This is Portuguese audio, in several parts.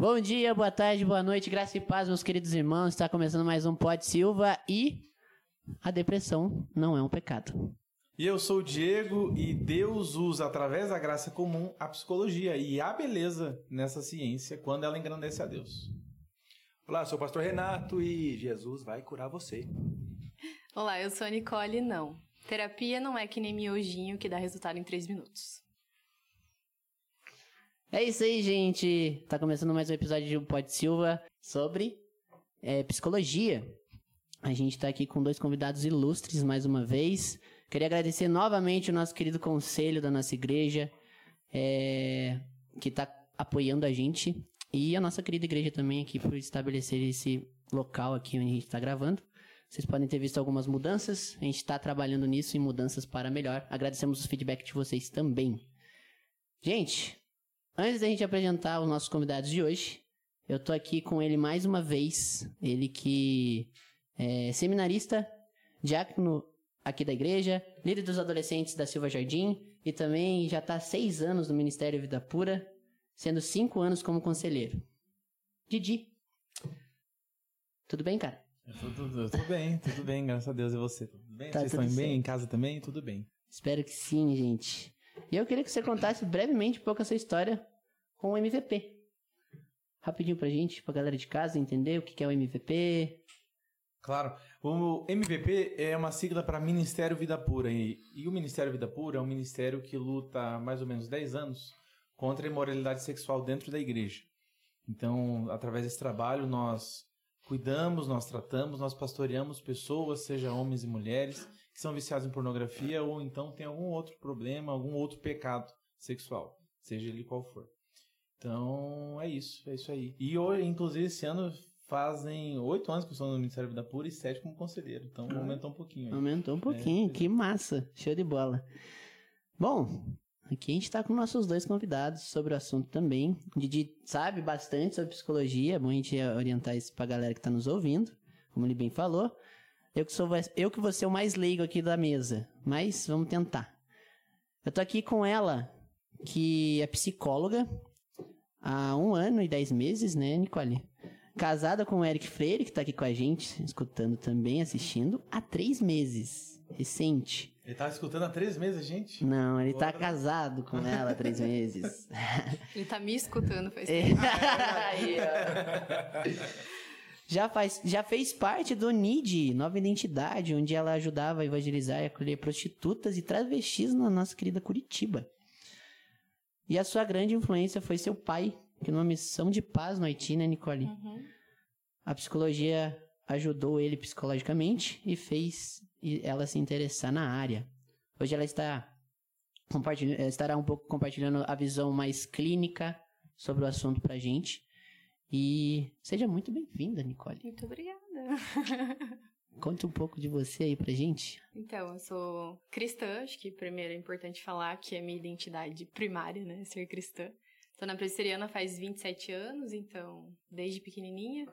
Bom dia, boa tarde, boa noite, graça e paz, meus queridos irmãos. Está começando mais um Pod Silva e a depressão não é um pecado. E eu sou o Diego e Deus usa através da graça comum a psicologia e a beleza nessa ciência quando ela engrandece a Deus. Olá, sou o pastor Renato e Jesus vai curar você. Olá, eu sou a Nicole e não. Terapia não é que nem miojinho que dá resultado em três minutos. É isso aí, gente. Tá começando mais um episódio de Pod Silva sobre é, psicologia. A gente tá aqui com dois convidados ilustres mais uma vez. Queria agradecer novamente o nosso querido conselho da nossa igreja, é, que tá apoiando a gente, e a nossa querida igreja também aqui por estabelecer esse local aqui onde a gente está gravando. Vocês podem ter visto algumas mudanças. A gente está trabalhando nisso em mudanças para melhor. Agradecemos o feedback de vocês também. Gente, Antes da gente apresentar os nossos convidados de hoje, eu tô aqui com ele mais uma vez. Ele que é seminarista, diácono aqui da igreja, líder dos adolescentes da Silva Jardim e também já está seis anos no Ministério Vida Pura, sendo cinco anos como conselheiro. Didi. Tudo bem, cara? Tudo, tudo bem, tudo bem, graças a Deus. E você? Tudo bem? Tá Vocês estão bem? certo. Em casa também? Tudo bem. Espero que sim, gente. E eu queria que você contasse brevemente um pouco a sua história com o MVP. Rapidinho pra gente, pra galera de casa entender o que é o MVP. Claro. O MVP é uma sigla para Ministério Vida Pura. E, e o Ministério Vida Pura é um ministério que luta há mais ou menos 10 anos contra a imoralidade sexual dentro da igreja. Então, através desse trabalho, nós cuidamos, nós tratamos, nós pastoreamos pessoas, seja homens e mulheres, que são viciados em pornografia ou então tem algum outro problema, algum outro pecado sexual, seja ele qual for. Então, é isso, é isso aí. E hoje, inclusive, esse ano fazem oito anos que eu estou no Ministério da Vida Pura e sete como conselheiro. Então, aumentou um pouquinho. aí. Aumentou um pouquinho, É. que massa. Show de bola. Bom, aqui a gente tá com nossos dois convidados sobre o assunto também. O Didi sabe bastante sobre psicologia, é bom a gente orientar isso pra galera que tá nos ouvindo, como ele bem falou. Eu que, sou, eu que vou ser o mais leigo aqui da mesa, mas vamos tentar. Eu tô aqui com ela, que é psicóloga, há um ano e dez meses, né, Nicole? Casada com o Eric Freire, que tá aqui com a gente, escutando também, assistindo, há três meses. Recente. Ele tava escutando há três meses, gente? Não, ele tá Bora. casado com ela há três meses. Ele tá me escutando faz É. tempo. Aí, ó. Já, faz, já fez parte do NID, Nova Identidade, onde ela ajudava a evangelizar e acolher prostitutas e travestis na nossa querida Curitiba. E a sua grande influência foi seu pai, que numa missão de paz no Haiti, né, Nicole? Uhum. A psicologia ajudou ele psicologicamente e fez ela se interessar na área. Hoje ela está compartilhando, estará um pouco compartilhando a visão mais clínica sobre o assunto pra gente. E seja muito bem-vinda, Nicole. Muito obrigada. Conte um pouco de você aí pra gente. Então, eu sou cristã, acho que primeiro é importante falar que é minha identidade primária, né, ser cristã. Tô na presbiteriana faz 27 anos, então, desde pequenininha.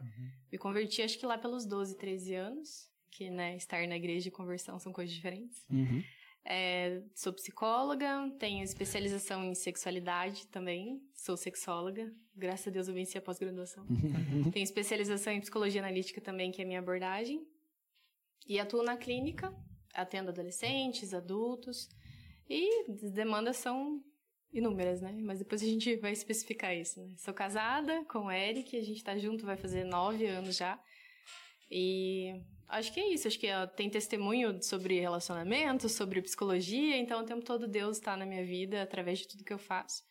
Me converti acho que lá pelos 12, 13 anos, que, né, estar na igreja e conversão são coisas diferentes. Uhum. É, sou psicóloga, tenho especialização em sexualidade também, sou sexóloga. Graças a Deus eu venci a pós-graduação. tenho especialização em psicologia analítica também, que é a minha abordagem. E atuo na clínica, atendo adolescentes, adultos. E as demandas são inúmeras, né? Mas depois a gente vai especificar isso, né? Sou casada com o Eric, a gente tá junto, vai fazer nove anos já. E acho que é isso, acho que ó, tem testemunho sobre relacionamento, sobre psicologia, então o tempo todo Deus está na minha vida através de tudo que eu faço,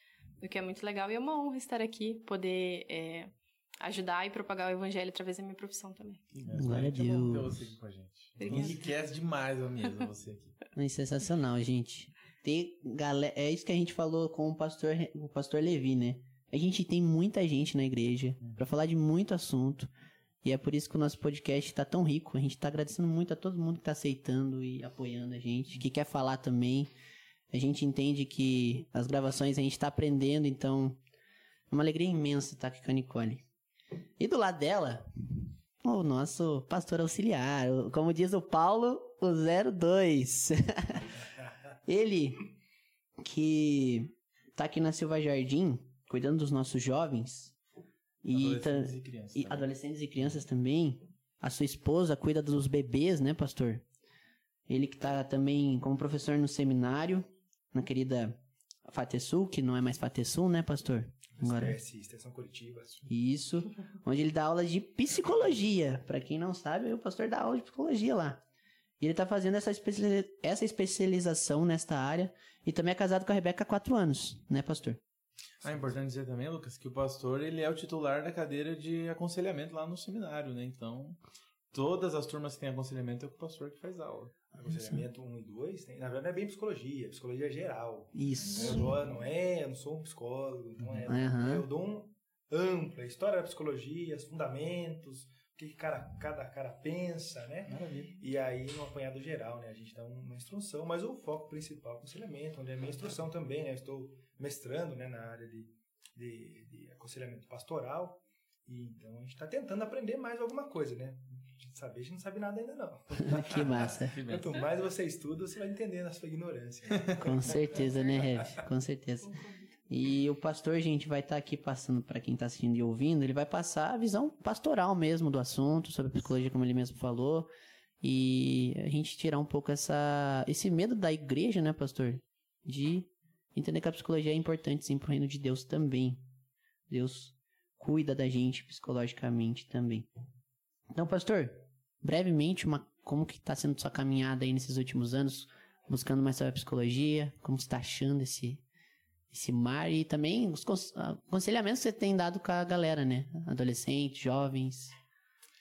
o que é muito legal e é uma honra estar aqui, poder é, ajudar e propagar o evangelho através da minha profissão também. Glória a bom ter Deus. você aqui com a gente. Obrigada. Enriquece demais a mesa você aqui. É sensacional, gente. Tem galera, é isso que a gente falou com o pastor, o pastor Levi, né? A gente tem muita gente na igreja pra falar de muito assunto. E é por isso que o nosso podcast tá tão rico. A gente tá agradecendo muito a todo mundo que tá aceitando e apoiando a gente, que quer falar também. A gente entende que as gravações a gente tá aprendendo, então é uma alegria imensa estar aqui com a Nicole. E do lado dela, o nosso pastor auxiliar, como diz o Paulo, o 02. Ele que tá aqui na Silva Jardim, cuidando dos nossos jovens, E, Adolescentes e crianças. e também. adolescentes e crianças também. A sua esposa cuida dos bebês, né, pastor? Ele que tá também como professor no seminário, na querida Fatesul, que não é mais Fatesul, né, pastor? Agora, Espécie, extensão coletiva. isso, onde ele dá aula de psicologia. Pra quem não sabe, o pastor dá aula de psicologia lá. E ele tá fazendo essa especialização nesta área e também é casado com a Rebeca há quatro anos, né, pastor? Ah, é importante dizer também, Lucas, que o pastor ele é o titular da cadeira de aconselhamento lá no seminário, né? Então, todas as turmas que têm aconselhamento é o pastor que faz aula. Aconselhamento 1 e 2, tem, na verdade não é bem psicologia, é psicologia geral. Isso. Eu dou, não é, eu não sou um psicólogo, não é. Aham. Eu dou um amplo, a história da psicologia, os fundamentos, o que cada, cada cara pensa, né? Maravilha. E aí, no apanhado geral, né? A gente dá uma instrução, mas o foco principal é o aconselhamento, onde é a minha instrução também, né? Eu estou mestrando né, na área de, de, de aconselhamento pastoral. E então a gente está tentando aprender mais alguma coisa, né? De saber, a gente não sabe nada ainda não. que massa. Quanto mais você estuda, você vai entendendo a sua ignorância. Com certeza, né, Rev? Com certeza. E o pastor, gente, vai estar aqui passando para quem está assistindo e ouvindo, ele vai passar a visão pastoral mesmo do assunto, sobre a psicologia, como ele mesmo falou, e a gente tirar um pouco essa, esse medo da igreja, né, pastor? De entender que a psicologia é importante sim pro reino de Deus também. Deus cuida da gente psicologicamente também. Então, pastor, brevemente, uma, como que tá sendo sua caminhada aí nesses últimos anos, buscando mais sobre a psicologia, como você tá achando esse, esse mar e também os cons- aconselhamentos que você tem dado com a galera, né? Adolescentes, jovens.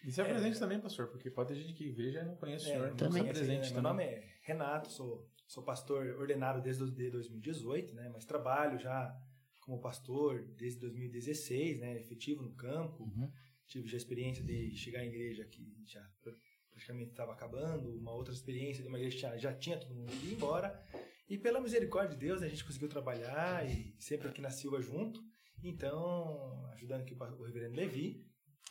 E se apresente também, pastor, porque pode ter gente que veja e não conhece o senhor. então também. se apresente Meu também. nome é Renato, sou, sou pastor ordenado desde o- de 2018, né? Mas trabalho já como pastor desde 2016, né? Efetivo no campo. Uhum. Tive já a experiência de chegar em igreja que já pr- praticamente estava acabando, uma outra experiência de uma igreja que já, já tinha todo mundo ido embora. E pela misericórdia de Deus, a gente conseguiu trabalhar e sempre aqui na Silva junto. Então, ajudando aqui o reverendo Levi.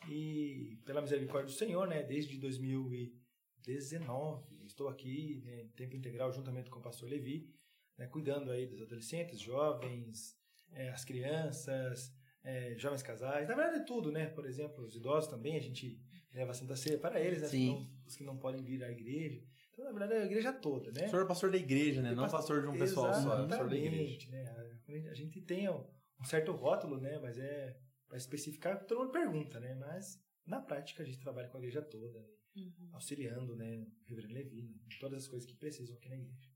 E pela misericórdia do Senhor, né, desde 2019, estou aqui né, em tempo integral juntamente com o pastor Levi, né, cuidando aí dos adolescentes, jovens, eh, as crianças, eh, jovens casais, na verdade tudo, né? Por exemplo, os idosos também, a gente leva a Santa Ceia para eles, né? Sim. Os, que não, os que não podem vir à igreja. Então, na verdade, é a igreja toda, né? O senhor é pastor da igreja, né? Não pastor de um pessoal só, é pastor da igreja. Exatamente, né? A- gente tem um um certo rótulo, né? Mas é para especificar, todo mundo pergunta, né? Mas na prática a gente trabalha com a igreja toda, né? Uhum. auxiliando, né? O reverendo Levi, né? em todas as coisas que precisam aqui na igreja.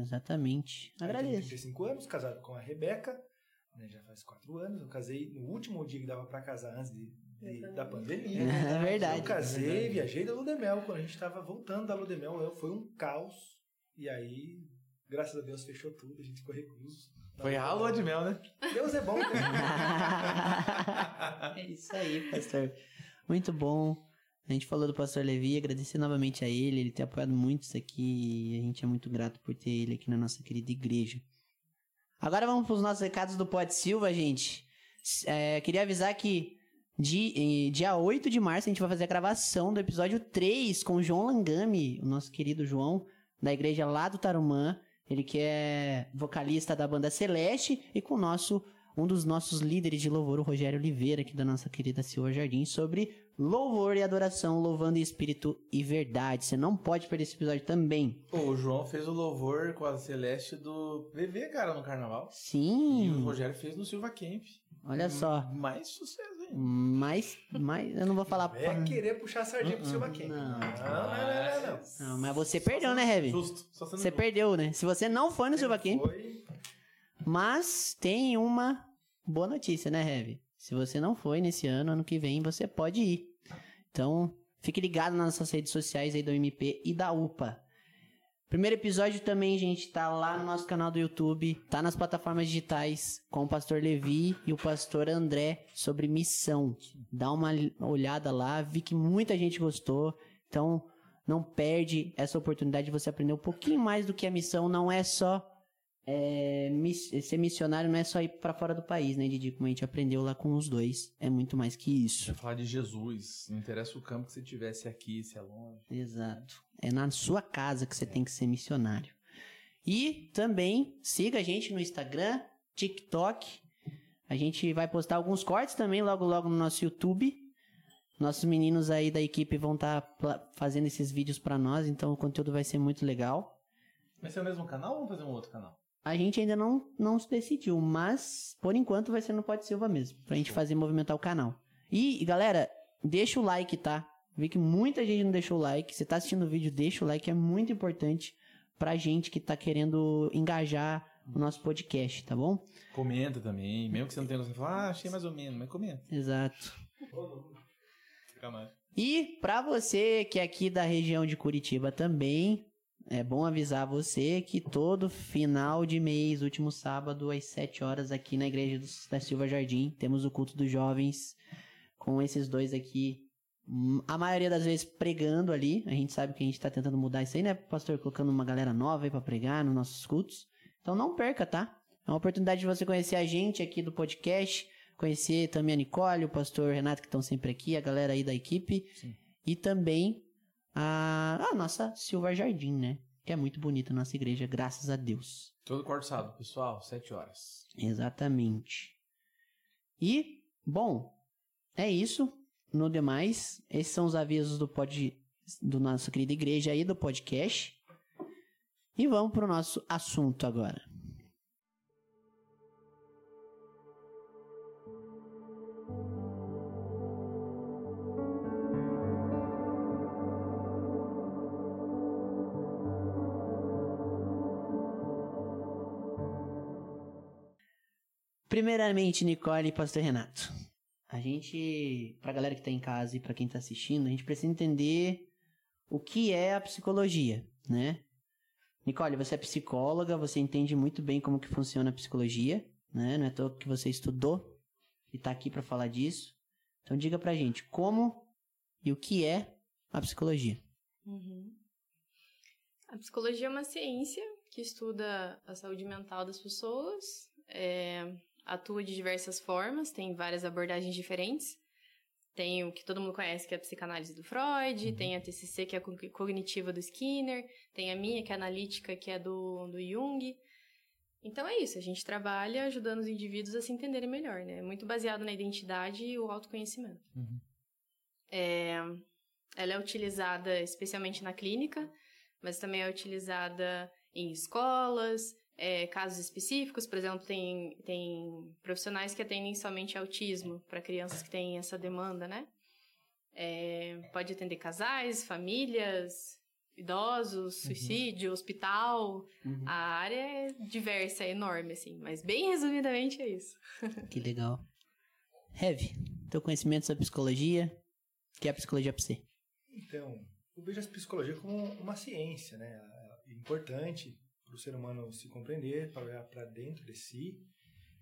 Exatamente. Eu tenho Agradeço. 35 anos, casado com a Rebeca, né? já faz 4 anos. Eu casei no último dia que dava para casar antes de, de- da pandemia. É verdade. Eu casei, viajei da Ludemel. Quando a gente estava voltando da Ludemel, eu- foi um caos. E aí, graças a Deus, fechou tudo. A gente ficou recluso. Foi a lua de mel, né? Deus é bom, né? é isso aí, pastor. Muito bom. A gente falou do pastor Levi, agradecer novamente a ele, ele tem apoiado muito isso aqui e a gente é muito grato por ter ele aqui na nossa querida igreja. Agora vamos para os nossos recados do Pod Silva, gente. É, queria avisar que eh, dia 8 de março a gente vai fazer a gravação do episódio 3 com o João Langami, o nosso querido João, da igreja lá do Tarumã. Ele que é vocalista da banda Celeste e com o nosso um dos nossos líderes de louvor, o Rogério Oliveira, aqui da nossa querida Silva Jardim, sobre louvor e adoração, louvando em espírito e verdade. Você não pode perder esse episódio também. Pô, o João fez o louvor com a Celeste do VV, cara, no carnaval. E o Sim, Rogério fez no Silva Camp. olha só. Mais sucesso ainda. Mas, mas eu não vou falar. É querer puxar a sardinha pro seu Baquem. Não. Não, não, não, não, não. Não, mas você perdeu, né, Heavy? Justo. Só sendo Você justo. perdeu, né? Se você não foi no Silva Camp, Foi. mas tem uma boa notícia, né, Heavy? Se você não foi nesse ano, ano que vem você pode ir. Então, fique ligado nas nossas redes sociais aí do MP e da UPA. Primeiro episódio também, gente, tá lá no nosso canal do YouTube, tá nas plataformas digitais com o pastor Levi e o pastor André sobre missão. Dá uma olhada lá, vi que muita gente gostou. Então, não perde essa oportunidade de você aprender um pouquinho mais do que a missão. Não é só é, miss- ser missionário, não é só ir pra fora do país, né, Didi? Como a gente aprendeu lá com os dois. É muito mais que isso. Falar de Jesus. Não interessa o campo que você tivesse aqui, se é longe. Exato. É na sua casa que você tem que ser missionário. E também siga a gente no Instagram, TikTok. A gente vai postar alguns cortes também logo logo no nosso YouTube. Nossos meninos aí da equipe vão estar fazendo esses vídeos para nós, então o conteúdo vai ser muito legal. Vai ser o mesmo canal ou vamos fazer um outro canal? A gente ainda não, não se decidiu, mas por enquanto vai ser no Pode Silva mesmo, pra gente fazer movimentar o canal. E, galera, deixa o like, tá? Vi que muita gente não deixou o like. Você tá assistindo o vídeo, deixa o like, é muito importante pra gente que tá querendo engajar o nosso podcast, tá bom? Comenta também, mesmo que você não tenha fala, ah, achei mais ou menos, mas comenta. Exato. Fica mais. E pra você que é aqui da região de Curitiba também, é bom avisar você que todo final de mês, último sábado, às 7 horas, aqui na igreja do, da Silva Jardim, temos o culto dos jovens com esses dois aqui. Hum, a maioria das vezes pregando ali. A gente sabe que a gente tá tentando mudar isso aí, né, pastor? Colocando uma galera nova aí pra pregar nos nossos cultos. Então não perca, tá? É uma oportunidade de você conhecer a gente aqui do podcast, conhecer também a Nicole, o pastor Renato, que estão sempre aqui, a galera aí da equipe. Sim. E também a, a nossa Silva Jardim, né? Que é muito bonita a nossa igreja, graças a Deus. Todo quarto sábado, pessoal, sete horas. Exatamente. E, bom, é isso. No demais, esses são os avisos do pod, do nossa querida igreja aí, do podcast. E vamos para o nosso assunto agora. Primeiramente, Nicole e Pastor Renato. A gente, pra galera que tá em casa e pra quem tá assistindo, a gente precisa entender o que é a psicologia, né? Nicole, você é psicóloga, você entende muito bem como que funciona a psicologia, né? Não é todo que você estudou e tá aqui para falar disso. Então diga pra gente como e o que é a psicologia. Uhum. A psicologia é uma ciência que estuda a saúde mental das pessoas, é, atua de diversas formas, tem várias abordagens diferentes. Tem o que todo mundo conhece, que é a psicanálise do Freud, uhum. tem a TCC, que é a cognitiva do Skinner, tem a minha, que é a analítica, que é do, do Jung. Então é isso, a gente trabalha ajudando os indivíduos a se entenderem melhor, né? Muito baseado na identidade e o autoconhecimento. Uhum. É, ela é utilizada especialmente na clínica, mas também é utilizada em escolas, é, casos específicos, por exemplo, tem, tem profissionais que atendem somente autismo para crianças que têm essa demanda, né? É, pode atender casais, famílias, idosos, uhum. suicídio, hospital. Uhum. A área é diversa, é enorme, assim, mas bem resumidamente é isso. que legal. Heavy, teu conhecimento sobre psicologia, o que é a psicologia para você? Então, eu vejo a psicologia como uma ciência, né? É importante para o ser humano se compreender, para olhar para dentro de si,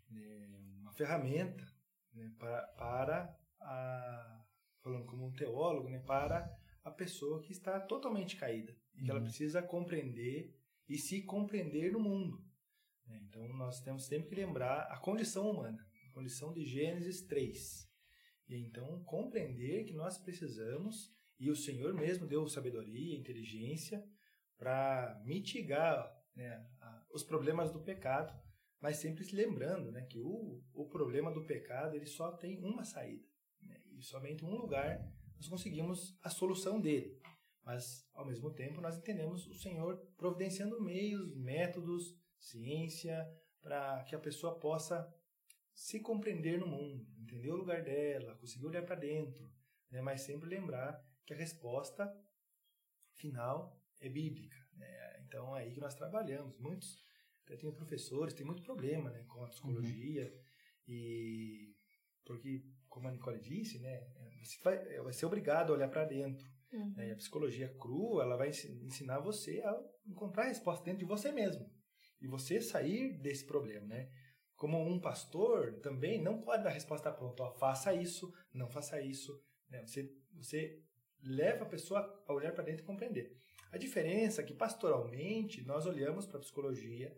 né, uma ferramenta né, para, para a, falando como um teólogo, né, para a pessoa que está totalmente caída e que ela uhum. precisa compreender e se compreender no mundo. Né? Então nós temos sempre que lembrar a condição humana, a condição de Gênesis 3. E então compreender que nós precisamos e o Senhor mesmo deu sabedoria, inteligência para mitigar né, os problemas do pecado, mas sempre se lembrando né, que o, o problema do pecado ele só tem uma saída. Né, e somente um lugar nós conseguimos a solução dele. Mas, ao mesmo tempo, nós entendemos o Senhor providenciando meios, métodos, ciência, para que a pessoa possa se compreender no mundo, entender o lugar dela, conseguir olhar para dentro, né? mas sempre lembrar que a resposta final é bíblica. Então é aí que nós trabalhamos. Muitos, até tem professores, tem muito problema né, com a psicologia uhum. e porque, como a Nicole disse, né, você vai, vai ser obrigado a olhar para dentro. Uhum. Né? E a psicologia crua, ela vai ensinar você a encontrar a resposta dentro de você mesmo. E você sair desse problema, né? Como um pastor também não pode dar resposta pronta, ó, faça isso, não faça isso. Né? Você, você leva a pessoa a olhar para dentro e compreender. A diferença é que pastoralmente nós olhamos para a psicologia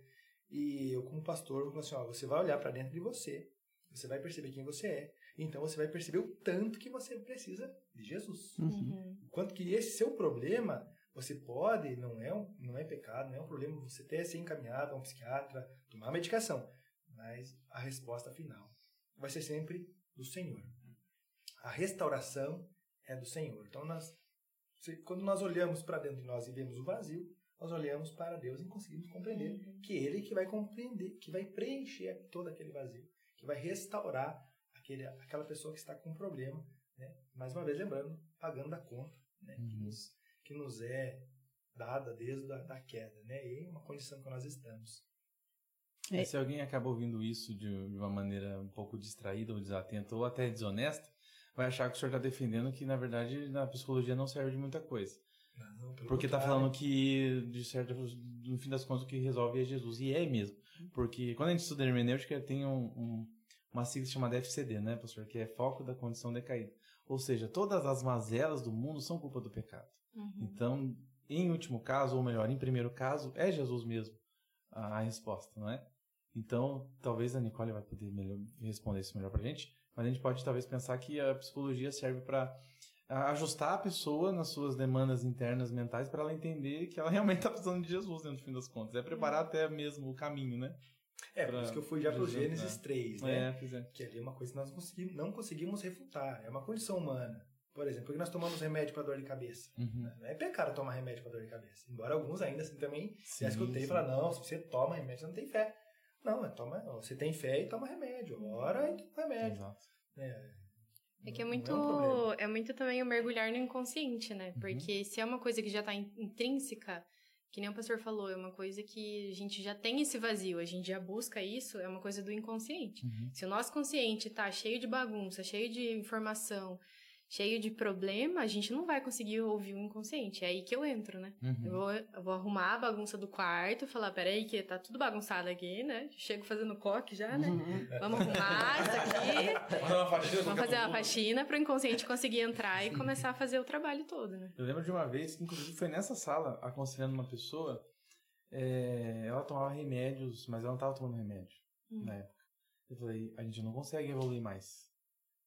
e eu como pastor vou falar assim, ó, você vai olhar para dentro de você, você vai perceber quem você é, então você vai perceber o tanto que você precisa de Jesus. Uhum. Quanto que esse seu problema, você pode, não é, um, não é pecado, não é um problema você ter ser encaminhado a um psiquiatra, tomar medicação, mas a resposta final vai ser sempre do Senhor. A restauração é do Senhor. Então, nós, quando nós olhamos para dentro de nós e vemos o vazio, nós olhamos para Deus e conseguimos compreender uhum. que Ele que vai compreender, que vai preencher todo aquele vazio, que vai restaurar aquele, aquela pessoa que está com um problema. Né? Mais uma vez, lembrando, pagando a conta né? Uhum. que, nos, que nos é dada desde a da queda. Né? E é uma condição que nós estamos. É. Se alguém acaba ouvindo isso de, de uma maneira um pouco distraída ou desatenta ou até desonesta, vai achar que o senhor está defendendo que, na verdade, na psicologia não serve de muita coisa. Não, Porque está falando que, de certo, no fim das contas, o que resolve é Jesus. E é mesmo. Porque quando a gente estuda hermenêutica, tem um, um, uma sigla chamada FCD, né, pastor? Que é foco da condição decaída. Ou seja, todas as mazelas do mundo são culpa do pecado. Uhum. Então, em último caso, ou melhor, em primeiro caso, é Jesus mesmo a, a resposta, não é? Então, talvez a Nicole vai poder melhor, responder isso melhor pra gente, mas a gente pode talvez pensar que a psicologia serve para ajustar a pessoa nas suas demandas internas mentais para ela entender que ela realmente está precisando de Jesus, né, no fim das contas. É preparar até mesmo o caminho, né? É, por isso que eu fui já para o Gênesis é. 3, né? É, é. Que ali é uma coisa que nós conseguimos, não conseguimos refutar. É uma condição humana. Por exemplo, porque nós tomamos remédio para dor de cabeça. Uhum. Não é pecado tomar remédio para dor de cabeça. Embora alguns ainda assim também sim, já escutei e falar, não, se você toma remédio, você não tem fé. Não, é toma, você tem fé e toma remédio. Ora e toma remédio. Exato. É, é que é muito, é, um é, muito também o mergulhar no inconsciente, né? Uhum. Porque se é uma coisa que já está intrínseca, que nem o pastor falou, é uma coisa que a gente já tem esse vazio, a gente já busca isso, é uma coisa do inconsciente. Uhum. Se o nosso consciente está cheio de bagunça, cheio de informação, cheio de problema, a gente não vai conseguir ouvir o inconsciente. É aí que eu entro, né? Uhum. Eu, vou, eu, vou, arrumar a bagunça do quarto, falar, peraí, que tá tudo bagunçado aqui, né? Chego fazendo coque já, né? Uhum. Vamos arrumar isso aqui. Vamos fazer uma faxina para o inconsciente conseguir entrar e começar a fazer o trabalho todo, né? Eu lembro de uma vez que, inclusive, foi nessa sala, aconselhando uma pessoa, é, ela tomava remédios, mas ela não estava tomando remédio uhum. na época. Eu falei, a gente não consegue evoluir mais.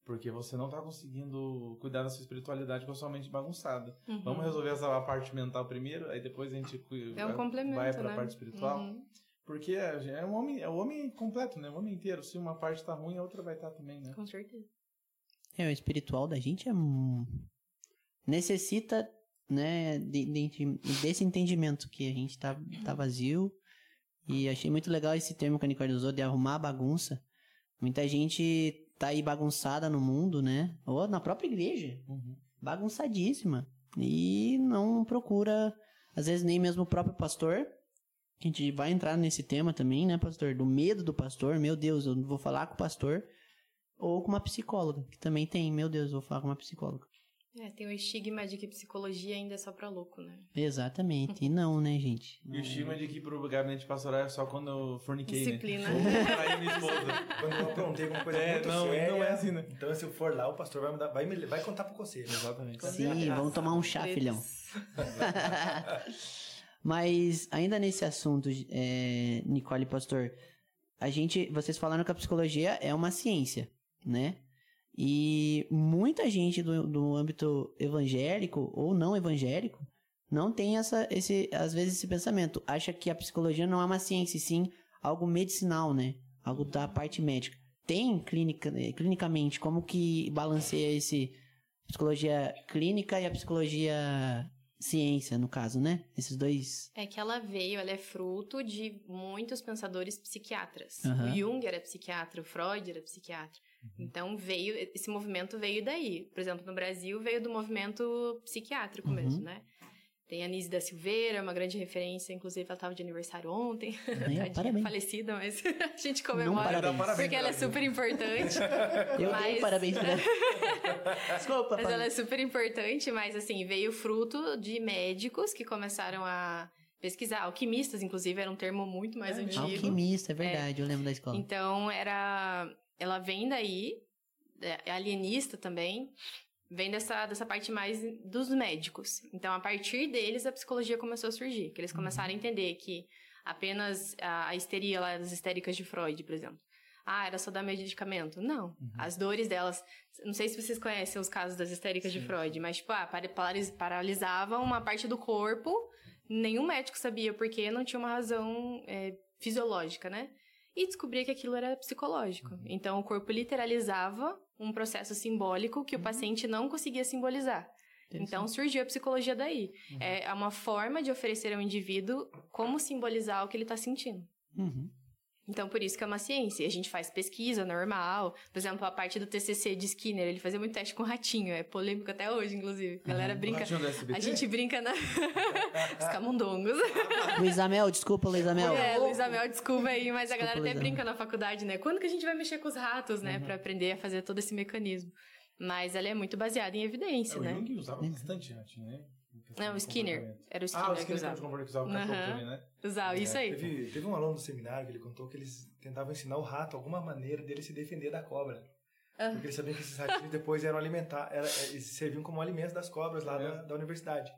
Porque você não está conseguindo cuidar da sua espiritualidade com a sua mente bagunçada. Uhum. Vamos resolver essa parte mental primeiro, aí depois a gente é um complemento, vai para a né? parte espiritual. Uhum. Porque é, é, um homem, é o homem completo, né? O homem inteiro. Se uma parte está ruim, a outra vai estar tá também, né? Com certeza. É, o espiritual da gente é necessita, né, de, de, desse entendimento que a gente tá, tá vazio. E achei muito legal esse termo que a Nicole usou de arrumar a bagunça. Muita gente tá aí bagunçada no mundo, né? Ou na própria igreja. Uhum. Bagunçadíssima. E não procura, às vezes, nem mesmo o próprio pastor. A gente vai entrar nesse tema também, né, pastor? Do medo do pastor. Meu Deus, eu vou falar com o pastor. Ou com uma psicóloga, que também tem, meu Deus, eu vou falar com uma psicóloga. É, tem o estigma de que psicologia ainda é só pra louco, né? Exatamente. E não, né, gente? E o estigma de que pro gabinete pastoral é só quando eu forniquei, Disciplina. né? Disciplina. minha esposa. Quando eu aprontei alguma coisa é, muito não, séria. Não é assim, né? Então, se eu for lá, o pastor vai, me dar, vai, me, vai contar pro conselho. Exatamente. Sim, vamos tomar um chá, filhão. Mas, ainda nesse assunto, é, Nicole Pastor, a gente, vocês falaram que a psicologia é uma ciência, né? E muita gente do, do âmbito evangélico ou não evangélico não tem essa, esse, às vezes esse pensamento. Acha que a psicologia não é uma ciência, sim algo medicinal, né? Algo da parte médica. Tem clinica, clinicamente, como que balanceia esse psicologia clínica e a psicologia ciência, no caso, né? Esses dois. É que ela veio, ela é fruto de muitos pensadores psiquiatras. Uhum. O Jung era psiquiatra, o Freud era psiquiatra. Uhum. Então veio, esse movimento veio daí. Por exemplo, no Brasil veio do movimento psiquiátrico uhum. mesmo, né? Tem a Nise da Silveira, uma grande referência, inclusive ela estava de aniversário ontem, é, parabéns. falecida, mas a gente comemora Não, parabéns. porque ela é super importante. Eu mas... dei parabéns pra ela. Desculpa, Mas ela é super importante, mas assim, veio fruto de médicos que começaram a pesquisar. Alquimistas, inclusive, era um termo muito mais é, antigo. Alquimista, é verdade, é. eu lembro da escola. Então, era ela vem daí, é alienista também, vem dessa, dessa parte mais dos médicos. Então, a partir deles, a psicologia começou a surgir, que eles uhum. começaram uhum. a entender que apenas a, a histeria lá das histéricas de Freud, por exemplo. Ah, era só dar medicamento. Não. Uhum. As dores delas. Não sei se vocês conhecem os casos das histéricas Sim. de Freud, mas, tipo, ah, paralisavam uma parte do corpo. Nenhum médico sabia porque não tinha uma razão é, fisiológica, né? E descobri que aquilo era psicológico. Uhum. Então, o corpo literalizava um processo simbólico que o Uhum. paciente não conseguia simbolizar. Então, surgiu a psicologia daí. Uhum. É uma forma de oferecer ao indivíduo como simbolizar o que ele está sentindo. Uhum. Então, por isso que é uma ciência. A gente faz pesquisa normal. Por exemplo, a parte do TCC de Skinner, ele fazia muito teste com ratinho. É polêmico até hoje, inclusive. A galera O brinca... A gente brinca na... Os camundongos. Luiz Amel, desculpa, Luiz Amel. É, Luiz Amel, desculpa aí, mas a Desculpa, galera até brinca na faculdade, né? Quando que a gente vai mexer com os ratos, né? Pra aprender a fazer todo esse mecanismo. Mas ela é muito baseada em evidência, É, o né? Jung usava bastante ratinho, né? Não, o de Skinner. Era o Skinner, Ah, o que Skinner usava. que usava, que usava o cachorro Aham. também, né? Usava, isso aí. Teve, teve um aluno do seminário que ele contou que eles tentavam ensinar o rato alguma maneira dele se defender da cobra. Ah. Porque eles sabiam que esses ratinhos depois eram alimentar, era, eles serviam como alimento das cobras lá É. da, da universidade.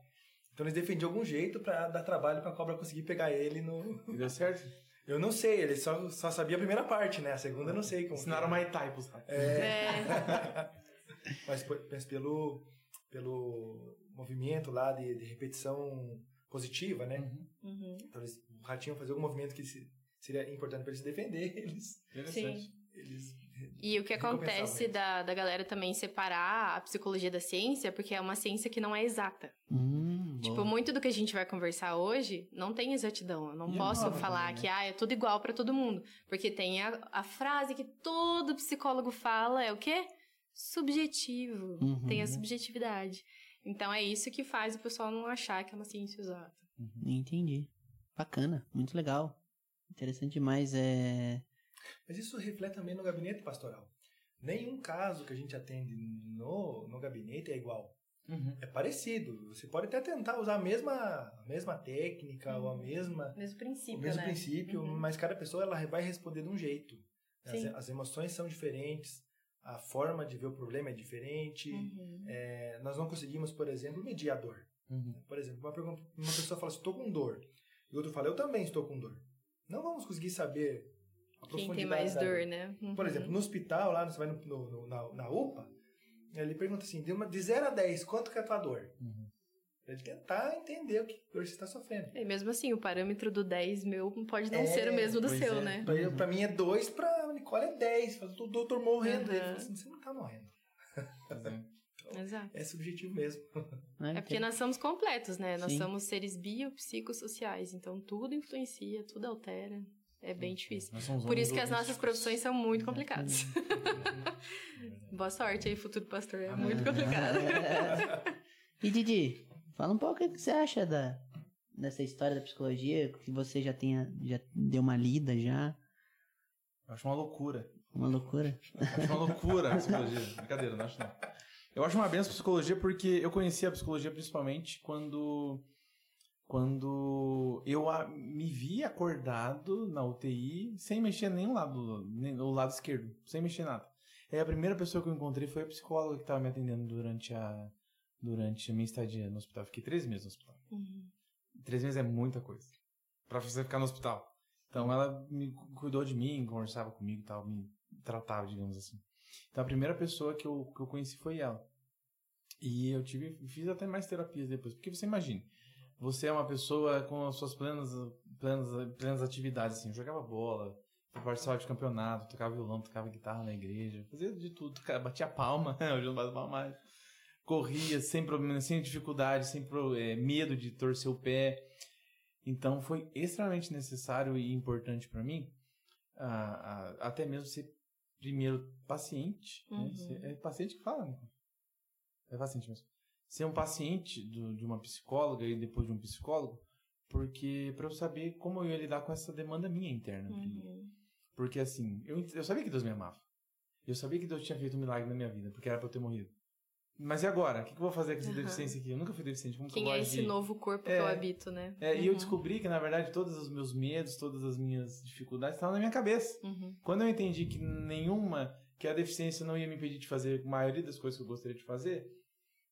Então eles defendiam algum jeito pra dar trabalho pra cobra conseguir pegar ele no. E deu certo? Eu não sei, ele só, só sabia a primeira parte, né? A segunda eu não sei como. Ensinaram Thai pros ratos. É. Mas, mas pelo, pelo movimento lá de, de repetição positiva, né? Uhum. Uhum. Então eles, o ratinho fazer algum movimento que se- seria importante para ele se defender, eles, Interessante. eles E o que acontece da, da galera também separar a psicologia da ciência, porque é uma ciência que não é exata. Hum, Tipo, muito do que a gente vai conversar hoje não tem exatidão. Eu não E é posso nova falar também, né? que ah, é tudo igual pra todo mundo. Porque tem a, a frase que todo psicólogo fala, é o quê? Subjetivo. Uhum. Tem a subjetividade. Então é isso que faz o pessoal não achar que é uma ciência exata. Entendi. Bacana, muito legal. Interessante demais. É... Mas isso reflete também no gabinete pastoral. Nenhum caso que a gente atende no, no gabinete é igual. Uhum. É parecido. Você pode até tentar usar a mesma, a mesma técnica ou a mesma, Mesmo princípio, o mesmo né? princípio, Uhum. mas cada pessoa ela vai responder de um jeito. As, Sim. as emoções são diferentes, a forma de ver o problema é diferente. Uhum. É, nós não conseguimos, por exemplo, medir a dor. Uhum. Por exemplo, uma, pergunta- uma pessoa fala estou com dor. E o outro fala, eu também estou com dor. Não vamos conseguir saber a Quem tem profundidade mais dor, né? Uhum. Por exemplo, no hospital, lá, você vai no, no- no- na, na UPA, ele pergunta assim, de, uma, de 0 a 10, quanto que é a tua dor? Uhum. Pra ele tentar entender o que dor você está sofrendo. E mesmo assim, o parâmetro do 10 meu pode não É, ser o mesmo do seu, é. né? Pra, pra mim é 2, pra Nicole é 10. Fala, o doutor morrendo. Uhum. Ele fala assim, você não tá morrendo. Pois é. Exato. É subjetivo mesmo. É porque nós somos completos, né? Nós Sim. somos seres biopsicossociais, então tudo influencia, tudo altera. É bem difícil. Por isso que as nossas profissões são muito complicadas. Boa sorte aí, futuro pastor. É muito complicado. e Didi, fala um pouco o que você acha da, dessa história da psicologia, que você já tenha, já deu uma lida já, Eu acho uma loucura. uma loucura. Acho uma loucura a psicologia. Brincadeira, não acho não. Eu acho uma benção a psicologia porque eu conheci a psicologia principalmente quando quando eu a- me vi acordado na UTI sem mexer nem o lado, nem o lado esquerdo, sem mexer nada. Aí a primeira pessoa que eu encontrei foi a psicóloga que estava me atendendo durante a durante a minha estadia no hospital. Fiquei três meses no hospital. Uhum. Três meses é muita coisa pra você ficar no hospital. Então ela me cu- cuidou de mim, conversava comigo e tal, me tratava, digamos assim. Então a primeira pessoa que eu, que eu conheci foi ela. E eu tive, fiz até mais terapias depois. Porque você imagina, você é uma pessoa com as suas plenas, plenas, plenas atividades, assim, eu jogava bola, participava de campeonato, tocava violão, tocava guitarra na igreja, fazia de tudo, batia palma, hoje não bato palma mais. Corria sem problema, sem dificuldade, sem pro- eh, medo de torcer o pé. Então foi extremamente necessário e importante para mim, até mesmo ser primeiro paciente. né? Uhum. Ser- é paciente que fala, né? É paciente mesmo. Ser um paciente do- de uma psicóloga e depois de um psicólogo, porque para eu saber como eu ia lidar com essa demanda minha interna. Uhum. Porque assim, eu, eu sabia que Deus me amava. Eu sabia que Deus tinha feito um milagre na minha vida, porque era pra eu ter morrido. Mas e agora? O que, que eu vou fazer com essa Aham. deficiência aqui? Eu nunca fui deficiente. Como que Quem é esse de- novo corpo que É. eu habito, né? É, E eu Uhum. descobri que, na verdade, todos os meus medos, todas as minhas dificuldades estavam na minha cabeça. Uhum. Quando eu entendi que nenhuma, que a deficiência não ia me impedir de fazer a maioria das coisas que eu gostaria de fazer,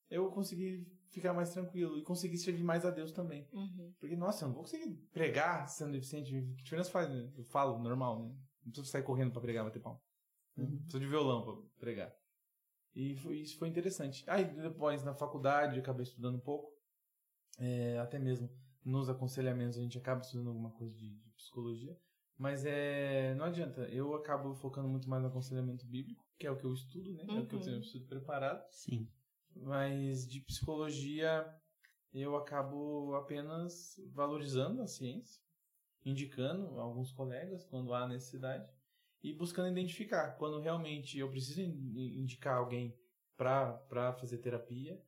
eu consegui ficar mais tranquilo e consegui servir mais a Deus também. Uhum. Porque, nossa, eu não vou conseguir pregar sendo deficiente. Que diferença faz, né? Eu falo normal, né? Não preciso sair correndo pra pregar, bater palma. Né? Uhum. Preciso de violão pra pregar. E foi- isso foi interessante. Aí depois, na faculdade, eu acabei estudando um pouco. É, até mesmo nos aconselhamentos, a gente acaba estudando alguma coisa de, de psicologia. Mas é, não adianta, eu acabo focando muito mais no aconselhamento bíblico, que é o que eu estudo, né? É o que eu Uhum. tenho estudo preparado. Sim. Mas de psicologia eu acabo apenas valorizando a ciência, indicando alguns colegas quando há necessidade e buscando identificar quando realmente eu preciso in- indicar alguém para fazer terapia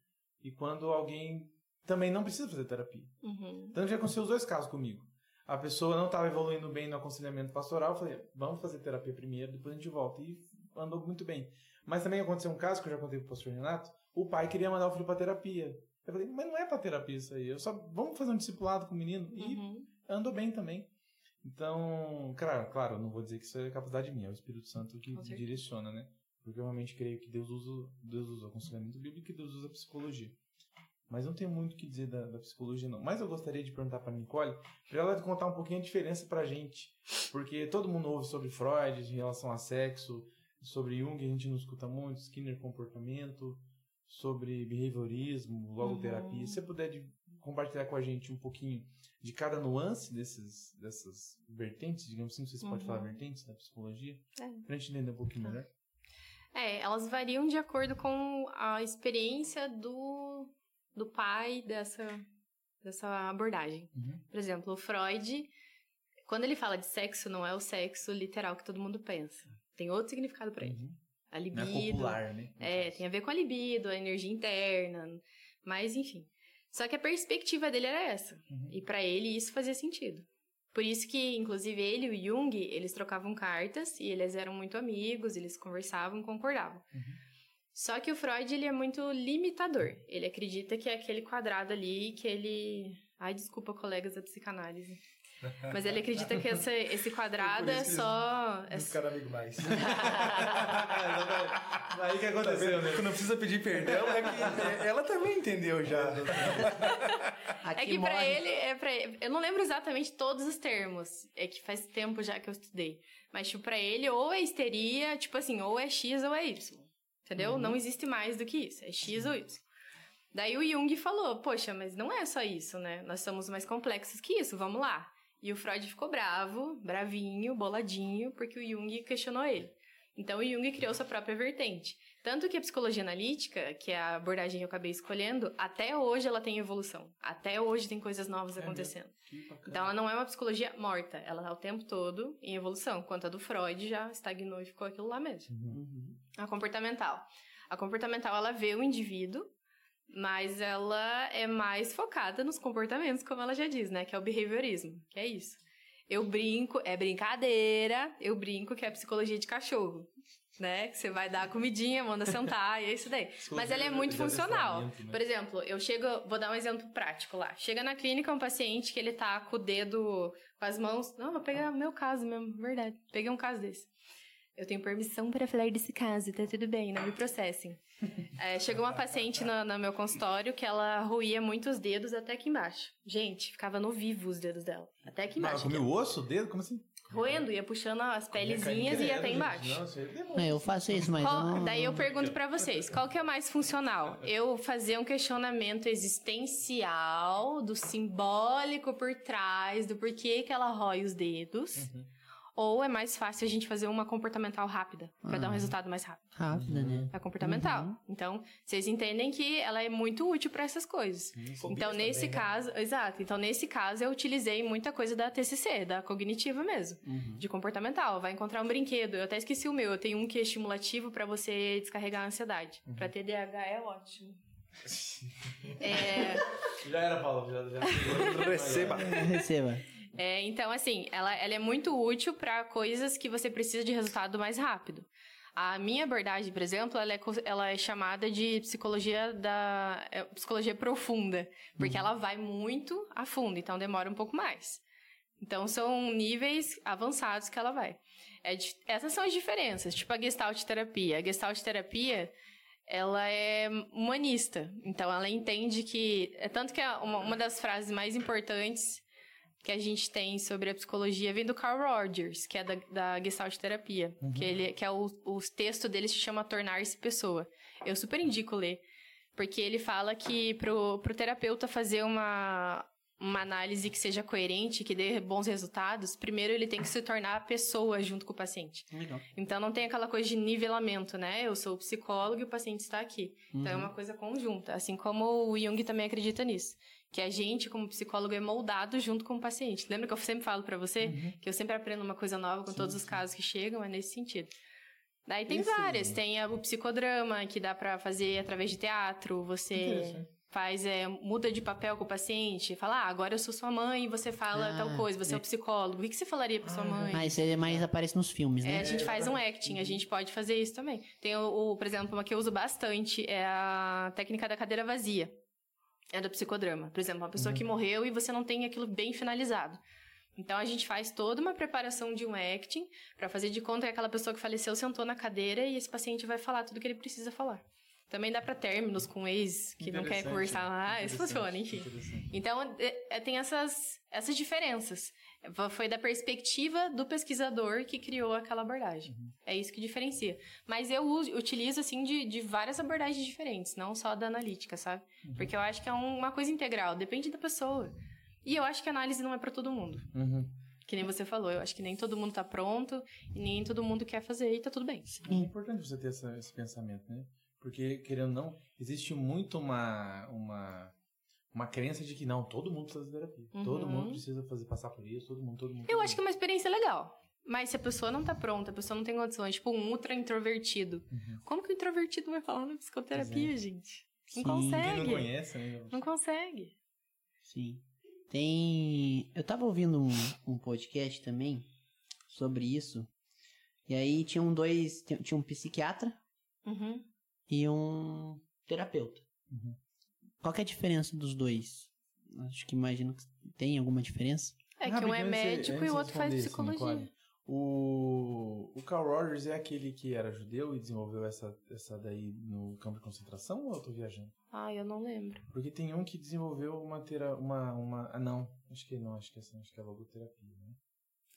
e quando alguém também não precisa fazer terapia. Uhum. Então já aconteceu os dois casos comigo. A pessoa não estava evoluindo bem no aconselhamento pastoral, eu falei, vamos fazer terapia primeiro, depois a gente volta. E andou muito bem. Mas também aconteceu um caso que eu já contei pro pastor Renato, o pai queria mandar o filho para terapia. Eu falei, mas não é para terapia isso aí, eu só vamos fazer um discipulado com o menino e Uhum. andou bem também. Então, claro, claro, não vou dizer que isso é capacidade minha, é o Espírito Santo que certeza. direciona, né? Porque eu realmente creio que Deus usa, Deus usa o aconselhamento bíblico e Deus usa a psicologia. Mas não tenho muito o que dizer da, da psicologia, não. Mas eu gostaria de perguntar para Nicole, para ela contar um pouquinho a diferença pra gente. Porque todo mundo ouve sobre Freud em relação a sexo, sobre Jung a gente não escuta muito, Skinner comportamento, sobre behaviorismo, logoterapia. Uhum. Se você puder de- compartilhar com a gente um pouquinho de cada nuance desses, dessas vertentes, digamos assim, não sei se pode Uhum. falar vertentes da psicologia, É. pra gente entender um pouquinho Tá. melhor. É, elas variam de acordo com a experiência do, do pai dessa, dessa abordagem. Uhum. Por exemplo, o Freud, quando ele fala de sexo, não é o sexo literal que todo mundo pensa. Tem outro significado pra ele. Uhum. A Não libido. é popular, né? É, tem a ver com a libido, a energia interna, mas enfim. Só que a perspectiva dele era essa. Uhum. E pra ele isso fazia sentido. Por isso que, inclusive, ele e o Jung, eles trocavam cartas e eles eram muito amigos, eles conversavam, concordavam. Uhum. Só que o Freud, ele é muito limitador. Ele acredita que é aquele quadrado ali que ele... Ai, desculpa, colegas da psicanálise. Mas ele acredita que esse, esse quadrado é só... É Não ficaram amigo mais. Exatamente. Aí que aconteceu, né? Quando não precisa pedir perdão, é que ela também entendeu já. Aqui É que pra morre- ele, é pra eu não lembro exatamente todos os termos. É que faz tempo já que eu estudei. Mas, tipo, pra ele, ou é histeria, tipo assim, ou é X ou é Y. Entendeu? Uhum. Não existe mais do que isso. É X ou Y. Daí o Jung falou, poxa, mas não é só isso, né? Nós somos mais complexos que isso, vamos lá. E o Freud ficou bravo, bravinho, boladinho, porque o Jung questionou ele. Então o Jung criou sua própria vertente. Tanto que a psicologia analítica, que é a abordagem que eu acabei escolhendo, até hoje ela tem evolução. Até hoje tem coisas novas É acontecendo. Então ela não é uma psicologia morta, ela tá o tempo todo em evolução. Enquanto a do Freud já estagnou e ficou aquilo lá mesmo. Uhum. A comportamental. A comportamental ela vê o indivíduo, mas ela é mais focada nos comportamentos, como ela já diz, né? Que é o behaviorismo, que é isso. Eu brinco, é brincadeira, eu brinco que é psicologia de cachorro, né? Que você vai dar a comidinha, manda sentar, e é isso daí. Mas ela é muito funcional. né? Por exemplo, eu chego, vou dar um exemplo prático lá. Chega na clínica um paciente que ele tá com o dedo, com as mãos. Não, vou pegar o meu caso mesmo, verdade. Peguei um caso desse. Eu tenho permissão para falar desse caso, tá tudo bem, não me processem. É, chegou uma paciente no, no meu consultório que ela roía muito os dedos até aqui embaixo. Gente, ficava no vivo os dedos dela. Até aqui embaixo. comeu o osso, o dedo? Como assim? Roendo, ia puxando as pelezinhas e ia até embaixo. Nossa, demora. É, eu faço isso, mas Qual- não... daí eu pergunto pra vocês, qual que é mais funcional? Eu fazer um questionamento existencial do simbólico por trás, do porquê que ela rói os dedos, Uhum. Ou é mais fácil a gente fazer uma comportamental rápida, pra dar um Ah. resultado mais rápido? Rápida, né? É comportamental. Uhum. Então, vocês entendem que ela é muito útil pra essas coisas. Então, nesse também, né? caso, exato. Então, nesse caso, eu utilizei muita coisa da TCC, da cognitiva mesmo, Uhum. de comportamental. Vai encontrar um brinquedo. Eu até esqueci o meu. Eu tenho um que é estimulativo pra você descarregar a ansiedade. Uhum. Pra TDAH é ótimo. é, Já era, Paulo. Já, já. Receba. Receba. É, então, assim, ela, ela é muito útil pra coisas que você precisa de resultado mais rápido. A minha abordagem, por exemplo, ela é, ela é chamada de psicologia da é, psicologia profunda, porque ela vai muito a fundo, então demora um pouco mais. Então são níveis avançados que ela vai. É essas são as diferenças, tipo a Gestalt terapia. A Gestalt terapia ela é humanista, então ela entende que é tanto que a- uma, uma das frases mais importantes que a gente tem sobre a psicologia vem do Carl Rogers, que é da, da Gestalt Terapia. Que, ele, que é o, o texto dele se chama Tornar-se Pessoa. Eu super indico ler. Porque ele fala que pro, pro terapeuta fazer uma, uma análise que seja coerente, que dê bons resultados, primeiro ele tem que se tornar pessoa junto com o paciente. Legal. Então não tem aquela coisa de nivelamento, né? Eu sou o psicólogo e o paciente está aqui. Então é Uhum. uma coisa conjunta, assim como o Jung também acredita nisso. Que a gente, como psicólogo, é moldado junto com o paciente. Lembra que eu sempre falo pra você Uhum. que eu sempre aprendo uma coisa nova com Sim, todos os sim. casos que chegam, é nesse sentido. Daí tem Esse- várias, tem o psicodrama, que dá pra fazer através de teatro, você faz, é, muda de papel com o paciente, fala, ah, agora eu sou sua mãe e você fala Ah, tal coisa, você é é. o psicólogo, o que você falaria pra sua Ah, mãe? Ah, isso é mais aparece nos filmes, É, né? a gente É, faz um acting, a gente pode fazer isso também. Tem, o, o, por exemplo, uma que eu uso bastante é a técnica da cadeira vazia. É do psicodrama. Por exemplo, uma pessoa Uhum. que morreu e você não tem aquilo bem finalizado. Então a gente faz toda uma preparação de um acting pra fazer de conta que aquela pessoa que faleceu sentou na cadeira e esse paciente vai falar tudo que ele precisa falar. Também dá pra términos com ex que não quer conversar lá, isso interessante, funciona, enfim. Então, é- é- tem essas, essas diferenças. Foi da perspectiva do pesquisador que criou aquela abordagem. Uhum. É isso que diferencia. Mas eu uso- utilizo, assim, de, de várias abordagens diferentes, não só da analítica, sabe? Uhum. Porque eu acho que é um- uma coisa integral, depende da pessoa. E eu acho que a análise não é pra todo mundo. Uhum. Que nem você falou, eu acho que nem todo mundo tá pronto e nem todo mundo quer fazer e tá tudo bem. É importante você ter essa- esse pensamento, né? Porque, querendo ou não, existe muito uma, uma, uma crença de que não, todo mundo precisa de terapia. Todo Uhum. mundo precisa fazer, passar por isso, todo mundo, todo mundo. Eu acho que é uma experiência legal. Mas se a pessoa não tá pronta, a pessoa não tem condições, tipo um ultra introvertido. Uhum. Como que o introvertido vai falar na psicoterapia, gente? Não Sim. Quem consegue. não conhece, né? Não consegue. Sim. Tem. Eu tava ouvindo um, um podcast também sobre isso. E aí tinham dois. Tinha tinha um psiquiatra Uhum. e um terapeuta. Uhum. Qual que é a diferença dos dois? Acho que imagino que tem alguma diferença. É que um é médico antes e o outro faz assim, psicologia. Nicole, o, o Carl Rogers é aquele que era judeu e desenvolveu essa, essa daí no campo de concentração ou eu tô viajando? Ah, eu não lembro. Porque tem um que desenvolveu uma tera, uma, uma ah não, acho que não, acho que é, essa- acho que é logoterapia, né?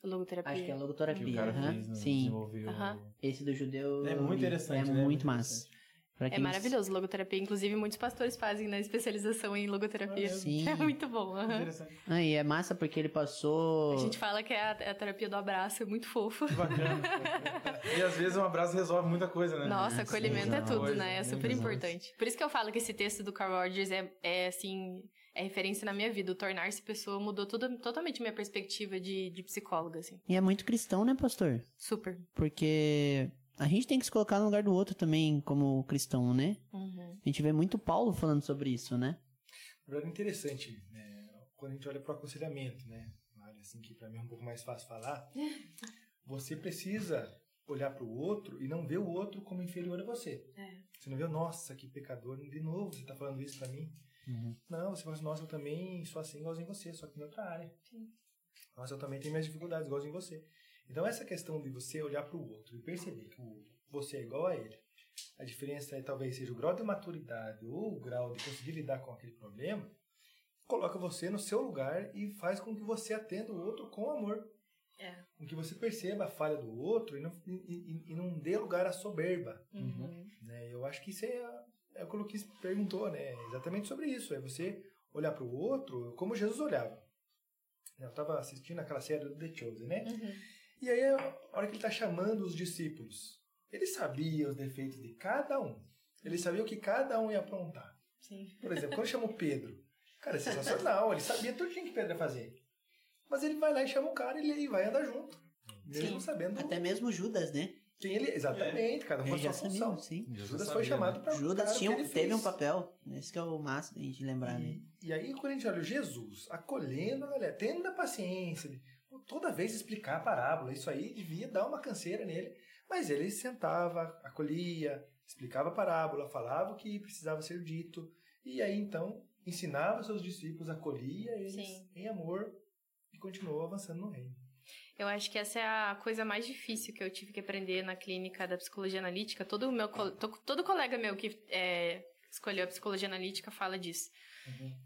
Logoterapia. Acho que é Que logoterapia. o cara aham. fez, no, Sim. desenvolveu. Aham. Esse do judeu. É muito interessante, É né? muito massa. interessante. Pra É maravilhoso logoterapia. Inclusive, muitos pastores fazem na especialização em logoterapia. Sim. É muito bom. Interessante. Ah, e é massa porque ele passou. A gente fala que é a, é a terapia do abraço, é muito fofo. Bacana. e às vezes um abraço resolve muita coisa, né? Nossa, sim, acolhimento é muita tudo, coisa, né? É super importante. Por isso que eu falo que esse texto do Carl Rogers é, é assim, é referência na minha vida. O tornar-se pessoa mudou toda, totalmente minha perspectiva de, de psicóloga, assim. E é muito cristão, né, pastor? Super. Porque a gente tem que se colocar no lugar do outro também, como cristão, né? Uhum. A gente vê muito Paulo falando sobre isso, né? Na verdade, é interessante, né? quando a gente olha para o aconselhamento, né? Uma área assim que para mim é um pouco mais fácil falar. Você precisa olhar para o outro e não ver o outro como inferior a você. É. Você não vê, nossa, que pecador, de novo você está falando isso para mim. Uhum. Não, você fala assim, nossa, eu também sou assim igualzinho você, só que em outra área. Sim. Nossa, eu também tenho minhas dificuldades igualzinho você. Então essa questão de você olhar para o outro e perceber que você é igual a ele, a diferença é talvez seja o grau de maturidade ou o grau de conseguir lidar com aquele problema, coloca você no seu lugar e faz com que você atenda o outro com amor. É. Com que você perceba a falha do outro e não, e, e- e não dê lugar à soberba. Uhum. Né? Eu acho que isso é, é o que o Luquis perguntou, né? Exatamente sobre isso. É você olhar para o outro como Jesus olhava. Eu estava assistindo aquela série do The Chosen, né? Uhum. E aí, a hora que ele está chamando os discípulos, ele sabia os defeitos de cada um. Ele sabia o que cada um ia aprontar. Sim. Por exemplo, quando chamou Pedro, cara, é sensacional. Ele sabia tudo que Pedro ia fazer. Mas ele vai lá e chama o cara e ele vai andar junto. Mesmo Sim. sabendo Até mesmo Judas, né? quem ele Exatamente, cada um com a sua sabia, função. sim. Judas foi chamado para Judas tinha, um- teve um papel. Esse que é o massa da gente lembrar, né? E, e aí, quando a gente olha o Jesus acolhendo a galera, tendo a paciência, de toda vez explicar a parábola, isso aí devia dar uma canseira nele. Mas ele sentava, acolhia, explicava a parábola, falava o que precisava ser dito, e aí então ensinava seus discípulos, acolhia eles Sim. em amor e continuou avançando no reino. Eu acho que essa é a coisa mais difícil que eu tive que aprender na clínica da psicologia analítica. Todo meu todo colega meu que é, escolheu a psicologia analítica fala disso.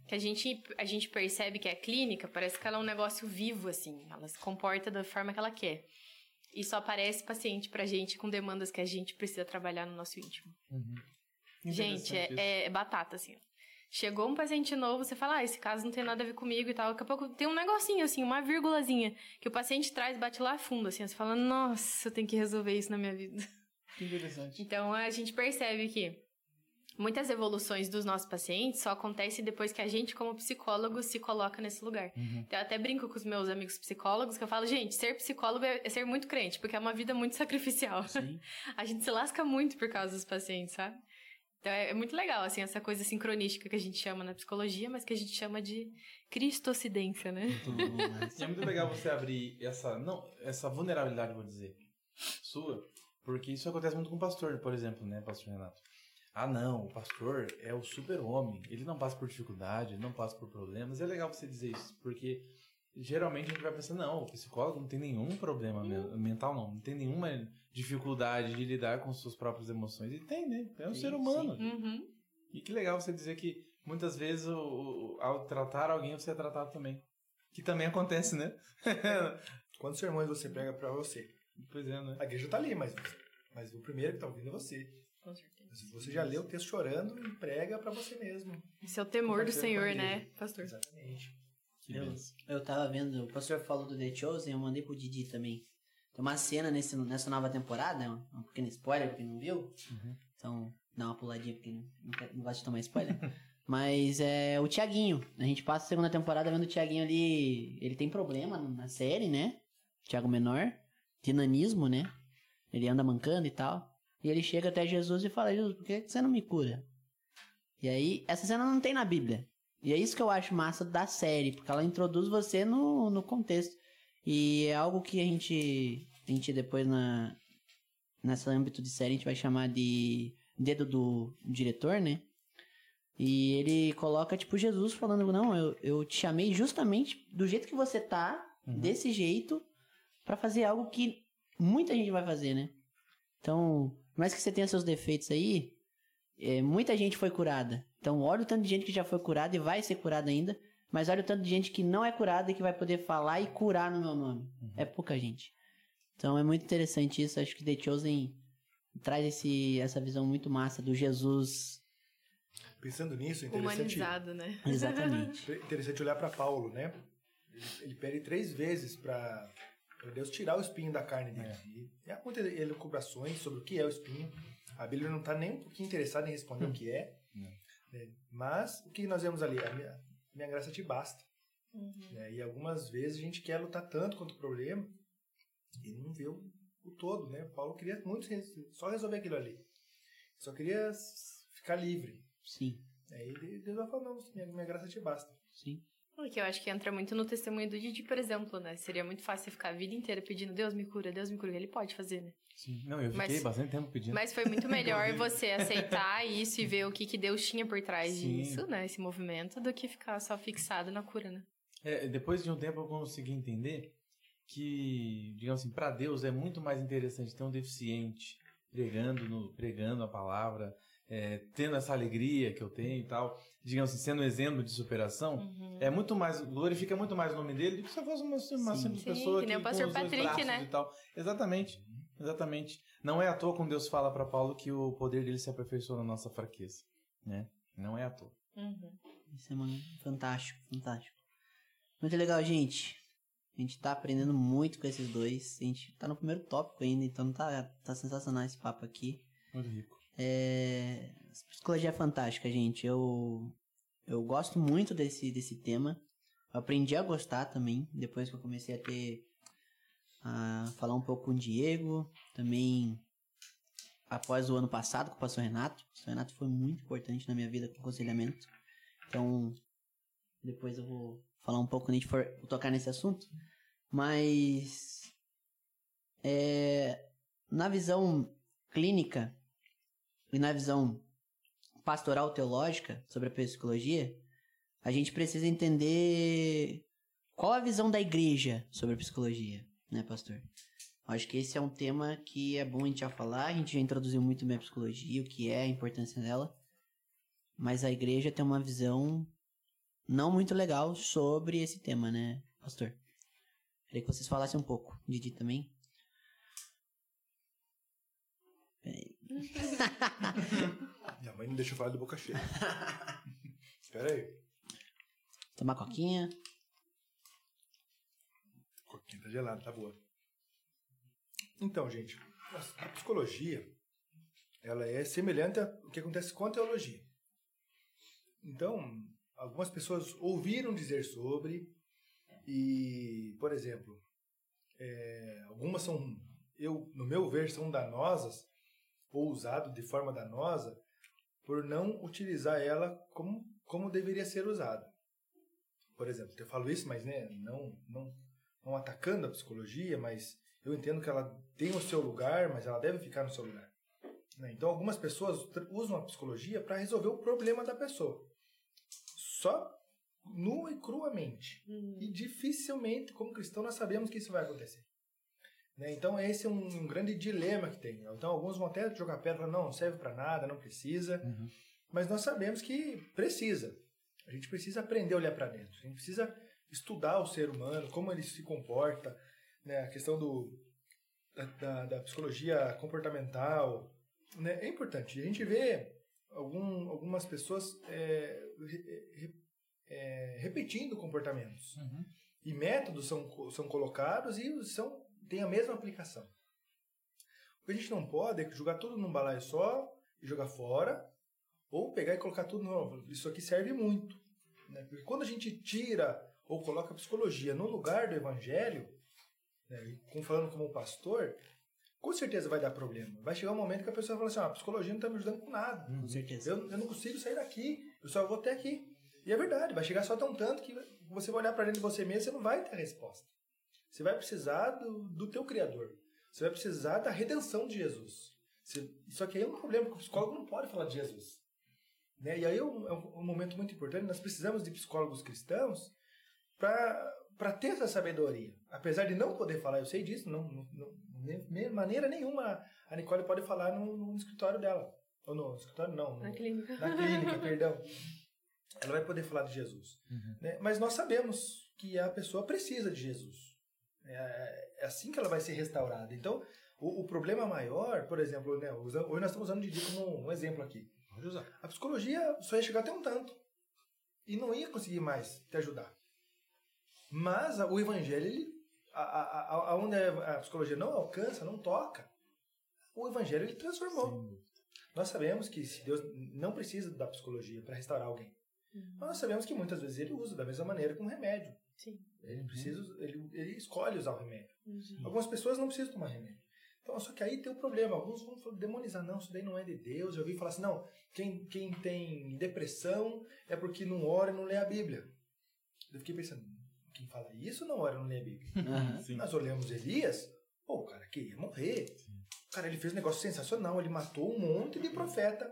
Que a gente, a gente percebe que a clínica parece que ela é um negócio vivo, assim. Ela se comporta da forma que ela quer. E só aparece paciente pra gente com demandas que a gente precisa trabalhar no nosso íntimo. Uhum. Gente, é, é batata, assim. Chegou um paciente novo, você fala, ah, esse caso não tem nada a ver comigo e tal. Daqui a pouco tem um negocinho, assim, uma vírgulazinha, que o paciente traz, bate lá fundo, assim. Você fala, nossa, eu tenho que resolver isso na minha vida. Que interessante. Então, a gente percebe que muitas evoluções dos nossos pacientes só acontecem depois que a gente, como psicólogo, se coloca nesse lugar. Uhum. Então, eu até brinco com os meus amigos psicólogos, que eu falo, gente, ser psicólogo é é ser muito crente, porque é uma vida muito sacrificial. Sim. A gente se lasca muito por causa dos pacientes, sabe? Então é, é muito legal, assim, essa coisa sincronística que a gente chama na psicologia, mas que a gente chama de cristocidência, né? Muito bom, mas- E é muito legal você abrir essa, não, essa vulnerabilidade, vou dizer, sua, porque isso acontece muito com o pastor, por exemplo, né, pastor Renato? Ah, não, o pastor é o super-homem, ele não passa por dificuldade, ele não passa por problemas. É legal você dizer isso, porque geralmente a gente vai pensar, não, o psicólogo não tem nenhum problema men- mental, não, não tem nenhuma dificuldade de lidar com suas próprias emoções. E tem, né? É um Sim, ser humano. Uhum. E que legal você dizer que muitas vezes o, o- ao tratar alguém você é tratado também. Que também acontece, né? Quantos sermões você prega pra você? pois é, né? A igreja tá ali, mas, mas o primeiro que tá ouvindo é você. Com certeza. Se Você já lê o texto chorando e prega pra você mesmo. Esse é o temor do Senhor, né, pastor? Exatamente. Que Eu, eu tava vendo, o pastor falou do The Chosen, eu mandei pro Didi também. Tem uma cena nesse, nessa nova temporada, um, um pequeno spoiler pra quem não viu. Uhum. Então, dá uma puladinha porque não, não, quer- não gosta de tomar spoiler. Mas é o Tiaguinho. A gente passa a segunda temporada vendo o Tiaguinho ali. Ele tem problema na série, né? Tiago Menor. De nanismo, né? Ele anda mancando e tal. E ele chega até Jesus e fala: Jesus, por que você não me cura? E aí, essa cena não tem na Bíblia. E é isso que eu acho massa da série, porque ela introduz você no, no contexto. E é algo que a gente, a gente depois na, nessa âmbito de série a gente vai chamar de dedo do diretor, né? E ele coloca, tipo, Jesus falando, não, eu, eu te chamei justamente do jeito que você tá, Uhum. desse jeito, pra fazer algo que muita gente vai fazer, né? Então, por mais que você tenha seus defeitos aí, é, muita gente foi curada. Então, olha o tanto de gente que já foi curada e vai ser curada ainda, mas olha o tanto de gente que não é curada e que vai poder falar e curar no meu nome. É pouca gente. Então, é muito interessante isso. Acho que The Chosen traz esse, essa visão muito massa do Jesus. Pensando nisso, é interessante, Humanizado, né? Exatamente. interessante olhar pra Paulo, né? Ele, ele pede três vezes pra pra Deus tirar o espinho da carne dele. E há muitas elucubrações sobre o que é o espinho. A Bíblia não está nem um pouquinho interessada em responder o que é. Né? Mas o que nós vemos ali? A minha, minha graça te basta. Uhum. né? E algumas vezes a gente quer lutar tanto contra o problema e não vê o, o todo, né? Paulo queria muito só resolver aquilo ali. Só queria ficar livre. Sim, Aí Deus vai falar, não, minha, minha graça te basta. sim. Porque eu acho que entra muito no testemunho do Didi, por exemplo, né? Seria muito fácil você ficar a vida inteira pedindo Deus me cura, Deus me cura. Ele pode fazer, né? Sim. Não, eu fiquei Mas- bastante tempo pedindo. Mas foi muito melhor você aceitar isso e ver o que, que Deus tinha por trás Sim. disso, né? Esse movimento, do que ficar só fixado na cura, né? É, depois de um tempo eu consegui entender que, digamos assim, para Deus é muito mais interessante ter um deficiente pregando, no, pregando a palavra, é, tendo essa alegria que eu tenho e tal, digamos assim, sendo um exemplo de superação. Uhum. É muito mais, glorifica muito mais o nome dele do que se eu fosse uma, uma Sim. simples Sim, pessoa que nem o com pastor Patrick, né? E tal. Exatamente, exatamente. Não é à toa quando Deus fala para Paulo que o poder dele se aperfeiçoa na nossa fraqueza, né? Não é à toa. Uhum. Isso é mano, fantástico, fantástico. Muito legal, gente. A gente tá aprendendo muito com esses dois. A gente tá no primeiro tópico ainda, então tá, tá sensacional esse papo aqui. Muito rico. É... Psicologia é fantástica, gente. Eu, eu gosto muito desse, desse tema. Eu aprendi a gostar também, depois que eu comecei a ter. a falar um pouco com o Diego. Também após o ano passado com o pastor Renato. O pastor Renato foi muito importante na minha vida com aconselhamento. Então, depois eu vou falar um pouco quando a gente for tocar nesse assunto. Mas. É, na visão clínica e na visão pastoral teológica sobre a psicologia, a gente precisa entender qual a visão da igreja sobre a psicologia, né, pastor? Acho que esse é um tema que é bom a gente já falar, a gente já introduziu muito bem a psicologia, o que é a importância dela, mas a igreja tem uma visão não muito legal sobre esse tema, né, pastor? Queria que vocês falassem um pouco. Didi também. Minha mãe não deixa eu falar de boca cheia. Espera aí. Tomar coquinha. Coquinha tá gelada, tá boa. Então, gente, a psicologia, ela é semelhante ao que acontece com a teologia. Então, algumas pessoas ouviram dizer sobre e, por exemplo, é, algumas são, eu, no meu ver, são danosas ou usado de forma danosa por não utilizar ela como, como deveria ser usada. Por exemplo, eu falo isso, mas né, não, não, não atacando a psicologia, mas eu entendo que ela tem o seu lugar, mas ela deve ficar no seu lugar. Né? Então, algumas pessoas usam a psicologia para resolver o problema da pessoa. Só nua e cruamente. Uhum. E dificilmente, como cristão, nós sabemos que isso vai acontecer. Né? Então, esse é um, um grande dilema que tem. Então, alguns vão até jogar pedra, não, não serve para nada, não precisa. Uhum. Mas nós sabemos que precisa. A gente precisa aprender a olhar para dentro. A gente precisa estudar o ser humano, como ele se comporta, né? a questão do, da, da, psicologia comportamental. Né? É importante. A gente vê algum, algumas pessoas é, re- é, repetindo comportamentos. Uhum. E métodos são, são colocados e são, têm a mesma aplicação. O que a gente não pode é jogar tudo num balaio só e jogar fora, ou pegar e colocar tudo no. Isso aqui serve muito. Né? Porque quando a gente tira ou coloca a psicologia no lugar do evangelho, né, falando como pastor, com certeza vai dar problema. Vai chegar um momento que a pessoa fala assim: ah, a psicologia não está me ajudando com nada. Com certeza. Eu, eu não consigo sair daqui, eu só vou até aqui. E é verdade, vai chegar só tão tanto que você vai olhar para dentro de você mesmo e você não vai ter a resposta. Você vai precisar do, do teu Criador. Você vai precisar da redenção de Jesus. Você- só que aí é um problema, porque o psicólogo não pode falar de Jesus. Né? E aí é um, é um- momento muito importante, nós precisamos de psicólogos cristãos para ter essa sabedoria. Apesar de não poder falar, eu sei disso, não, não, não- de maneira nenhuma a Nicole pode falar no, no escritório dela. Ou no escritório não, no, Na clínica. na clínica, perdão. Ela vai poder falar de Jesus. Uhum. né? Mas nós sabemos que a pessoa precisa de Jesus. É, é assim que ela vai ser restaurada. Então, o, o problema maior, por exemplo, né, usa- hoje nós estamos usando o Didi como um exemplo aqui. Pode usar. A psicologia só ia chegar até um tanto. E não ia conseguir mais te ajudar. Mas o evangelho, ele, a, a, a, aonde a psicologia não alcança, não toca, o evangelho ele transformou. Nós sabemos que se Deus não precisa da psicologia para restaurar alguém. Uhum. Mas nós sabemos que muitas vezes ele usa da mesma maneira com remédio. Sim. Ele precisa, ele, ele escolhe usar o remédio. Uhum. Algumas pessoas não precisam tomar remédio. Então, só que aí tem o problema. Alguns vão demonizar, não, isso daí não é de Deus. Eu ouvi falar assim, não, quem, quem tem depressão é porque não ora e não lê a Bíblia. Eu fiquei pensando, quem fala isso não ora e não lê a Bíblia. Sim. Nós olhamos Elias, pô, o cara queria morrer. Cara, ele fez um negócio sensacional. Ele matou um monte de profeta.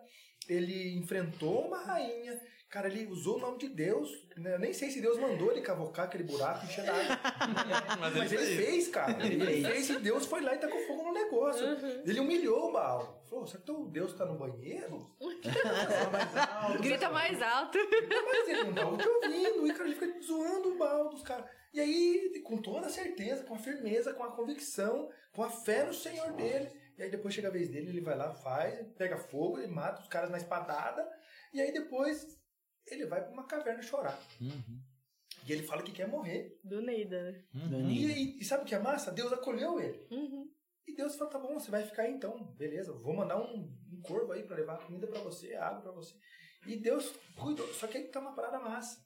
Ele enfrentou uma rainha. Cara, ele usou o nome de Deus. né? Eu nem sei se Deus mandou ele cavocar aquele buraco e encher d'água. Mas Mas ele ele fez. cara. Ele Ele fez. e Deus foi lá e tacou fogo no negócio. Uhum. Ele humilhou o Baal. Falou, será que teu Deus tá no banheiro? Fala mais alto. Grita mais alto. Mas ele não tava te ouvindo. E, cara, ele fica zoando o Baal dos caras. E aí, com toda a certeza, com a firmeza, com a convicção, com a fé no Senhor dele. E aí depois chega a vez dele, ele vai lá, faz, pega fogo, ele mata os caras na espadada. E aí depois ele vai pra uma caverna chorar. Uhum. E ele fala que quer morrer. Do Neida, né? E, Danilo. e- e sabe o que é massa? Deus acolheu ele. Uhum. E Deus falou, tá bom, você vai ficar aí então, beleza, vou mandar um, um corvo aí pra levar comida pra você, água pra você. E Deus cuidou, só que aí tá uma parada massa.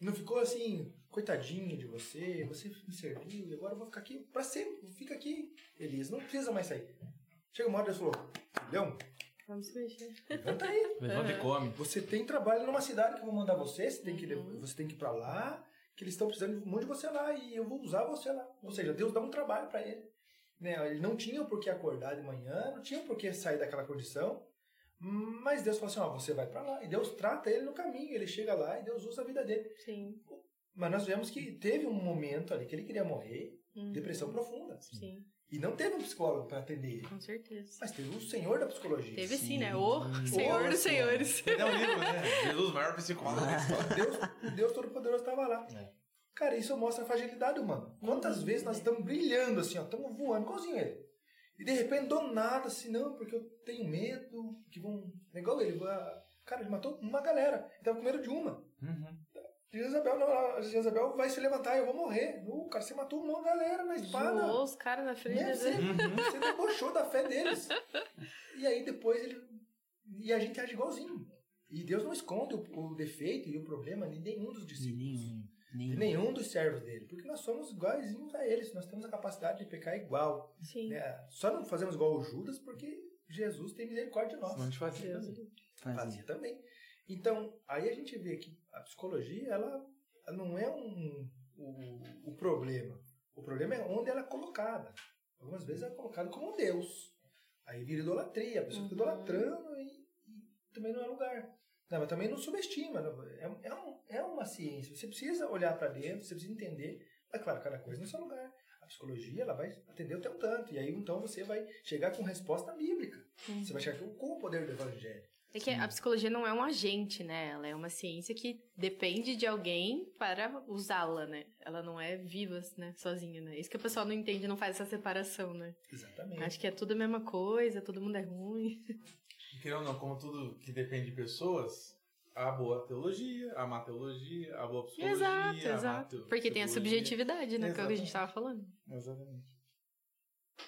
Não ficou assim, coitadinho de você, você me serviu e agora eu vou ficar aqui pra sempre, fica aqui, Elias, não precisa mais sair. Chega uma hora Deus falou, filhão, Vamos se mexer. levanta aí. Levanta e come. Você tem trabalho numa cidade que eu vou mandar você, você tem que, Uhum. você tem que ir pra lá, que eles estão precisando muito de você lá e eu vou usar você lá. Ou seja, Deus dá um trabalho pra ele. Né? Ele não tinha por que acordar de manhã, não tinha por que sair daquela condição, mas Deus falou assim: ó, você vai pra lá. E Deus trata ele no caminho, ele chega lá e Deus usa a vida dele. Sim. Mas nós vemos que teve um momento ali que ele queria morrer, Uhum. depressão profunda. Sim, E não teve um psicólogo pra atender ele. com certeza. Mas teve o Senhor da psicologia. Teve sim, Sim. né? O Senhor dos Senhor. Senhores. Tem até um livro, né? Jesus, maior psicólogo da história. Deus, o Deus Todo-Poderoso estava lá. É. Cara, isso mostra a fragilidade humana. Quantas Uhum. vezes nós estamos brilhando assim, ó, estamos voando, igualzinho ele. E de repente, do nada, assim, não, porque eu tenho medo, que vão. É igual ele. Cara, ele matou uma galera. Ele tava com medo de uma. Uhum. Jezabel, não, a Jezabel vai se levantar, eu vou morrer. O cara, você matou uma galera na espada. Zoou os caras na frente Né? Você. Uhum. você debochou da fé deles. E aí depois ele. E a gente age igualzinho. E Deus não esconde o, o defeito e o problema de nenhum dos discípulos. Nenhum. De Nenhum. nenhum dos servos dele. Porque nós somos iguaizinhos a eles. Nós temos a capacidade de pecar igual. Sim. né? Só não fazemos igual o Judas porque Jesus tem misericórdia de nós. A gente fazia. Fazia. Fazia também. Então, aí a gente vê que a psicologia, ela, não é um, o, o problema. O problema é onde ela é colocada. Algumas vezes ela é colocada como um Deus. Aí vira idolatria, a pessoa fica Uhum. idolatrando e, e também não é lugar. Não, mas também não subestima. não. É, é, um- é uma ciência. Você precisa olhar para dentro, você precisa entender. É claro, cada coisa no seu lugar. A psicologia ela vai atender o teu tanto. E aí então você vai chegar com resposta bíblica. Uhum. Você vai chegar com o poder do evangelho. É que a psicologia não é um agente, né? Ela é uma ciência que depende de alguém para usá-la, né? Ela não é viva, né? Sozinha, né? Isso que o pessoal não entende, não faz essa separação, né? Exatamente. Acho que é tudo a mesma coisa, todo mundo é ruim. E querendo ou não, como tudo que depende de pessoas, a boa teologia, a má teologia, a boa psicologia. exato, a má exato. Porque tem a subjetividade, né? Que é o que a gente Exatamente. tava falando. Exatamente.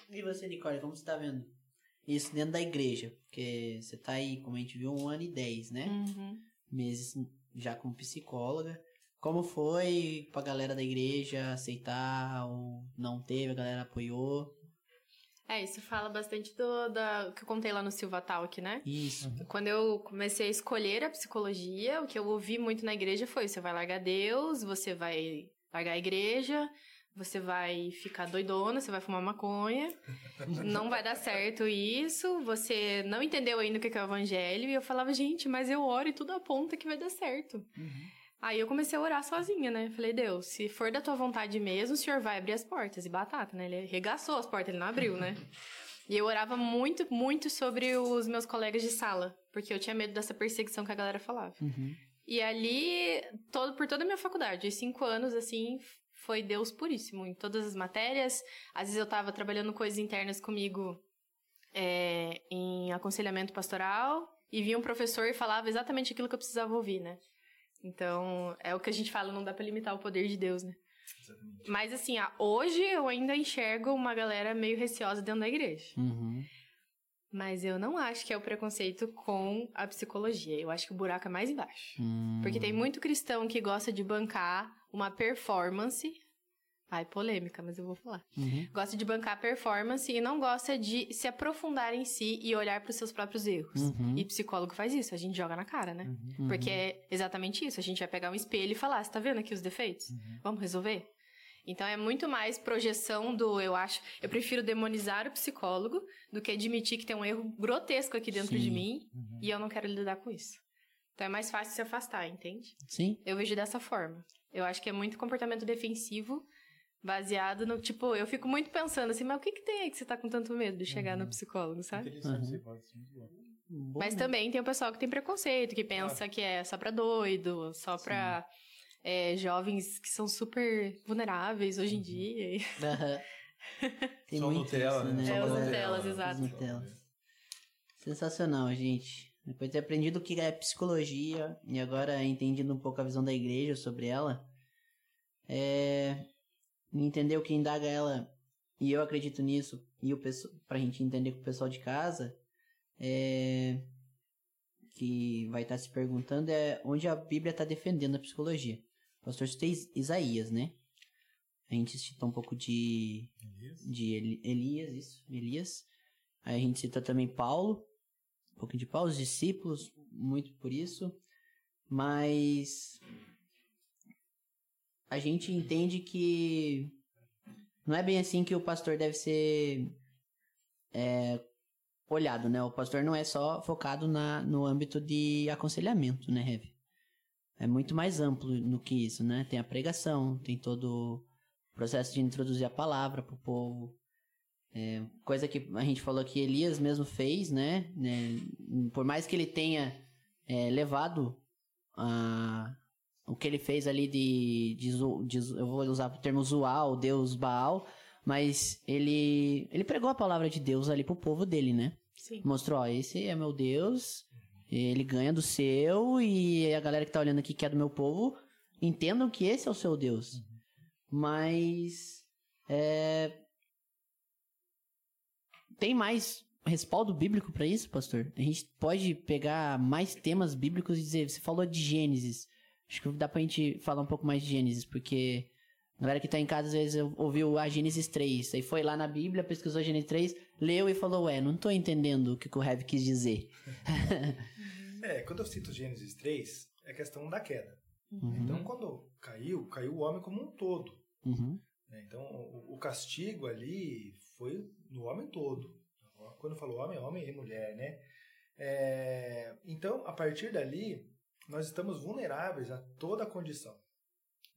E você, Nicole, como você tá vendo isso dentro da igreja? Porque você tá aí, como a gente viu, um ano e dez, né? Uhum. Meses já como psicóloga. Como foi pra galera da igreja aceitar ou não teve, a galera apoiou? É, isso fala bastante do da, que eu contei lá no Silva Talk, né? Isso. Quando eu comecei a escolher a psicologia, o que eu ouvi muito na igreja foi: você vai largar Deus, você vai largar a igreja, você vai ficar doidona, você vai fumar maconha, não vai dar certo isso, você não entendeu ainda o que é o evangelho. E eu falava: gente, mas eu oro e tudo aponta que vai dar certo. Aí eu comecei a orar sozinha, né? Falei, Deus, se for da tua vontade mesmo, o senhor vai abrir as portas. E batata, né? Ele arregaçou as portas, ele não abriu, né? E eu orava muito, muito sobre os meus colegas de sala, porque eu tinha medo dessa perseguição que a galera falava. Uhum. E ali, todo, por toda a minha faculdade, cinco anos, assim, foi Deus puríssimo em todas as matérias. Às vezes eu tava trabalhando coisas internas comigo é, em aconselhamento pastoral e vinha um professor e falava exatamente aquilo que eu precisava ouvir, né? Então, é o que a gente fala, não dá pra limitar o poder de Deus, né? Exatamente. Mas assim, ah, hoje eu ainda enxergo uma galera meio receosa dentro da igreja. Uhum. Mas eu não acho que é o preconceito com a psicologia. Eu acho que o buraco é mais embaixo. Hum. Porque tem muito cristão que gosta de bancar uma performance. Ai, polêmica, mas eu vou falar. Uhum. Gosta de bancar performance e não gosta de se aprofundar em si e olhar para os seus próprios erros. Uhum. E psicólogo faz isso, a gente joga na cara, né? Uhum. Porque é exatamente isso. A gente vai pegar um espelho e falar: você tá vendo aqui os defeitos? Uhum. Vamos resolver? Então é muito mais projeção do, eu acho. Eu prefiro demonizar o psicólogo do que admitir que tem um erro grotesco aqui dentro de Sim. mim Uhum. e eu não quero lidar com isso. Então é mais fácil se afastar, entende? Sim. Eu vejo dessa forma. Eu acho que é muito comportamento defensivo, baseado no. Tipo, eu fico muito pensando assim, mas o que, que tem aí que você tá com tanto medo de chegar no psicólogo, sabe? Interessante Uhum. bom. Mas também tem o pessoal que tem preconceito, que pensa que é só pra doido, só pra é, jovens que são super vulneráveis hoje em dia. e- Aham. Tem Só muito Nutella, isso, né? né? Só É, os? Nutellas, Nutella. exato. Os Nutellas. Sensacional, gente. Depois de ter aprendido o que é psicologia e agora entendendo um pouco a visão da igreja sobre ela, é... entender o que indaga ela, e eu acredito nisso, e o pessoal, pra gente entender com o pessoal de casa, é... que vai estar se perguntando é onde a Bíblia está defendendo a psicologia. O pastor citei Is- Isaías, né? A gente citou um pouco de de Eli- Elias, isso, Elias. Aí a gente cita também Paulo, um pouquinho de Paulo, os discípulos, muito por isso. Mas a gente entende que não é bem assim que o pastor deve ser é, olhado, né? O pastor não é só focado na, no âmbito de aconselhamento, né, Rev? É muito mais amplo no que isso, né? Tem a pregação, tem todo o processo de introduzir a palavra pro povo. É, coisa que a gente falou que Elias mesmo fez, né? né? Por mais que ele tenha é, levado a, o que ele fez ali de, de, de eu vou usar o termo zoar o deus Baal, mas ele ele pregou a palavra de Deus ali pro povo dele, né? Sim. Mostrou, ó, esse é meu Deus, Ele ganha do seu e a galera que tá olhando aqui, que é do meu povo, entendam que esse é o seu Deus. Uhum. Mas. É... Tem mais respaldo bíblico pra isso, pastor? A gente pode pegar mais temas bíblicos e dizer. Você falou de Gênesis. Acho que dá pra gente falar um pouco mais de Gênesis, porque. A galera que tá em casa às vezes ouviu a Gênesis 3, aí foi lá na Bíblia, pesquisou a Gênesis 3, leu e falou, ué, não tô entendendo o que, que o Heavy quis dizer. É, quando eu cito Gênesis 3, é questão da queda. Uhum. Então, quando caiu, caiu o homem como um todo. Uhum. né? Então, o castigo ali foi no homem todo. Quando eu falo homem, é homem e mulher, né? É, então, a partir dali, nós estamos vulneráveis a toda a condição.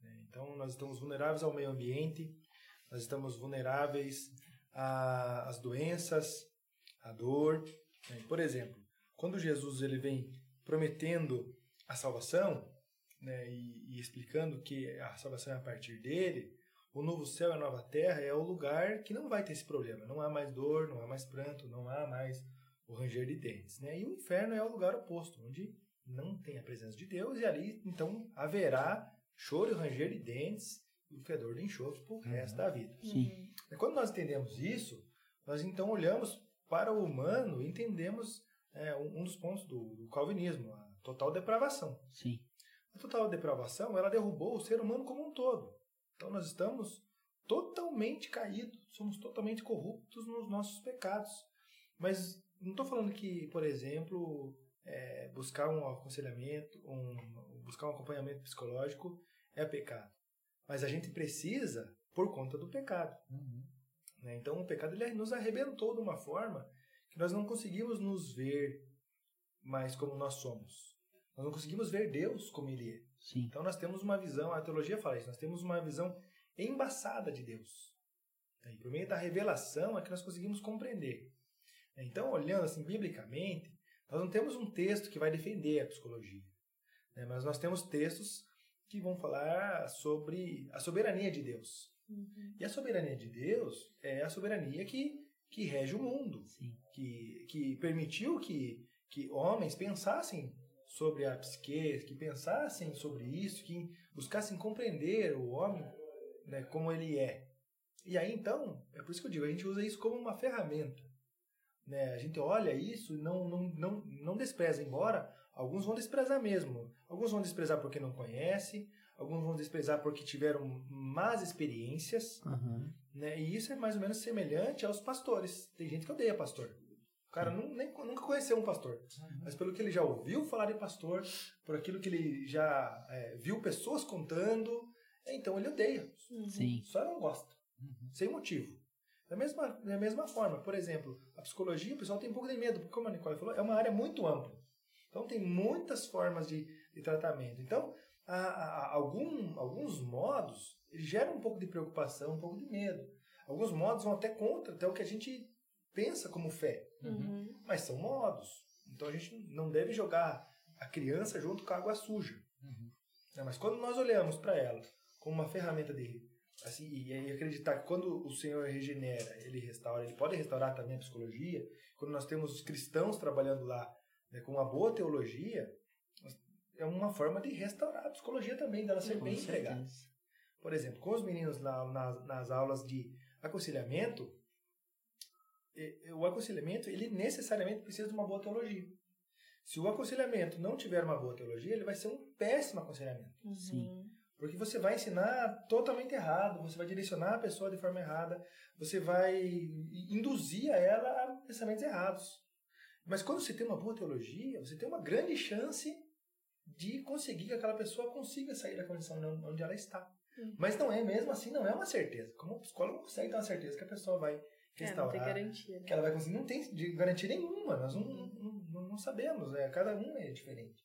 né? Então, nós estamos vulneráveis ao meio ambiente, nós estamos vulneráveis às doenças, à dor. né? Por exemplo, quando Jesus ele vem prometendo a salvação né, e, e explicando que a salvação é a partir dele, o novo céu e a nova terra é o lugar que não vai ter esse problema. Não há mais dor, não há mais pranto, não há mais o ranger de dentes. Né? E o inferno é o lugar oposto, onde não tem a presença de Deus, e ali então haverá choro e ranger de dentes e o fedor de enxofre para o resto da vida. Sim. E quando nós entendemos isso, nós então olhamos para o humano e entendemos é, um, um dos pontos do, do calvinismo, a total depravação. Sim. A total depravação, ela derrubou o ser humano como um todo. Então nós estamos totalmente caídos, somos totalmente corruptos nos nossos pecados. Mas não estou falando que, por exemplo, é, buscar um aconselhamento, um, buscar um acompanhamento psicológico é pecado. Mas a gente precisa por conta do pecado. né? Então o pecado ele nos arrebentou de uma forma que nós não conseguimos nos ver mais como nós somos. Nós não conseguimos ver Deus como Ele é. Sim. Então nós temos uma visão, a teologia fala isso, nós temos uma visão embaçada de Deus. E por meio da revelação é que nós conseguimos compreender. Então, olhando assim biblicamente, nós não temos um texto que vai defender a psicologia, né? mas nós temos textos que vão falar sobre a soberania de Deus. E a soberania de Deus é a soberania que, que rege o mundo, Sim. que, que permitiu que, que homens pensassem sobre a psique, que pensassem sobre isso, que buscassem compreender o homem né, como ele é. E aí então, é por isso que eu digo, a gente usa isso como uma ferramenta. Né? A gente olha isso e não, não, não, não despreza, embora alguns vão desprezar mesmo. Alguns vão desprezar porque não conhecem, alguns vão desprezar porque tiveram más experiências, Aham. né? E isso é mais ou menos semelhante aos pastores. Tem gente que odeia pastor. O cara nu- nem, nunca conheceu um pastor. Mas pelo que ele já ouviu falar de pastor, por aquilo que ele já é, viu pessoas contando, então ele odeia. Sim. Só não gosta. Sem motivo. Da mesma, da mesma forma, por exemplo, a psicologia, o pessoal tem um pouco de medo, porque como a Nicole falou, é uma área muito ampla. Então tem muitas formas de, de tratamento. Então, há, há- há algum, alguns modos eles geram um pouco de preocupação, um pouco de medo. Alguns modos vão até contra até o que a gente pensa como fé. Uhum. Mas são modos. Então a gente não deve jogar a criança junto com a água suja. Né, Mas quando nós olhamos para ela como uma ferramenta de assim e acreditar que quando o Senhor regenera, ele restaura, ele pode restaurar também a psicologia. Quando nós temos os cristãos trabalhando lá né, com uma boa teologia, é uma forma de restaurar a psicologia também, dela ser Com bem empregada. certeza. Por exemplo, com os meninos lá nas, nas aulas de aconselhamento, o aconselhamento ele necessariamente precisa de uma boa teologia. Se o aconselhamento não tiver uma boa teologia, ele vai ser um péssimo aconselhamento. Sim. Porque você vai ensinar totalmente errado, você vai direcionar a pessoa de forma errada, você vai induzir a ela a pensamentos errados. Mas quando você tem uma boa teologia, você tem uma grande chance de conseguir que aquela pessoa consiga sair da condição onde ela está. Uhum. Mas não é mesmo assim, não é uma certeza. Como psicólogo não consegue ter uma certeza que a pessoa vai É, não restaurar, tem garantia. né? que ela vai conseguir. Não tem de garantia nenhuma, nós não, não, não- não sabemos, né? cada um é diferente.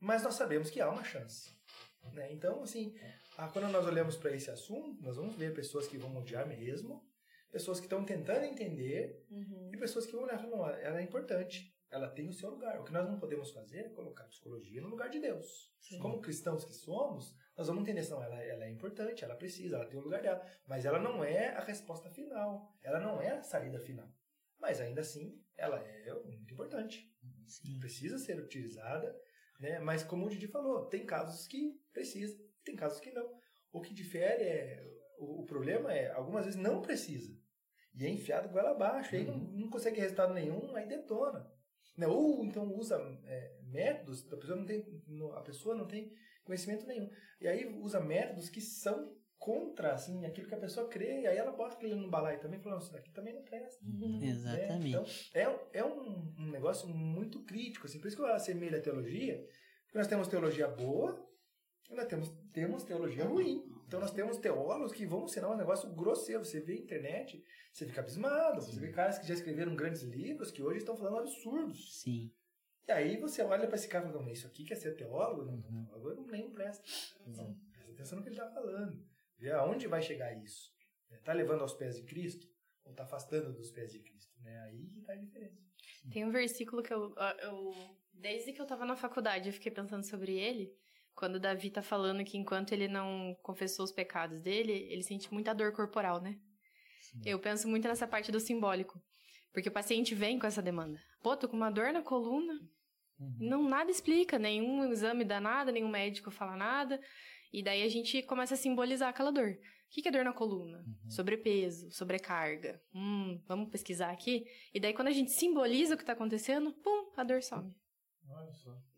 Mas nós sabemos que há uma chance. Né? Então, assim, ah, quando nós olhamos para esse assunto, nós vamos ver pessoas que vão odiar mesmo, pessoas que estão tentando entender Uhum. e pessoas que vão olhar e falar, não, ela é importante, ela tem o seu lugar. O que nós não podemos fazer é colocar a psicologia no lugar de Deus. Como cristãos que somos, nós vamos entender, não, ela, ela é importante, ela precisa, ela tem o lugar dela, mas ela não é a resposta final, ela não é a saída final. mas ainda assim ela é muito importante. Sim. Precisa ser utilizada, né? Mas como o Didi falou, tem casos que precisa, tem casos que não. O que difere é o, o problema é algumas vezes não precisa e é enfiado goela abaixo, aí não, não consegue resultado nenhum, aí detona. Né? Ou então usa é, métodos, a pessoa, não tem, a pessoa não tem conhecimento nenhum. E aí usa métodos que são contra assim, aquilo que a pessoa crê, e aí ela bota aquilo no balaio também e fala, isso daqui também não presta. Uhum. Né? Exatamente. Então, é, é um, um negócio muito crítico. Assim, por isso que eu assemelho a teologia, porque nós temos teologia boa e nós temos, temos teologia ruim. Então nós temos teólogos que vão ensinar um negócio grosseiro. Você vê a internet, você fica abismado. Você vê caras que já escreveram grandes livros que hoje estão falando absurdos. Sim. E aí você olha para esse cara e fala, isso aqui quer ser teólogo? Não, uhum. teólogo nem presta. Não, presta atenção no que ele está falando. Vê aonde vai chegar isso. Está levando aos pés de Cristo ou está afastando dos pés de Cristo? Né? Aí está a diferença. Tem um versículo que eu, eu desde que eu estava na faculdade, eu fiquei pensando sobre ele. Quando Davi tá falando que enquanto ele não confessou os pecados dele, ele sente muita dor corporal, né? Sim. Eu penso muito nessa parte do simbólico. Porque o paciente vem com essa demanda. Pô, tô com uma dor na coluna. Uhum. Não, nada explica, nenhum exame dá nada, nenhum médico fala nada. E daí a gente começa a simbolizar aquela dor. O que é dor na coluna? Uhum. Sobrepeso, sobrecarga. Hum, vamos pesquisar aqui. E daí quando a gente simboliza o que está acontecendo, pum, a dor some.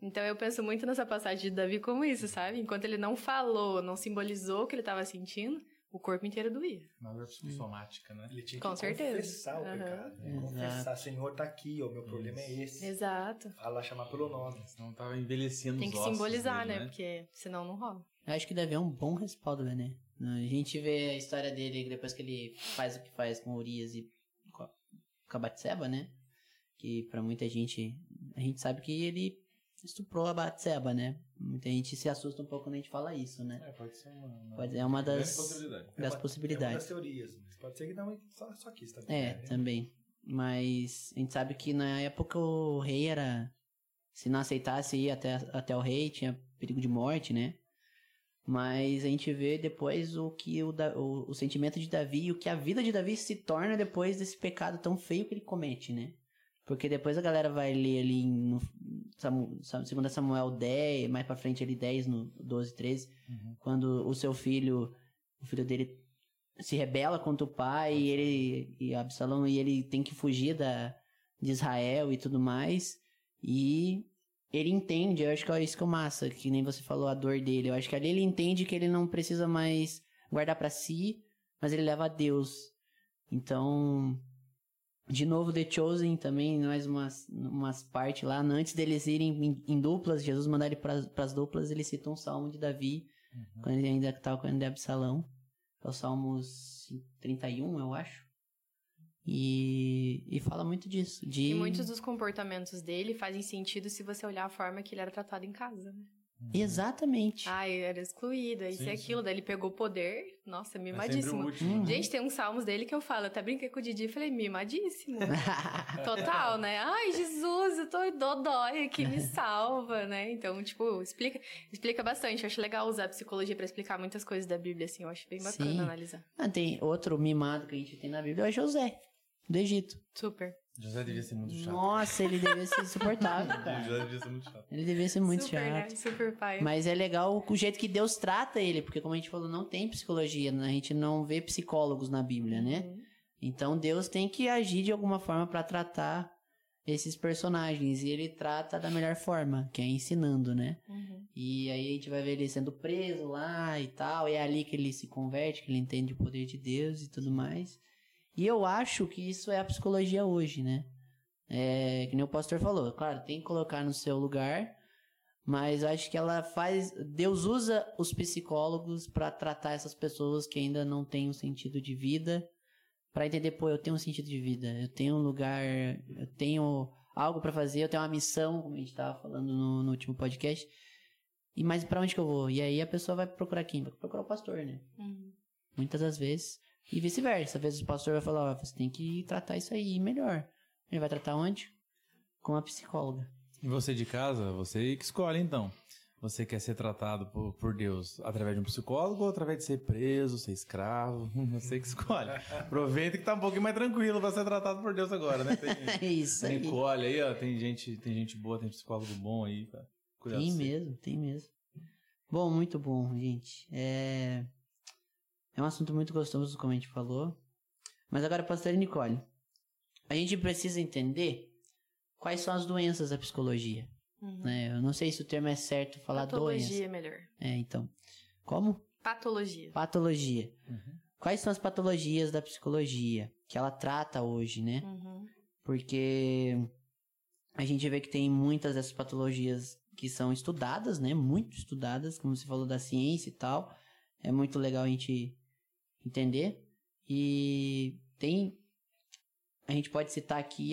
Então eu penso muito nessa passagem de Davi como isso, sabe? Enquanto ele não falou, não simbolizou o que ele estava sentindo, o corpo inteiro doía. Uma dor psicossomática, né? Ele tinha Com que certeza. confessar o uhum. pecado. Né? Confessar, Senhor, tá aqui, o meu problema é esse. Exato. Fala, chamar pelo nome. Senão tava envelhecendo Tem que simbolizar, dele, né? né? Porque senão não rola. Eu acho que Davi é um bom respaldo, né? A gente vê a história dele depois que ele faz o que faz com Urias e com a Batseba, né? Que pra muita gente, a gente sabe que ele estuprou a Batseba, né? Muita gente se assusta um pouco quando a gente fala isso, né? É, pode ser uma, uma, pode, é uma das, possibilidade. das é possibilidades. É uma das teorias. Pode ser que não só, só quis também. É, né? também. Mas a gente sabe que na época o rei era. Se não aceitasse ir até, até o rei, tinha perigo de morte, né? Mas a gente vê depois o que o, o, o sentimento de Davi e o que a vida de Davi se torna depois desse pecado tão feio que ele comete, né? Porque depois a galera vai ler ali no segundo Samuel 10, mais pra frente ali 10, no 12, 13, uhum. quando o seu filho, o filho dele se rebela contra o pai e ele e Absalão e ele tem que fugir da de Israel e tudo mais. E ele entende, eu acho que é isso que é massa, que nem você falou a dor dele. Eu acho que ali ele entende que ele não precisa mais guardar para si, mas ele leva a Deus. Então, de novo, The Chosen também, mais umas, umas partes lá. Antes deles irem em, em duplas, Jesus mandar ele para as duplas, ele cita um salmo de Davi, uhum. quando ele ainda estava com o Absalão. É o Salmo 31, eu acho. E, e fala muito disso. De... E muitos dos comportamentos dele fazem sentido se você olhar a forma que ele era tratado em casa, né? Uhum. Exatamente. Ah, era excluído, isso e aquilo. Daí ele pegou o poder. Nossa, mimadíssimo. É último, né? Gente, tem uns salmos dele que eu falo, até brinquei com o Didi e falei, mimadíssimo. Total, né? Ai, Jesus, eu tô dodói aqui, me salva, né? Então, tipo, explica, explica bastante. Eu acho legal usar a psicologia para explicar muitas coisas da Bíblia, assim. Eu acho bem bacana Sim. analisar. Ah, tem outro mimado que a gente tem na Bíblia, é José, do Egito. Super. José devia ser muito chato. Nossa, ele devia ser insuportável, cara. José devia ser muito chato. Ele devia ser muito Super, chato. Né? Super pai. Mas é legal o jeito que Deus trata ele, porque como a gente falou, não tem psicologia, né? a gente não vê psicólogos na Bíblia, né? Uhum. Então Deus tem que agir de alguma forma para tratar esses personagens e ele trata da melhor forma, que é ensinando, né? Uhum. E aí a gente vai ver ele sendo preso lá e tal, e é ali que ele se converte, que ele entende o poder de Deus e tudo mais. E eu acho que isso é a psicologia hoje, né? É, que nem o pastor falou, claro, tem que colocar no seu lugar, mas acho que ela faz. Deus usa os psicólogos para tratar essas pessoas que ainda não têm um sentido de vida, para entender, pô, eu tenho um sentido de vida, eu tenho um lugar, eu tenho algo para fazer, eu tenho uma missão, como a gente estava falando no, no, último podcast. E mas para onde que eu vou? E aí a pessoa vai procurar quem? Vai procurar o pastor, né? Uhum. Muitas das vezes. E vice-versa. Às vezes o pastor vai falar, ó, você tem que tratar isso aí melhor. Ele vai tratar onde? Com a psicóloga. E você de casa, você que escolhe então. você quer ser tratado por, por Deus através de um psicólogo ou através de ser preso, ser escravo? Você que escolhe. Aproveita que tá um pouquinho mais tranquilo pra ser tratado por Deus agora, né? Tem, É isso aí. tem colhe aí, ó. Tem gente, tem gente boa, tem psicólogo bom aí. Pra cuidar Tem mesmo, tem mesmo. Bom, muito bom, gente. É... é um assunto muito gostoso, como a gente falou. Mas agora, pastor Nicole, a gente precisa entender quais são as doenças da psicologia. Uhum. Né? Eu não sei se o termo é certo falar Patologia doença. é melhor. É, então. Como? Patologia. Patologia. Uhum. Quais são as patologias da psicologia que ela trata hoje, né? Uhum. porque a gente vê que tem muitas dessas patologias que são estudadas, né? Muito estudadas, como você falou da ciência e tal. É muito legal a gente entender. E tem. A gente pode citar aqui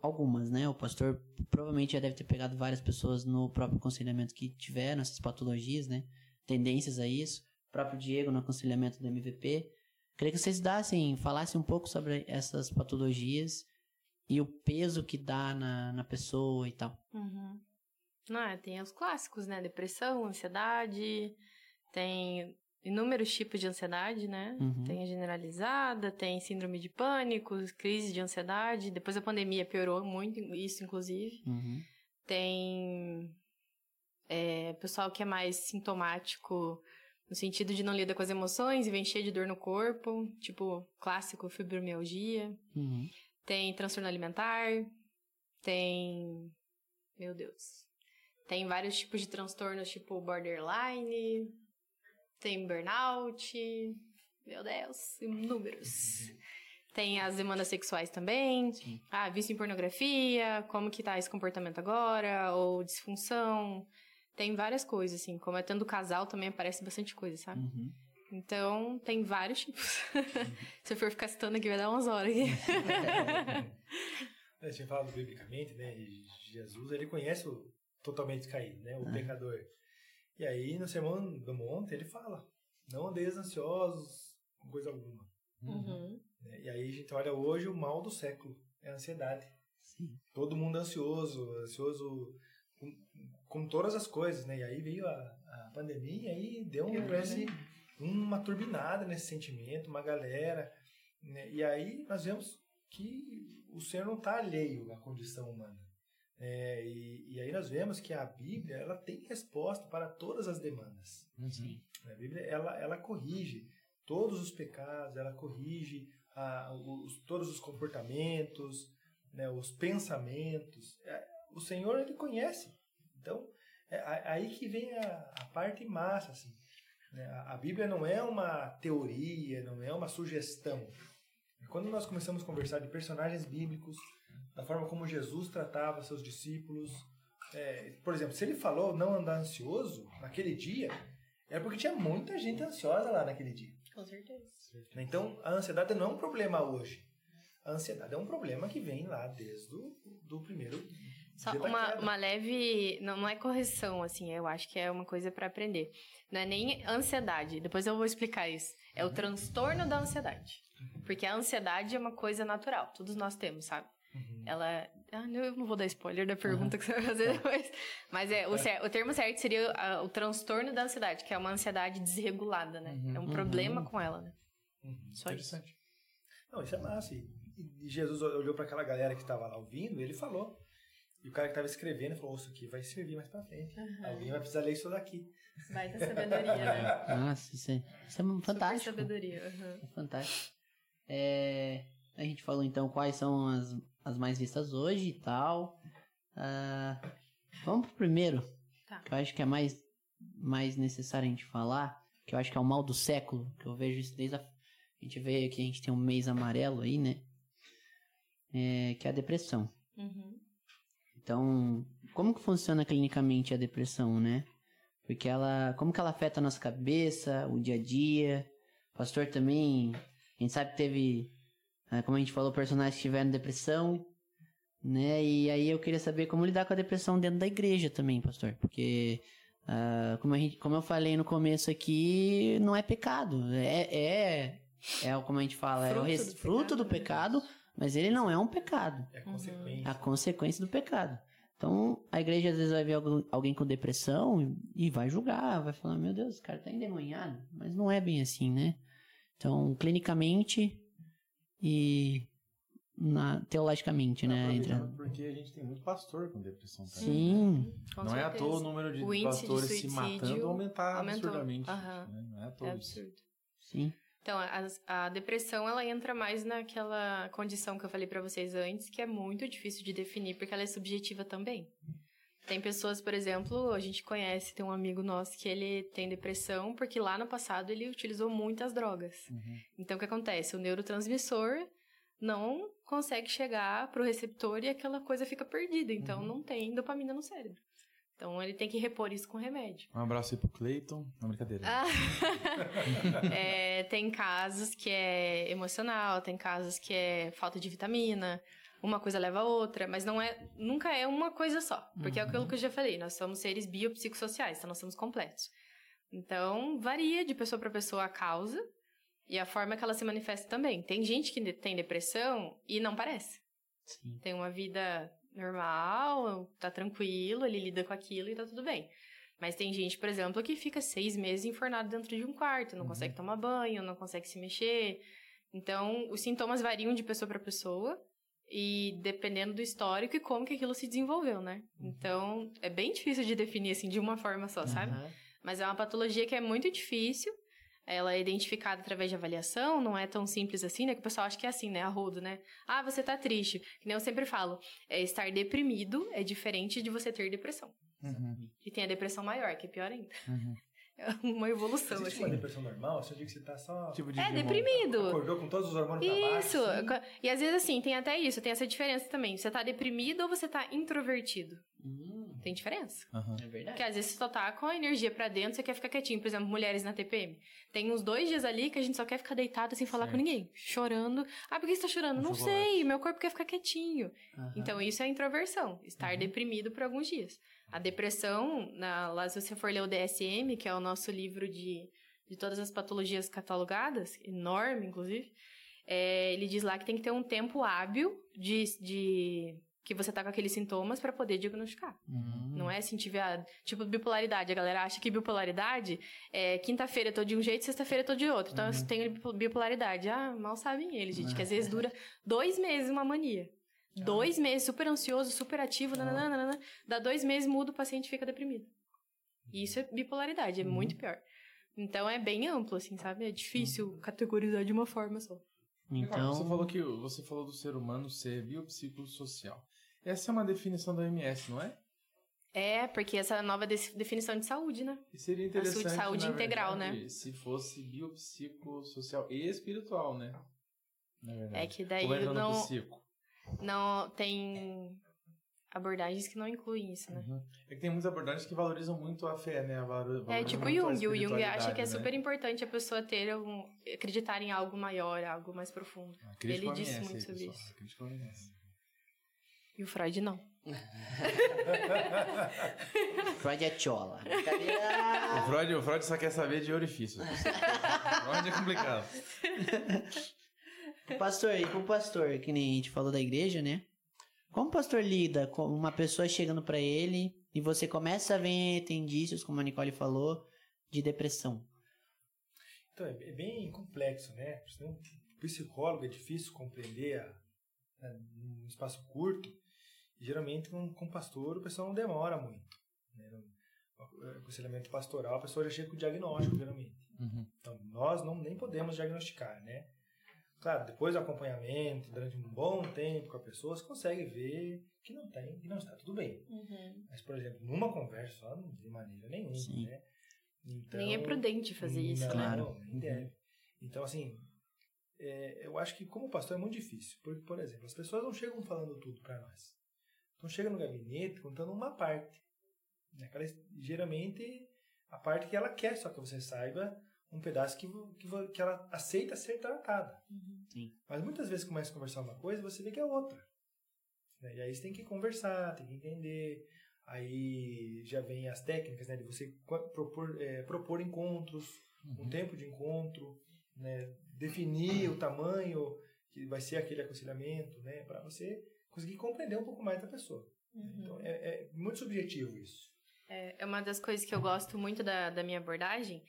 algumas, né? O pastor provavelmente já deve ter pegado várias pessoas no próprio aconselhamento que tiveram essas patologias, né? Tendências a isso. O próprio Diego no aconselhamento do MVP. Queria que vocês dassem, falassem um pouco sobre essas patologias e o peso que dá na, na pessoa e tal. Uhum. Não, é, tem os clássicos, né? Depressão, ansiedade, tem inúmeros tipos de ansiedade, né? Uhum. Tem a generalizada, tem síndrome de pânico, crise de ansiedade. Depois da pandemia piorou muito isso, inclusive. Uhum. Tem é, pessoal que é mais sintomático no sentido de não lida com as emoções e vem cheio de dor no corpo, tipo clássico fibromialgia. Uhum. Tem transtorno alimentar, tem. Meu Deus. Tem vários tipos de transtornos, tipo borderline, tem burnout. Meu Deus, inúmeros. Tem as demandas sexuais também. Sim. Ah, vício em pornografia, como que tá esse comportamento agora, ou disfunção. Tem várias coisas, assim. Como é tendo casal também aparece bastante coisa, sabe? Uhum. Então, tem vários tipos. Se eu for ficar citando aqui, vai dar umas horas aqui. A gente fala biblicamente, né? Jesus, ele conhece o totalmente caído, né? O Ah. pecador. E aí, no Sermão do Monte, ele fala: Não andeis ansiosos com coisa alguma. Uhum. né? E aí, a gente olha hoje o mal do século é a ansiedade. Sim. Todo mundo ansioso, ansioso com, com todas as coisas, né? E aí veio a, a pandemia e aí deu um, parece, uma turbinada nesse sentimento, uma galera. né? E aí nós vemos que o Senhor não está alheio à condição humana. É, e, e aí nós vemos que a Bíblia ela tem resposta para todas as demandas. Sim. A Bíblia ela, ela corrige todos os pecados, ela corrige ah, os, todos os comportamentos, né, os pensamentos. É, O Senhor ele conhece. Então é a- aí que vem a, a parte massa assim. né? A, a Bíblia não é uma teoria, não é uma sugestão. Quando nós começamos a conversar de personagens bíblicos, da forma como Jesus tratava seus discípulos, é, por exemplo, se ele falou não andar ansioso naquele dia, é porque tinha muita gente ansiosa lá naquele dia. Com certeza. Então, a ansiedade não é um problema hoje. A ansiedade é um problema que vem lá desde o do primeiro Só uma, uma leve. Não, não é correção, assim, eu acho que é uma coisa pra aprender. Não é nem ansiedade, depois eu vou explicar isso. É o Uhum. transtorno da ansiedade. Porque a ansiedade é uma coisa natural, todos nós temos, sabe? Uhum. Ela. Ah, não, eu não vou dar spoiler da pergunta que você vai fazer depois. Mas é, o, cer- o termo certo seria ah, o transtorno da ansiedade, que é uma ansiedade desregulada, né? É um Uhum. problema com ela, né? Uhum. Só isso. Interessante. Não, isso é massa. E, e Jesus olhou para aquela galera que estava lá ouvindo e ele falou. E o cara que estava escrevendo falou: "Ô, Isso aqui vai servir mais para frente. Alguém vai precisar ler isso daqui. Vai da sabedoria, né? Nossa, isso é, isso é Super fantástico. sabedoria. uhum. É fantástico. É, a gente falou então quais são as, as mais vistas hoje e tal. Ah, vamos pro primeiro, Tá. que eu acho que é mais, mais necessário a gente falar, que eu acho que é o mal do século, que eu vejo isso desde a... A gente vê que a gente tem um mês amarelo aí, né? É, que é a depressão. Uhum. Então, como que funciona clinicamente a depressão, né? Porque ela, como que ela afeta a nossa cabeça, o dia a dia? O pastor também, a gente sabe que teve, como a gente falou, personagens que tiveram depressão, né? E aí eu queria saber como lidar com a depressão dentro da igreja também, pastor, porque ah, como, a gente, como eu falei no começo aqui, não é pecado, é, é, é como a gente fala, é o Fruto res- do fruto do pecado, né? pecado, mas ele não é um pecado É Uhum. consequência. a consequência do pecado. Então, a igreja às vezes vai ver alguém com depressão e vai julgar, vai falar, meu Deus, esse cara tá endemoniado. Mas não é bem assim, né? Então, clinicamente e na, teologicamente, né? Entra... Porque a gente tem muito pastor com depressão também. Sim, Com não é à certeza. toa o número de O índice de pastores se matando aumentar aumentou. absurdamente. Aham. né? Não é à É toa isso. absurdo. sim. Então, a, a depressão, ela entra mais naquela condição que eu falei pra vocês antes, que é muito difícil de definir, porque ela é subjetiva também. Tem pessoas, por exemplo, a gente conhece, tem um amigo nosso que ele tem depressão porque lá no passado ele utilizou muitas drogas. Uhum. Então, o que acontece? O neurotransmissor não consegue chegar pro receptor e aquela coisa fica perdida. Então, Uhum. não tem dopamina no cérebro. Então, ele tem que repor isso com remédio. Um abraço aí pro Cleiton. Não, brincadeira. Ah, é, tem casos que é emocional, tem casos que é falta de vitamina, uma coisa leva a outra, mas não é, nunca é uma coisa só. Porque é aquilo que eu já falei, nós somos seres biopsicossociais, então nós somos completos. Então, varia de pessoa para pessoa a causa e a forma que ela se manifesta também. Tem gente que tem depressão e não parece. Sim. Tem uma vida normal, tá tranquilo, ele lida com aquilo e tá tudo bem. Mas tem gente, por exemplo, que fica seis meses enfornado dentro de um quarto, não consegue tomar banho, não consegue se mexer. Então, os sintomas variam de pessoa para pessoa e dependendo do histórico e como que aquilo se desenvolveu, né? Então, é bem difícil de definir assim de uma forma só, sabe? Aham. Mas é uma patologia que é muito difícil. Ela é identificada através de avaliação, não é tão simples assim, né? Que o pessoal acha que é assim, né? Arrodo, né? Ah, você tá triste. Que nem eu sempre falo, é, estar deprimido é diferente de você ter depressão. Uhum. E tem a depressão maior, que é pior ainda. Uhum. É uma evolução, Existe assim. uma depressão normal? Você diz que você tá só... Tipo de É, demônio. deprimido. Acordou com todos os hormônios pra baixo? Isso. assim? E às vezes, assim, tem até isso, tem essa diferença também. Você tá deprimido ou você tá introvertido? Hum, Tem diferença. Aham. é verdade. Porque às vezes você só tá com a energia pra dentro, você quer ficar quietinho. Por exemplo, mulheres na TPM. Tem uns dois dias ali que a gente só quer ficar deitado sem falar Certo. com ninguém. Chorando. Ah, por que você tá chorando? Um Não chocolate. sei, meu corpo quer ficar quietinho. Aham. Então isso é introversão, estar deprimido por alguns dias. A depressão, na, lá se você for ler o DSM, que é o nosso livro de, de todas as patologias catalogadas, enorme inclusive, é, ele diz lá que tem que ter um tempo hábil de, de que você tá com aqueles sintomas para poder diagnosticar. Hum. Não é assim, tiver tipo bipolaridade. A galera acha que bipolaridade é quinta-feira eu tô de um jeito, sexta-feira eu tô de outro. Então eu tenho bipo- bipolaridade. Ah, mal sabem eles, gente, que às vezes dura dois meses uma mania. Dois meses, super ansioso, super ativo, nananana, dá dois meses, muda, o paciente fica deprimido. E isso é bipolaridade, é muito pior. Então é bem amplo, assim, sabe? É difícil categorizar de uma forma só. Então, Você falou que você falou do ser humano ser biopsicossocial. Essa é uma definição da OMS, não é? É, porque essa é a nova definição de saúde, né? E seria interessante, saúde na integral, verdade, né? Se fosse biopsicossocial e espiritual, né? Na verdade. É que daí no não, psico. Não tem abordagens que não incluem isso, né? Uhum. É que tem muitas abordagens que valorizam muito a fé, né? A valor- É valorizam tipo Jung. O Jung acha que é espiritualidade, super né? importante a pessoa ter um, acreditar em algo maior, algo mais profundo. Ah, Ele disse muito aí, sobre pessoal. isso. E o Freud não. Freud é chola. Brincadeira. O Freud, o Freud só quer saber de orifícios. Freud é complicado. pastor, e pro pastor, que nem a gente falou da igreja, né? Como o pastor lida com uma pessoa chegando pra ele e você começa a ver, tem indícios, como a Nicole falou, de depressão? Então, é é bem complexo, né? Psicólogo é difícil compreender a, né, num espaço curto. E, geralmente, com, com pastor, o pessoal não demora muito. Né? No aconselhamento pastoral, a pessoa já chega com o diagnóstico, geralmente. Uhum. Então, nós não, nem podemos diagnosticar, né? Claro, depois do acompanhamento, durante um bom tempo com a pessoa, você consegue ver que não tem, que não está tudo bem. Mas, por exemplo, numa conversa só, de maneira nenhuma, Sim. né? Então, Nem é prudente fazer isso, não, né? Claro. nem deve. Então, assim, é, eu acho que como pastor é muito difícil. Porque, por exemplo, as pessoas não chegam falando tudo para nós. Então, chega no gabinete contando uma parte. Né? Aquela- geralmente, a parte que ela quer só que você saiba um pedaço que, que, que ela aceita ser tratada. Sim. Mas muitas vezes começa a conversar uma coisa você vê que é outra. Né? E aí você tem que conversar, tem que entender. Aí já vem as técnicas né, de você propor, é, propor encontros, um tempo de encontro, né, definir o tamanho que vai ser aquele aconselhamento, né, para você conseguir compreender um pouco mais da pessoa. Então, é, é muito subjetivo isso. É, é uma das coisas que eu gosto muito da, da minha abordagem,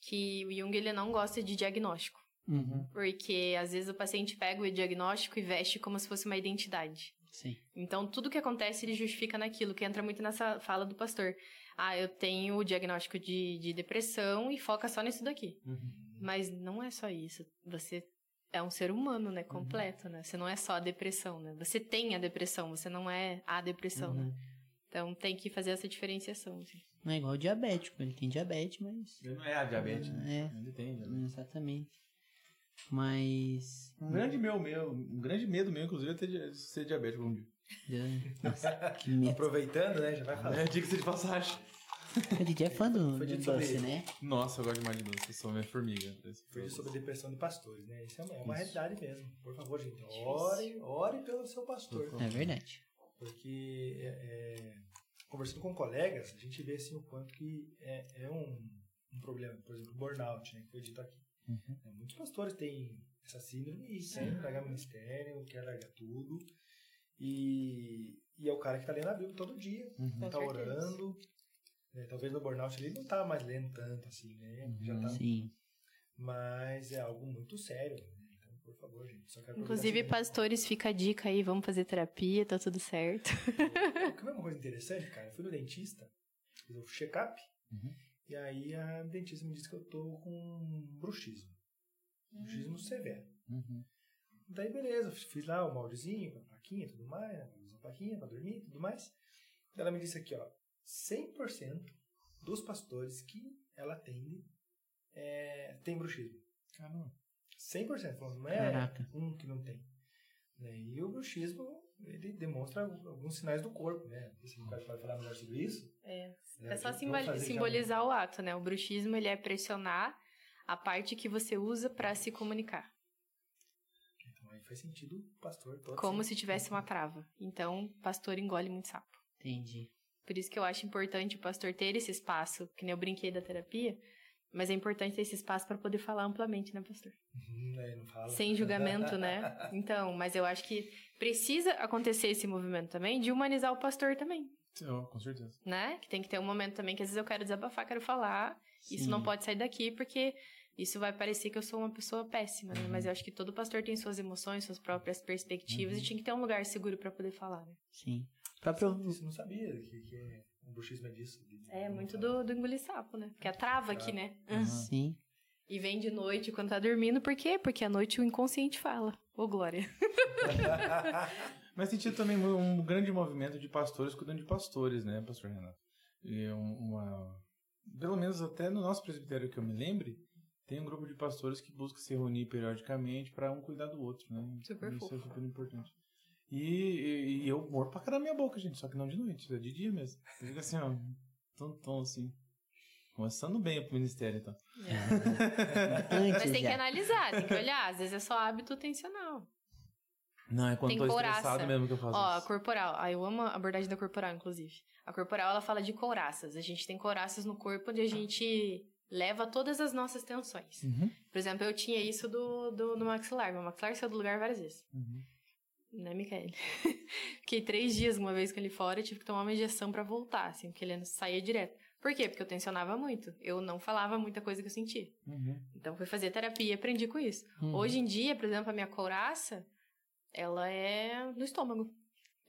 que o Jung ele não gosta de diagnóstico. Uhum. Porque às vezes o paciente pega o diagnóstico e veste como se fosse uma identidade. Sim. Então, tudo que acontece, ele justifica naquilo, que entra muito nessa fala do pastor. Ah, eu tenho o diagnóstico de, de depressão e foca só nisso daqui. Uhum. Mas não é só isso. Você é um ser humano, né? Completo, né? Você não é só a depressão, né? Você tem a depressão, você não é a depressão, né? Uhum. Então, tem que fazer essa diferenciação. assim. Não é igual o diabético, ele tem diabetes, mas. Ele não é a diabetes, né? É. Ele tem diabetes. Exatamente. Mas. Um grande meu, meu, um grande medo meu, inclusive, é ter ser diabético um dia. Nossa, que medo. Aproveitando, né? Já vai falar. É, diga-se de passagem. O Didi é fã do, Foi do doce, né? Nossa, eu gosto demais de doce, eu sou minha formiga. Foi sobre depressão de pastores, né? Isso é uma, é uma Isso. realidade mesmo. Por favor, gente, ore, ore pelo seu pastor. É verdade. Porque é, é, conversando com colegas, a gente vê assim o quanto que é, é um, um problema. Por exemplo, o burnout, né? Que foi dito aqui. Uhum. É, Muitos pastores têm essa síndrome e querem largar ministério, quer largar tudo. E, e é o cara que tá lendo a Bíblia todo dia, Uhum. tá orando. né? Talvez no burnout ele não tá mais lendo tanto assim, né? Uhum. Já tá Sim. mas é algo muito sério. Por favor, gente. Só quero Inclusive, pastores, fica a dica aí, vamos fazer terapia, tá tudo certo. Que é uma coisa interessante, cara. Eu fui no dentista, fiz o check-up, Uhum. e aí a dentista me disse que eu tô com bruxismo. Bruxismo severo. Uhum. Daí, beleza, fiz lá o moldezinho, com a plaquinha e tudo mais, né? A plaquinha pra dormir e tudo mais. Ela me disse aqui, ó, 100% dos pastores que ela atende é, tem bruxismo. Caramba. 100%, falando, não é Caraca. um que não tem. E o bruxismo, ele demonstra alguns sinais do corpo, né? Cara pode falar melhor sobre isso. É, né? É só Vamos simboli- fazer já simbolizar o ato, né? O bruxismo, ele é pressionar a parte que você usa pra se comunicar. Então aí faz sentido o pastor todo. Como se tivesse uma trava. Então, pastor engole muito sapo. Entendi. Por isso que eu acho importante o pastor ter esse espaço, que nem eu brinquei da terapia, mas é importante ter esse espaço pra poder falar amplamente, né, pastor? Uhum? Não fala. Sem julgamento, né? Então, mas eu acho que precisa acontecer esse movimento também de humanizar o pastor também, Oh, com certeza. né? Que tem que ter um momento também que às vezes eu quero desabafar, quero falar, isso Sim. não pode sair daqui porque isso vai parecer que eu sou uma pessoa péssima, né? Mas eu acho que todo pastor tem suas emoções, suas próprias perspectivas e tinha que ter um lugar seguro pra poder falar, né? Sim. Próprio. Isso eu não sabia que, que é, bruxismo é disso. É muito do, do engolir sapo, né? Porque a trava aqui, né? Sim. E vem de noite quando tá dormindo, por quê? Porque à noite o inconsciente fala. Ô, Glória. Mas tem tido também um grande movimento de pastores cuidando de pastores, né, pastor Renato? E um- uma... Pelo menos até no nosso presbitério que eu me lembre, tem um grupo de pastores que busca se reunir periodicamente para um cuidar do outro, né? Super Isso é fofo. super importante. E, e, e eu morro pra caramba minha boca, gente, só que não de noite, é de dia mesmo. Eu fico assim, ó, tom, tom, assim. Começando bem pro ministério, então. Antes Mas tem que analisar, tem que olhar. Às vezes é só hábito tensional. Não, é quando Tem tô couraça. estressado mesmo que eu faço Ó, a isso. corporal. Ah, eu amo a abordagem da corporal, inclusive. A corporal, ela fala de couraças. A gente tem couraças no corpo onde a gente leva todas as nossas tensões. Uhum, Por exemplo, eu tinha isso do, do, do maxilar. Meu maxilar saiu do lugar várias vezes. uhum. Né, Micaele? Fiquei três dias uma vez com ele fora, tive que tomar uma injeção pra voltar, assim, porque ele saía direto. Por quê? Porque eu tensionava muito. Eu não falava muita coisa que eu sentia. Uhum. Então, fui fazer terapia e aprendi com isso. Uhum. Hoje em dia, por exemplo, a minha couraça, ela é no estômago.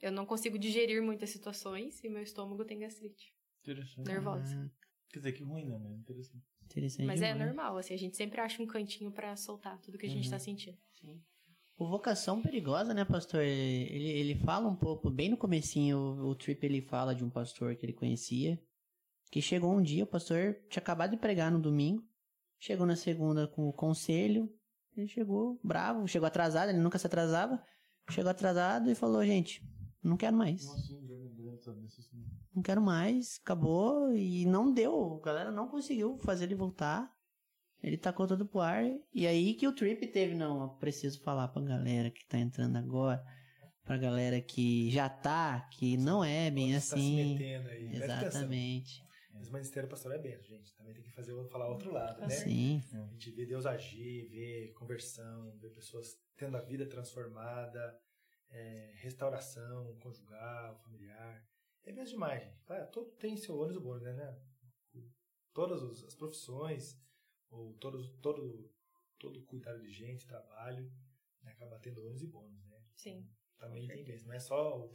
Eu não consigo digerir muitas situações e meu estômago tem gastrite. Interessante. Nervosa. Ah, Quer dizer, que ruim, né? Mas Interessante. interessante. Mas é demais. normal, assim, a gente sempre acha um cantinho pra soltar tudo que a gente Uhum. tá sentindo. Sim. O Vocação Perigosa, né, pastor? Ele, ele fala um pouco, bem no comecinho, o, o Trip ele fala de um pastor que ele conhecia, que chegou um dia, o pastor tinha acabado de pregar no domingo, chegou na segunda com o conselho, ele chegou bravo, chegou atrasado, ele nunca se atrasava, chegou atrasado e falou, gente, não quero mais, isso. não quero mais, acabou, e não deu, a galera não conseguiu fazer ele voltar, ele tacou tudo pro ar, e aí que o Trip teve, não, eu preciso falar pra galera que tá entrando agora, pra galera que já tá, que não é bem Você tá se assim. metendo aí. Exatamente. Mas o ministério pastoral é benção, gente. Também tem que fazer, falar outro lado, né? Sim. A gente vê Deus agir, vê conversão, vê pessoas tendo a vida transformada. é, restauração conjugal, familiar. É mesmo demais, gente. Claro, todo tem seu ônus e bônus, né? Todas as profissões, ou todos, todo, todo cuidado de gente, trabalho, né, acaba tendo ônus e bônus, né? Sim. Também tem mesmo. Não é só o,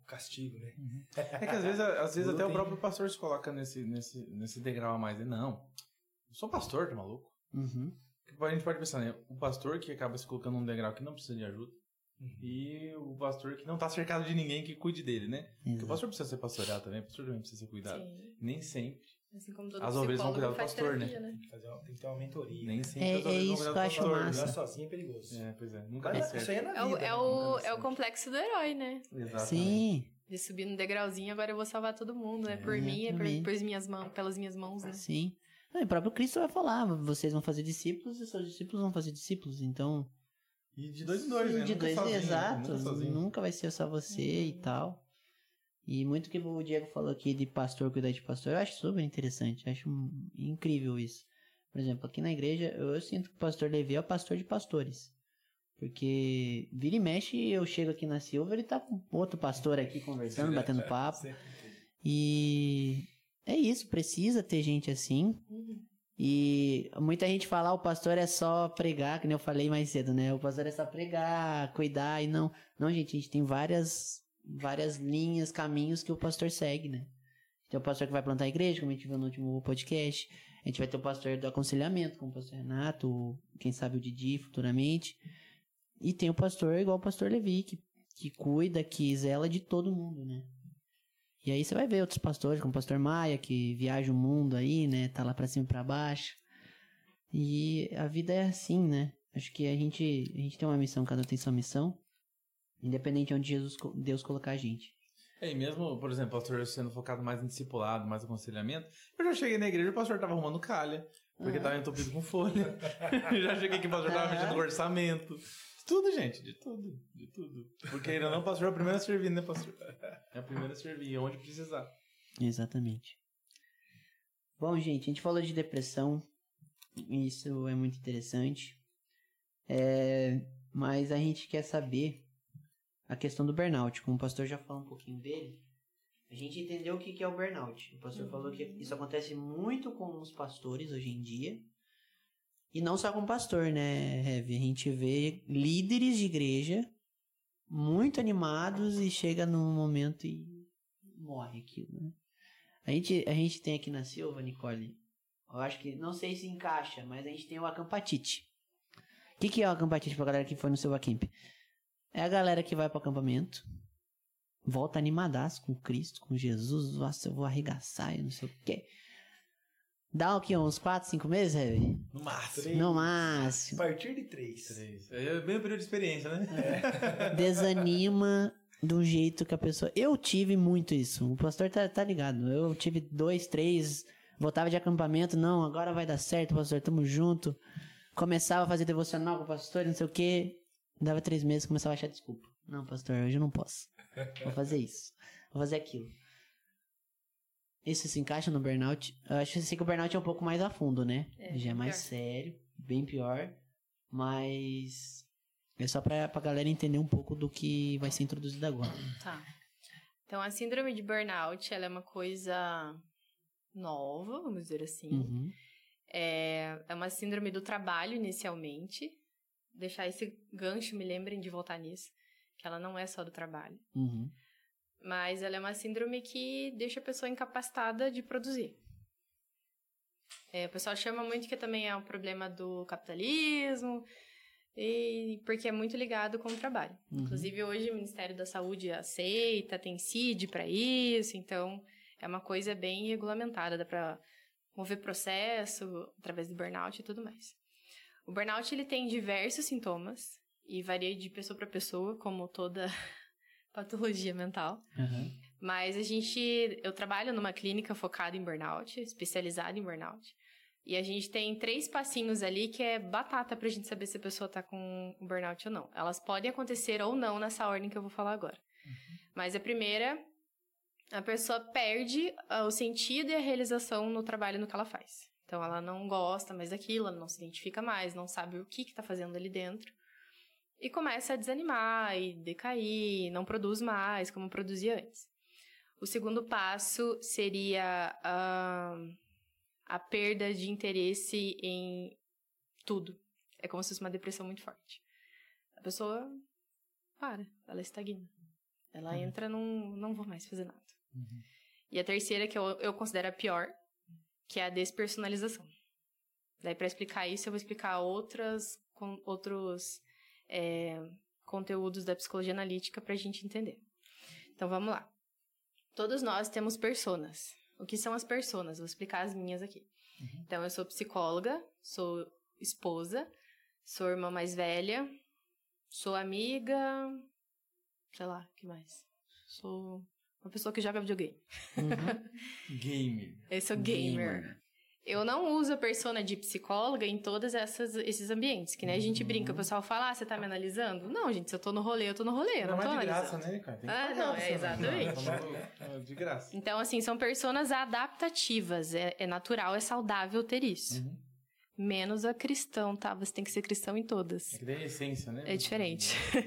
o castigo, né? É que às vezes, às vezes até o tem- próprio pastor se coloca nesse, nesse, nesse degrau a mais. Ele, Não, eu sou pastor, tá maluco? Uhum. A gente pode pensar, né? O pastor que acaba se colocando num degrau que não precisa de ajuda. Uhum. E o pastor que não tá cercado de ninguém que cuide dele, né? Porque o Exato. pastor precisa ser pastoreado também, o pastor também precisa ser cuidado. Sim. Nem sempre. Assim como todo As ovelhas vão cuidar do pastor, né? terapia, Tem que, fazer uma, tem que ter uma mentoria. Nem né? sempre. É- as ovelhas é vão isso cuidar que eu do acho pastor, massa. Andar sozinho é perigoso. É, pois é. Nunca Mas isso aí é na É o, vida. é, né? o, Nunca dá é o complexo do herói, né? Exatamente. Sim, De subir no degrauzinho, agora eu vou salvar todo mundo. É por mim, é por, por minhas mãos, pelas minhas mãos, né? sim. Não, e o próprio Cristo vai falar, vocês vão fazer discípulos e seus discípulos vão fazer discípulos, então... E de dois em dois, Sim, né? De Nunca dois, sozinho, exato. Nunca. Nunca vai ser só você e tal. E muito que o Diego falou aqui de pastor cuidar de pastor, eu acho super interessante. Acho incrível isso. Por exemplo, aqui na igreja, eu, eu sinto que o pastor Levi é o pastor de pastores. Porque vira e mexe, eu chego aqui na Silva, ele tá com outro pastor aqui conversando, batendo papo. Sempre tem. E é isso, precisa ter gente assim. E muita gente fala, ah, o pastor é só pregar, que nem eu falei mais cedo, né? O pastor é só pregar, cuidar e não. Não, gente, a gente tem várias, várias linhas, caminhos que o pastor segue, né? Tem o pastor que vai plantar a igreja, como a gente viu no último podcast. A gente vai ter o pastor do aconselhamento, como o pastor Renato, ou quem sabe o Didi futuramente. E tem o pastor igual o pastor Levi, que, que cuida, que zela de todo mundo, né? E aí você vai ver outros pastores, como o pastor Maia, que viaja o mundo aí, né? Tá lá pra cima e pra baixo. E a vida é assim, né? Acho que a gente, a gente tem uma missão, cada um tem sua missão. Independente de onde Jesus, Deus colocar a gente. É, e mesmo, por exemplo, o pastor sendo focado mais em discipulado, mais aconselhamento, eu já cheguei na igreja e o pastor tava arrumando calha, porque Ah. tava entupido com folha. já cheguei que o pastor tava Aham. mexendo com orçamento. De tudo, gente, de tudo, de tudo. Porque ainda não, o pastor é o primeiro a servir, né, pastor? É o primeiro a servir, onde precisar. Exatamente. Bom, gente, a gente falou de depressão. Isso é muito interessante. É, mas a gente quer saber a questão do burnout. Como o pastor já falou um pouquinho dele, a gente entendeu o que que é o burnout. O pastor falou que isso acontece muito com os pastores hoje em dia. E não só com o pastor, né, Heavy? A gente vê líderes de igreja muito animados e chega num momento e morre aquilo, né? A gente, a gente tem aqui na Silva, Nicole, eu acho que, não sei se encaixa, mas a gente tem o acampatite. O que, que é o acampatite pra galera que foi no seu acamp? É a galera que vai pro acampamento, volta animadaço com Cristo, com Jesus, nossa, eu vou arregaçar e não sei o quê. Dá o quê? Uns 4, 5 meses, Heavy? No máximo. Três. No A máximo. partir de três. Três. É bem o período de experiência, né? desanima do jeito que a pessoa. Eu tive muito isso. O pastor tá, tá ligado. Eu tive dois, três. Voltava de acampamento. Não, agora vai dar certo, pastor. Tamo junto. Começava a fazer devocional com o pastor, não sei o quê. Dava três meses, começava a achar desculpa. Não, pastor, hoje eu não posso. Vou fazer isso. Vou fazer aquilo. Isso se encaixa no burnout? Eu acho assim que o burnout é um pouco mais a fundo, né? É, Já é mais pior. sério, bem pior. Mas é só pra, pra galera entender um pouco do que vai ser introduzido agora. Tá. Então, a síndrome de burnout, ela é uma coisa nova, vamos dizer assim. Uhum. É, é uma síndrome do trabalho, inicialmente. Deixar esse gancho, me lembrem de voltar nisso. Que ela não é só do trabalho. Uhum. Mas ela é uma síndrome que deixa a pessoa incapacitada de produzir. É, o pessoal chama muito que também é um problema do capitalismo, e porque é muito ligado com o trabalho. Uhum. Inclusive, hoje o Ministério da Saúde aceita, tem CID para isso, então é uma coisa bem regulamentada, dá para mover processo através do burnout e tudo mais. O burnout ele tem diversos sintomas e varia de pessoa para pessoa, como toda patologia mental. Uhum. Mas a gente, eu trabalho numa clínica focada em burnout, especializada em burnout. E a gente tem três passinhos ali que é batata pra gente saber se a pessoa tá com burnout ou não. Elas podem acontecer ou não nessa ordem que eu vou falar agora. Mas a primeira, a pessoa perde ah, o sentido e a realização no trabalho no que ela faz. Então ela não gosta mais daquilo, ela não se identifica mais, não sabe o que que tá fazendo ali dentro. e começa a desanimar e decair, não produz mais como produzia antes. O segundo passo seria a, a perda de interesse em tudo. É como se fosse uma depressão muito forte. A pessoa para, ela estagna. Ela Uhum. entra num. não vou mais fazer nada. Uhum. E a terceira, que eu, eu considero a pior, que é a despersonalização. Daí, para explicar isso, eu vou explicar outras, com, outros é, conteúdos da psicologia analítica para a gente entender. Então, vamos lá. Todos nós temos personas. O que são as personas? Vou explicar as minhas aqui. Então, eu sou psicóloga, sou esposa, sou irmã mais velha, sou amiga, sei lá, o que mais? Sou uma pessoa que joga videogame. Uhum. Gamer. Eu sou gamer. Eu não uso a persona de psicóloga em todos essas, esses ambientes. Que nem a gente brinca, o pessoal fala, ah, você tá me analisando? Não, gente, se eu tô no rolê, eu tô no rolê, eu não, Não, tô é de analisando. graça, né, cara? Tem que Ah, pagar não, é exatamente. Não, tá? É de graça. Então, assim, são personas adaptativas. É, é natural, é saudável ter isso. Uhum. Menos a cristão, tá? Você tem que ser cristão em todas. É que daí é essência, né? É diferente. Sim.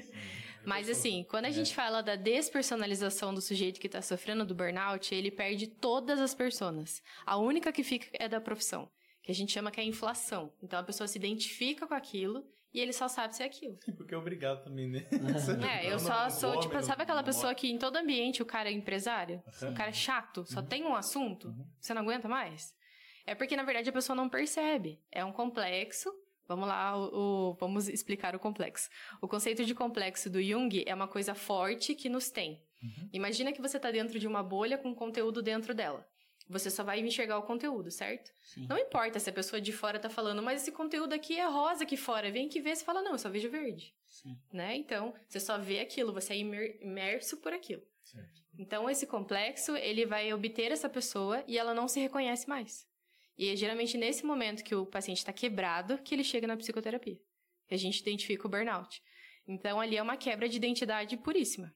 Mas assim, quando a gente fala da despersonalização do sujeito que está sofrendo do burnout, ele perde todas as personas. A única que fica é da profissão, que a gente chama que é a inflação. Então a pessoa se identifica com aquilo e ele só sabe ser aquilo. Porque é obrigado também, né? É, eu só sou, tipo, sabe aquela pessoa que em todo ambiente o cara é empresário? O cara é chato, só tem um assunto, você não aguenta mais? É porque, na verdade, a pessoa não percebe. É um complexo. Vamos lá, o, o- vamos explicar o complexo. O conceito de complexo do Jung é uma coisa forte que nos tem. Imagina que você está dentro de uma bolha com conteúdo dentro dela. Você só vai enxergar o conteúdo, certo? Sim. Não importa se a pessoa de fora tá falando, mas esse conteúdo aqui é rosa aqui fora. Vem que vê, você fala, não, eu só vejo verde Sim. né? Então, você só vê aquilo, você é imer- imerso por aquilo. Certo. Então, esse complexo, ele vai obter essa pessoa e ela não se reconhece mais. E é geralmente nesse momento que o paciente está quebrado que ele chega na psicoterapia. Que a gente identifica o burnout. Então, ali é uma quebra de identidade puríssima.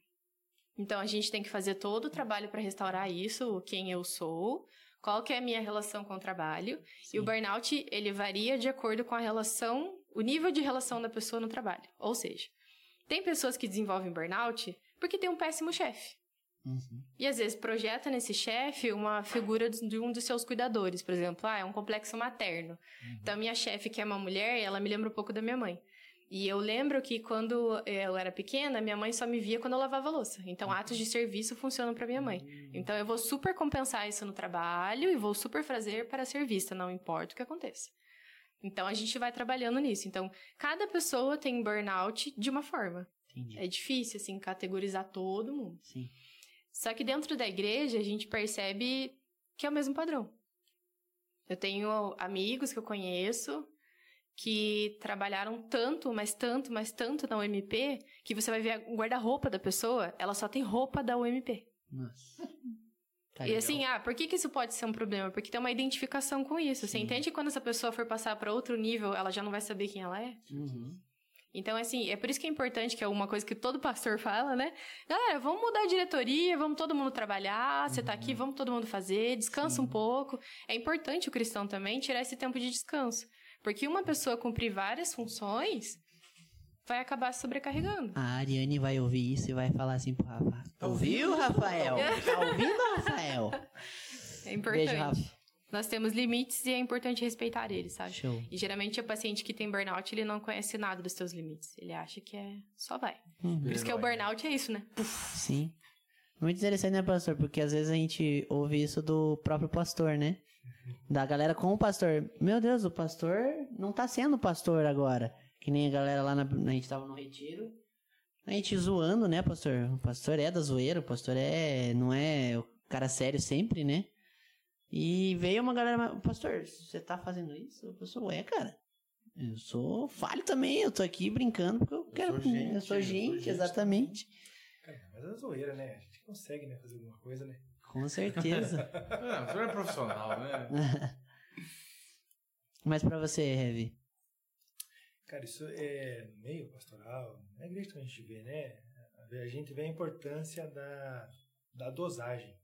Então, a gente tem que fazer todo o trabalho para restaurar isso, quem eu sou, qual que é a minha relação com o trabalho. E o burnout, ele varia de acordo com a relação, o nível de relação da pessoa no trabalho. Ou seja, tem pessoas que desenvolvem burnout porque tem um péssimo chefe. Uhum. E às vezes projeta nesse chefe uma figura de um dos seus cuidadores, por exemplo, ah, é um complexo materno. Então, minha chefe, que é uma mulher, ela me lembra um pouco da minha mãe. E eu lembro que quando eu era pequena, minha mãe só me via quando eu lavava a louça. Então, atos de serviço funcionam para minha mãe. Então, eu vou super compensar isso no trabalho e vou super fazer para ser vista, não importa o que aconteça. Então, a gente vai trabalhando nisso. Então, cada pessoa tem burnout de uma forma. Entendi. É difícil, assim, categorizar todo mundo. Sim. Só que dentro da igreja a gente percebe que é o mesmo padrão. Eu tenho amigos que eu conheço que trabalharam tanto, mas tanto, mas tanto na UMP, que você vai ver o guarda-roupa da pessoa, ela só tem roupa da UMP. Nossa. Tá e legal. assim, ah, por que, que isso pode ser um problema? Porque tem uma identificação com isso. Você entende que quando essa pessoa for passar para outro nível, ela já não vai saber quem ela é? Uhum. Então, assim, é por isso que é importante, que é uma coisa que todo pastor fala, né? Galera, vamos mudar a diretoria, vamos todo mundo trabalhar, você tá aqui, vamos todo mundo fazer, descansa um pouco. É importante o cristão também tirar esse tempo de descanso. Porque uma pessoa cumprir várias funções vai acabar se sobrecarregando. A Ariane vai ouvir isso e vai falar assim pro Rafa. Ouviu, Rafael? Tá ouvindo, Rafael? É importante. Beijo, Rafa. Nós temos limites e é importante respeitar eles, sabe? Show. E geralmente o paciente que tem burnout, ele não conhece nada dos seus limites. Ele acha que é só vai. Uhum. Por isso que é o burnout é isso, né? Sim. Muito interessante, né, pastor? Porque às vezes a gente ouve isso do próprio pastor, né? Da galera com o pastor. Meu Deus, o pastor não tá sendo pastor agora. Que nem a galera lá na. A gente tava no retiro. A gente zoando, né, pastor? O pastor é da zoeira, o pastor é. Não é o cara sério sempre, né? E veio uma galera. Pastor, você tá fazendo isso? Eu sou, ué, cara. Eu sou falho também, eu tô aqui brincando porque eu quero. sou gente, eu sou eu sou gente, gente exatamente. Cara, mas é zoeira, né? A gente consegue, né, fazer alguma coisa, né? Com certeza. Não, você é profissional, né? Mas pra você, Heavy. Cara, isso é no meio pastoral, na igreja que a gente vê, né? A gente vê a importância da, da dosagem,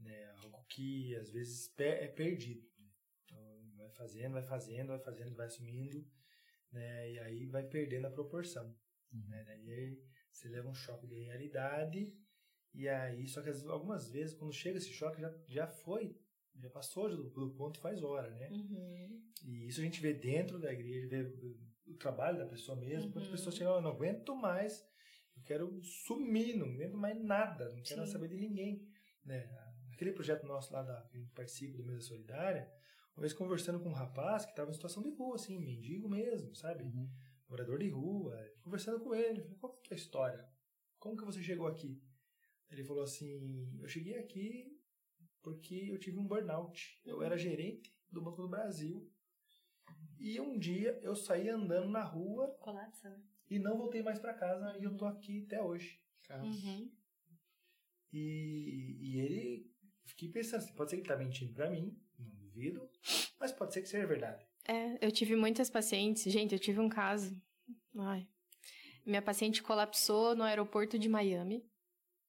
né? Que às vezes é perdido. né? Então, vai fazendo, vai fazendo, vai fazendo, vai assumindo. né? E aí vai perdendo a proporção. Né? Daí você leva um choque de realidade e aí, só que as- algumas vezes, quando chega esse choque, já, já foi, já passou do, do ponto faz hora, né? Uhum. E isso a gente vê dentro da igreja, vê o, o trabalho da pessoa mesmo. Quando a Uhum. pessoa chega, eu não aguento mais, eu quero sumir, não aguento mais nada, não quero Sim. saber de ninguém. Né? Aquele projeto nosso lá da, que participa do Mesa Solidária, uma vez conversando com um rapaz que estava em situação de rua, assim, mendigo mesmo, sabe? Uhum. Morador de rua, conversando com ele, falei, qual que é a história? Como que você chegou aqui? Ele falou assim, eu cheguei aqui porque eu tive um burnout. Eu era gerente do Banco do Brasil. E um dia eu saí andando na rua Colapsa, e não voltei mais para casa e eu tô aqui até hoje. Uhum. E, e ele, fiquei pensando, assim, pode ser que ele tá mentindo para mim, não duvido, mas pode ser que seja verdade. É, eu tive muitas pacientes. Gente, eu tive um caso. Ai. Minha paciente colapsou no aeroporto de Miami.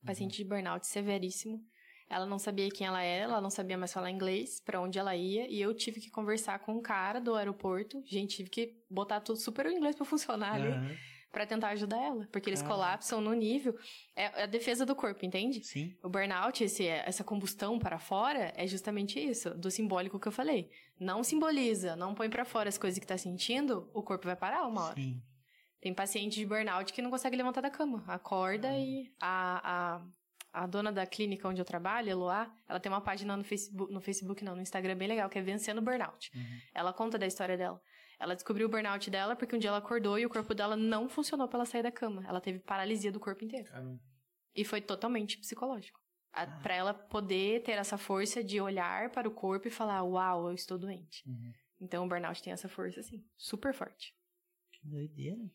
Paciente de burnout severíssimo. Ela não sabia quem ela era, ela não sabia mais falar inglês, pra onde ela ia, e eu tive que conversar com um cara do aeroporto. Gente, tive que botar tudo super o inglês pra funcionar ali, pra tentar ajudar ela, porque eles Caramba. colapsam no nível é a defesa do corpo, entende? Sim. O burnout, esse, essa combustão para fora, é justamente isso, do simbólico que eu falei. Não simboliza, não põe para fora as coisas que tá sentindo, o corpo vai parar uma hora. Sim. Tem paciente de burnout que não consegue levantar da cama. Acorda e a, a, a dona da clínica onde eu trabalho, Eloá, ela tem uma página no Facebook, no Facebook não, no Instagram bem legal, que é Vencendo Burnout. Ela conta da história dela. Ela descobriu o burnout dela porque um dia ela acordou e o corpo dela não funcionou pra ela sair da cama. Ela teve paralisia do corpo inteiro. Caramba. E foi totalmente psicológico. A, Pra ela poder ter essa força de olhar para o corpo e falar, uau, eu estou doente. Uhum. Então o burnout tem essa força, assim, super forte. Que doideira.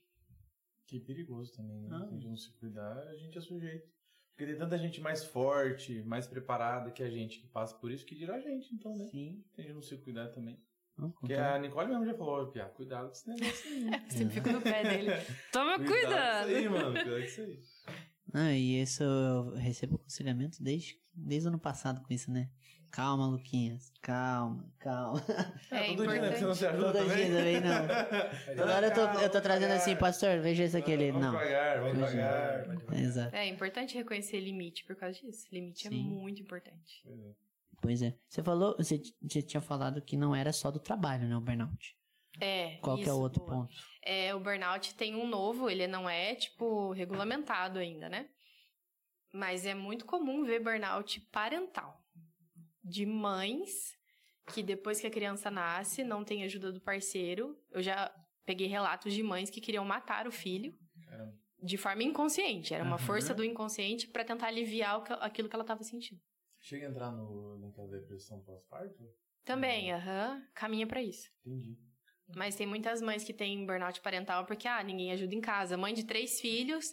Que perigoso também, né? Ah. Se a gente não se cuidar, a gente é sujeito. Porque tem tanta gente mais forte, mais preparada que a gente que passa por isso, que dirá a gente, então, né? Sim. Se a gente não se cuidar também. Não, Porque conta- a Nicole mesmo já falou, Pia, cuidado com esse negócio aí. Eu sempre fico no pé dele. Toma Cuidado cuidado! com isso aí, mano. Cuidado com isso aí. Ah, e isso eu recebo aconselhamento desde, desde o ano passado com isso, né? Calma, Luquinhas. Calma, calma. É Todo dia, né? Você não importante. se ajuda Todo também? dia também não. Toda hora eu tô, eu tô trazendo devagar. assim, pastor, veja isso aqui. Vamos não. devagar, vamos devagar. Exato. É importante reconhecer limite por causa disso. Limite Sim. é muito importante. É. Pois é. Você falou, você, você tinha falado que não era só do trabalho, né? O burnout. É. Qual que é isso, o outro boa. ponto? É, o burnout tem um novo, ele não é, tipo, regulamentado ainda, né? Mas é muito comum ver burnout parental. De mães que depois que a criança nasce, não tem ajuda do parceiro. Eu já peguei relatos de mães que queriam matar o filho Caramba. de forma inconsciente. Era uma Aham. força do inconsciente pra tentar aliviar aquilo que ela tava sentindo. Chega a entrar no, naquela depressão pós-parto? Também, aham, caminha pra isso. Entendi. Mas tem muitas mães que têm burnout parental porque, ah, ninguém ajuda em casa. Mãe de três filhos,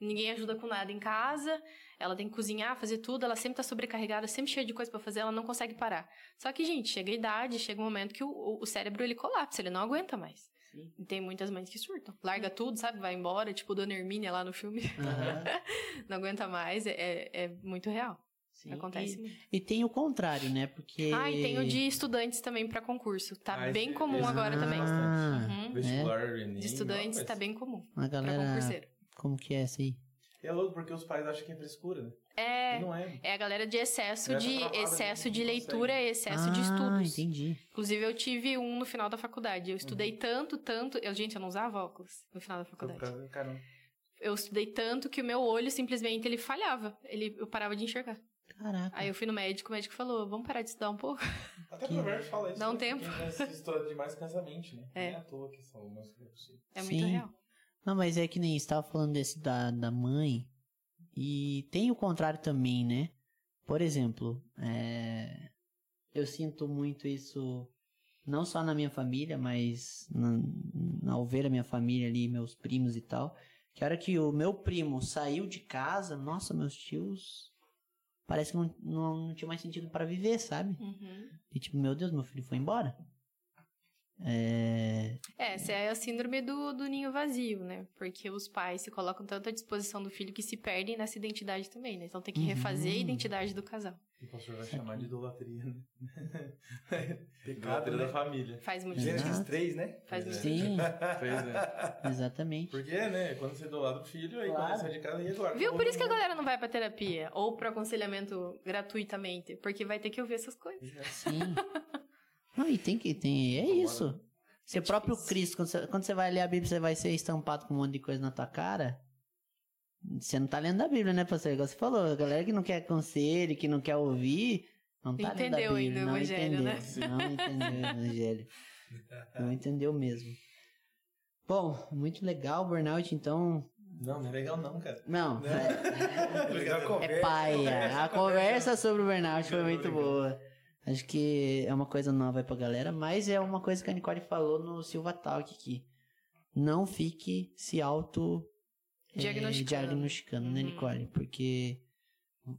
ninguém ajuda com nada em casa. Ela tem que cozinhar, fazer tudo. Ela sempre tá sobrecarregada, sempre cheia de coisa pra fazer. Ela não consegue parar. Só que, gente, chega a idade, chega um momento que o, o- o cérebro, ele colapsa. Ele não aguenta mais. Sim. E tem muitas mães que surtam. Larga tudo, sabe? Vai embora, tipo Dona Hermínia lá no filme. Aham. não aguenta mais. É, é- é muito real. Sim. Acontece E, muito. e tem o contrário, né? Porque. Ah, e tem o de estudantes também pra concurso. Tá Ah, bem comum agora também. Ah, Uhum. Vestibular, Enem. De estudantes mas- tá bem comum. A Pra galera. concurseiro. Como que é essa aí? É louco porque os pais acham que é frescura, né? É, E não é. é a galera de excesso de excesso de consegue. leitura e excesso de ah, estudos. entendi. Inclusive eu tive um no final da faculdade. Eu Uhum. estudei tanto, tanto, eu gente, eu não usava óculos no final da faculdade. Caramba. Eu estudei tanto que o meu olho simplesmente ele falhava. Ele eu parava de enxergar. Caraca. Aí eu fui no médico, o médico falou: "Vamos parar de estudar um pouco". Até Que- o Provérbio fala isso. Dá um né? tempo. História demais cansa a mente, né? É. Não é à toa que são que é possível. É muito Sim. real. Não, mas é que nem você tava falando desse da, da mãe. E tem o contrário também, né? Por exemplo, é, eu sinto muito isso não só na minha família, mas na, na- ao ver a minha família ali, meus primos e tal. Que a hora que o meu primo saiu de casa, nossa, meus tios. Parece que não, não, não tinha mais sentido para viver, sabe? Uhum. E tipo, meu Deus, meu filho foi embora. É... Essa é a síndrome do, do ninho vazio, né? Porque os pais se colocam tanto à disposição do filho que se perdem nessa identidade também, né? Então tem que refazer a Uhum. identidade do casal. O pastor vai chamar de idolatria, né? Pecado, idolatria né? da família. Faz muito Gênesis Exato. 3, né? Faz muito é. Sim, Pois é. exatamente. Porque, né? Quando você idolatra o filho, aí Claro. quando você sai de casa, e agora? Viu? Por isso que a galera não vai pra terapia ou pro aconselhamento gratuitamente, porque vai ter que ouvir essas coisas. Sim. Não, e tem que. Tem, é isso. Seu próprio difícil. Cristo, quando você, quando você vai ler a Bíblia, você vai ser estampado com um monte de coisa na tua cara. Você não tá lendo a Bíblia, né, pastor? Igual você falou, a galera que não quer conselho, que não quer ouvir, não tá lendo a Entendeu Bíblia. ainda o não evangelho, entendeu, né? Não entendeu o evangelho. Não entendeu mesmo. Bom, muito legal o burnout, então. Não, não é legal não, cara. Não, é, Legal a é conversa. paia. A conversa sobre o burnout foi muito boa. Acho que é uma coisa nova aí pra galera, mas é uma coisa que a Nicole falou no Silva Talk aqui. Não fique se auto eh, Diagnosticando. diagnosticando, né, Uhum. Nicole? Porque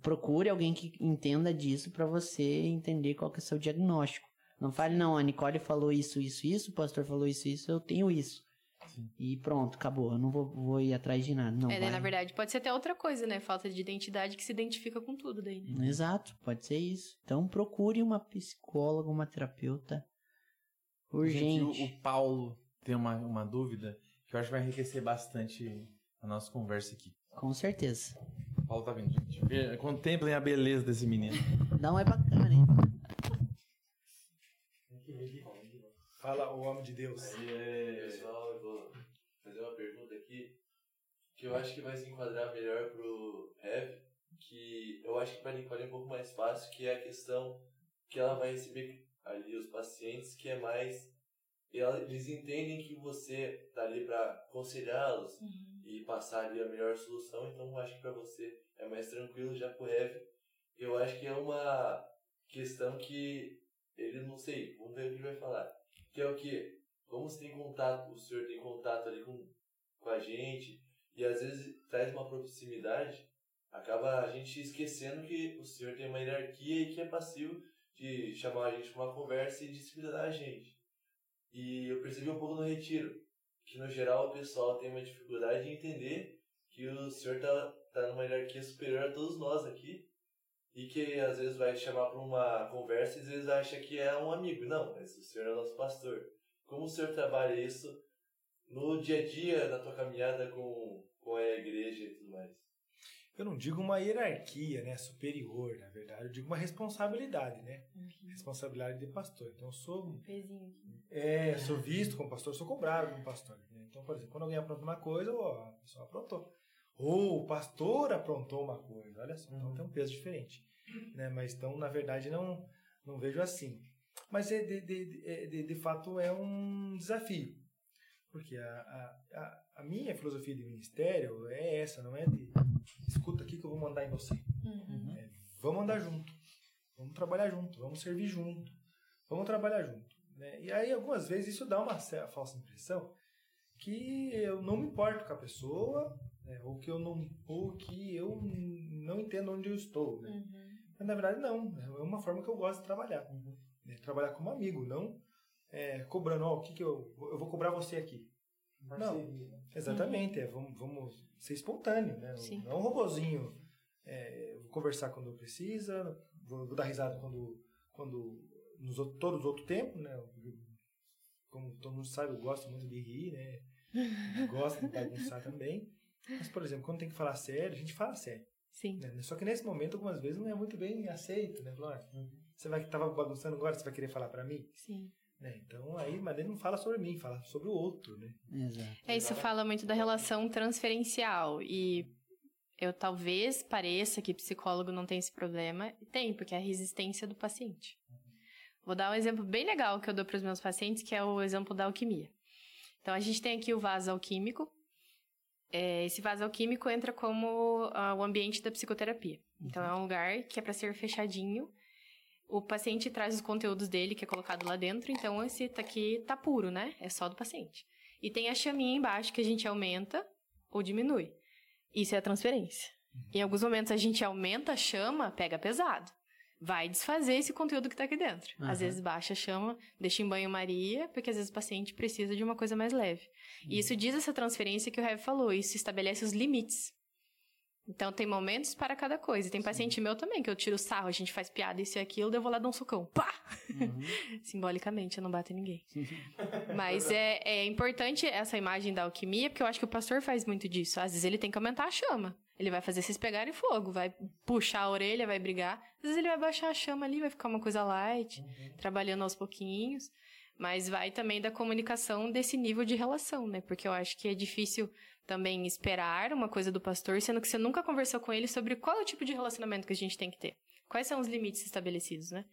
procure alguém que entenda disso pra você entender qual que é o seu diagnóstico. Não fale, não, a Nicole falou isso, isso, isso, o pastor falou isso, isso, eu tenho isso. Sim. E pronto, acabou. Eu não vou, vou ir atrás de nada. Não, é, daí, vai- na verdade, pode ser até outra coisa, né? Falta de identidade que se identifica com tudo daí, né? Exato, pode ser isso. Então procure uma psicóloga, uma terapeuta urgente. Gente, o, Paulo tem uma, uma dúvida que eu acho que vai enriquecer bastante a nossa conversa aqui. Com certeza. O Paulo tá vindo, gente. Contemplem a beleza desse menino. Não é bacana, hein? Fala o homem de Deus. Pessoal, eu vou fazer uma pergunta aqui que eu acho que vai se enquadrar melhor pro Rev, que eu acho que para Nicole é um pouco mais fácil, que é a questão que ela vai receber ali os pacientes, que é mais eles entendem que você tá ali para aconselhá-los e passar ali a melhor solução, então eu acho que para você é mais tranquilo já pro Rev. Eu acho que é uma questão que ele não sei, vamos ver o que ele vai falar. Que é o que? Como você tem contato, o senhor tem contato ali com, com a gente e às vezes traz uma proximidade, acaba a gente esquecendo que o senhor tem uma hierarquia e que é passivo de chamar a gente para uma conversa e disciplinar a gente. E eu percebi um pouco no retiro, que no geral o pessoal tem uma dificuldade de entender que o senhor tá, tá numa hierarquia superior a todos nós aqui e que às vezes vai chamar para uma conversa e às vezes acha que é um amigo. Não, mas o senhor é nosso pastor. Como o senhor trabalha isso no dia a dia, na tua caminhada com, com a igreja e tudo mais? Eu não digo uma hierarquia, né, superior, na verdade, eu digo uma responsabilidade, né? Responsabilidade de pastor. Então eu sou, Um pezinho aqui. é, sou visto como pastor, sou cobrado como pastor. né? Então, por exemplo, quando alguém apronta uma coisa, ó, a pessoa aprontou. Ou o pastor aprontou uma coisa, olha só, então tem um peso diferente, né? Mas então, na verdade, não não vejo assim. Mas é de, de, de, é- de, fato é um desafio. Porque a, a, a, minha filosofia de ministério é essa, não é de escuta aqui que eu vou mandar em você. Uhum. É, vamos andar junto, vamos trabalhar junto, vamos servir junto, vamos trabalhar junto. Né? E aí, algumas vezes, isso dá uma falsa impressão que eu não me importo com a pessoa, né? ou, que eu não, ou que eu não entendo onde eu estou. Né? Uhum. Mas, na verdade, não. É uma forma que eu gosto de trabalhar. né? Trabalhar como amigo, não é, cobrando, ó, o que, que eu, eu vou cobrar você aqui. Não, exatamente. É, vamos, vamos ser espontâneo, né? Sim. Não é um robozinho. É, vou conversar quando precisa, vou, vou dar risada quando, quando nos outros, todos os outros tempos, né? Como todo mundo sabe, eu gosto muito de rir, né? Gosto de bagunçar também. Mas, por exemplo, quando tem que falar sério, a gente fala sério. Sim. né? Só que nesse momento, algumas vezes, não é muito bem aceito, né? Falar, "Ah, você vai tava bagunçando agora, você vai querer falar pra mim? Sim. Né? Então, aí, mas ele não fala sobre mim, fala sobre o outro, né? Exato. É, isso fala muito da relação transferencial. E eu talvez pareça que psicólogo não tem esse problema. Tem, porque é a resistência do paciente. Vou dar um exemplo bem legal que eu dou para os meus pacientes, que é o exemplo da alquimia. Então, a gente tem aqui o vaso alquímico. É, esse vaso alquímico entra como ah, o ambiente da psicoterapia. Então, é um lugar que é para ser fechadinho. O paciente traz os conteúdos dele, que é colocado lá dentro. Então, esse aqui tá puro, né? É só do paciente. E tem a chaminha embaixo que a gente aumenta ou diminui. Isso é a transferência. Em alguns momentos a gente aumenta a chama, pega pesado. Vai desfazer esse conteúdo que tá aqui dentro. Aham. Às vezes baixa, chama, deixa em banho-maria, porque às vezes o paciente precisa de uma coisa mais leve. E isso diz essa transferência que o Rev falou, isso estabelece os limites. Então tem momentos para cada coisa. Tem paciente meu também, que eu tiro sarro, a gente faz piada, isso e aquilo, daí eu vou lá dar um socão. Pá! Uhum. Simbolicamente, eu não bato em ninguém. Mas é, é importante essa imagem da alquimia, porque eu acho que o pastor faz muito disso. Às vezes ele tem que aumentar a chama. Ele vai fazer vocês pegarem fogo, vai puxar a orelha, vai brigar. Às vezes ele vai baixar a chama ali, vai ficar uma coisa light, trabalhando aos pouquinhos. Mas vai também da comunicação desse nível de relação, né? Porque eu acho que é difícil também esperar uma coisa do pastor, sendo que você nunca conversou com ele sobre qual é o tipo de relacionamento que a gente tem que ter. Quais são os limites estabelecidos, né?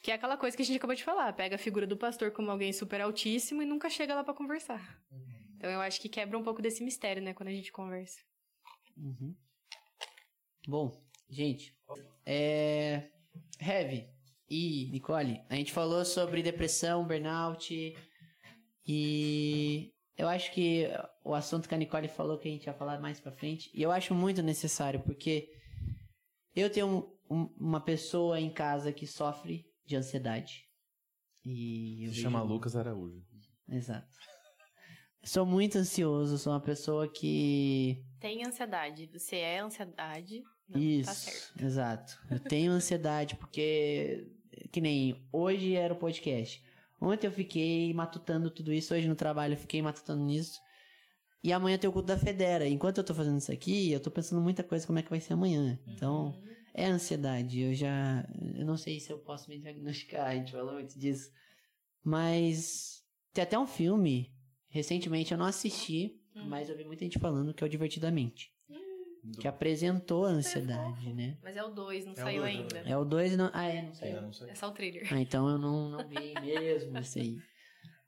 Que é aquela coisa que a gente acabou de falar, pega a figura do pastor como alguém super altíssimo e nunca chega lá pra conversar. Então eu acho que quebra um pouco desse mistério, né, quando a gente conversa. Uhum. Bom, gente, é. Heavy e Nicole, a gente falou sobre depressão, burnout e eu acho que o assunto que a Nicole falou que a gente vai falar mais pra frente, e eu acho muito necessário porque eu tenho um- um- uma pessoa em casa que sofre de ansiedade. E eu Se vejo- chama Lucas Araújo. Exato. Sou muito ansioso, sou uma pessoa que Tem ansiedade, você é ansiedade, não Isso, tá exato. Eu tenho ansiedade porque, que nem hoje era o podcast. Ontem eu fiquei matutando tudo isso, hoje no trabalho eu fiquei matutando nisso. E amanhã tem o culto da Federa. Enquanto eu tô fazendo isso aqui, eu tô pensando muita coisa como é que vai ser amanhã. Então, Uhum. é ansiedade. Eu já. Eu não sei se eu posso me diagnosticar, a gente falou muito disso. Mas. Tem até um filme. Recentemente eu não assisti, Hum. mas eu vi muita gente falando que é o Divertidamente. Que apresentou a ansiedade, né? Mas é o 2, não o saiu dois, ainda. É o 2 não. Ah, é, não sei. Ainda não sei. É só o trailer. Ah, então eu não, não vi mesmo esse aí.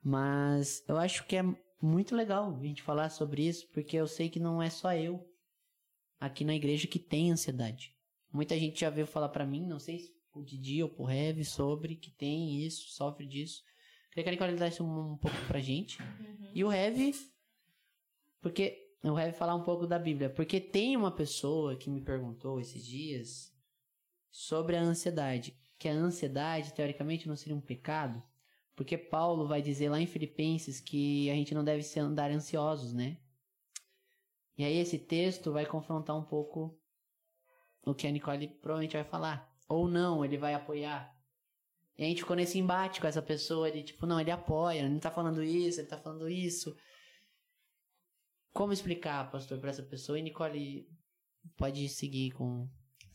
Mas eu acho que é muito legal a gente falar sobre isso, porque eu sei que não é só eu aqui na igreja que tem ansiedade. Muita gente já veio falar pra mim, não sei se o Didi ou pro Rev, sobre que tem isso, sofre disso. Queria que Nicole desse um, um pouco pra gente. E o Rev, porque o Rev falar um pouco da Bíblia, porque tem uma pessoa que me perguntou esses dias sobre a ansiedade, que a ansiedade teoricamente não seria um pecado, porque Paulo vai dizer lá em Filipenses que a gente não deve andar ansiosos, né? E aí esse texto vai confrontar um pouco o que a Nicole provavelmente vai falar. Ou não, ele vai apoiar. E a gente ficou nesse embate com essa pessoa, ele tipo, não, ele apoia, ele não tá falando isso, ele tá falando isso. Como explicar, pastor, pra essa pessoa? E Nicole pode seguir com...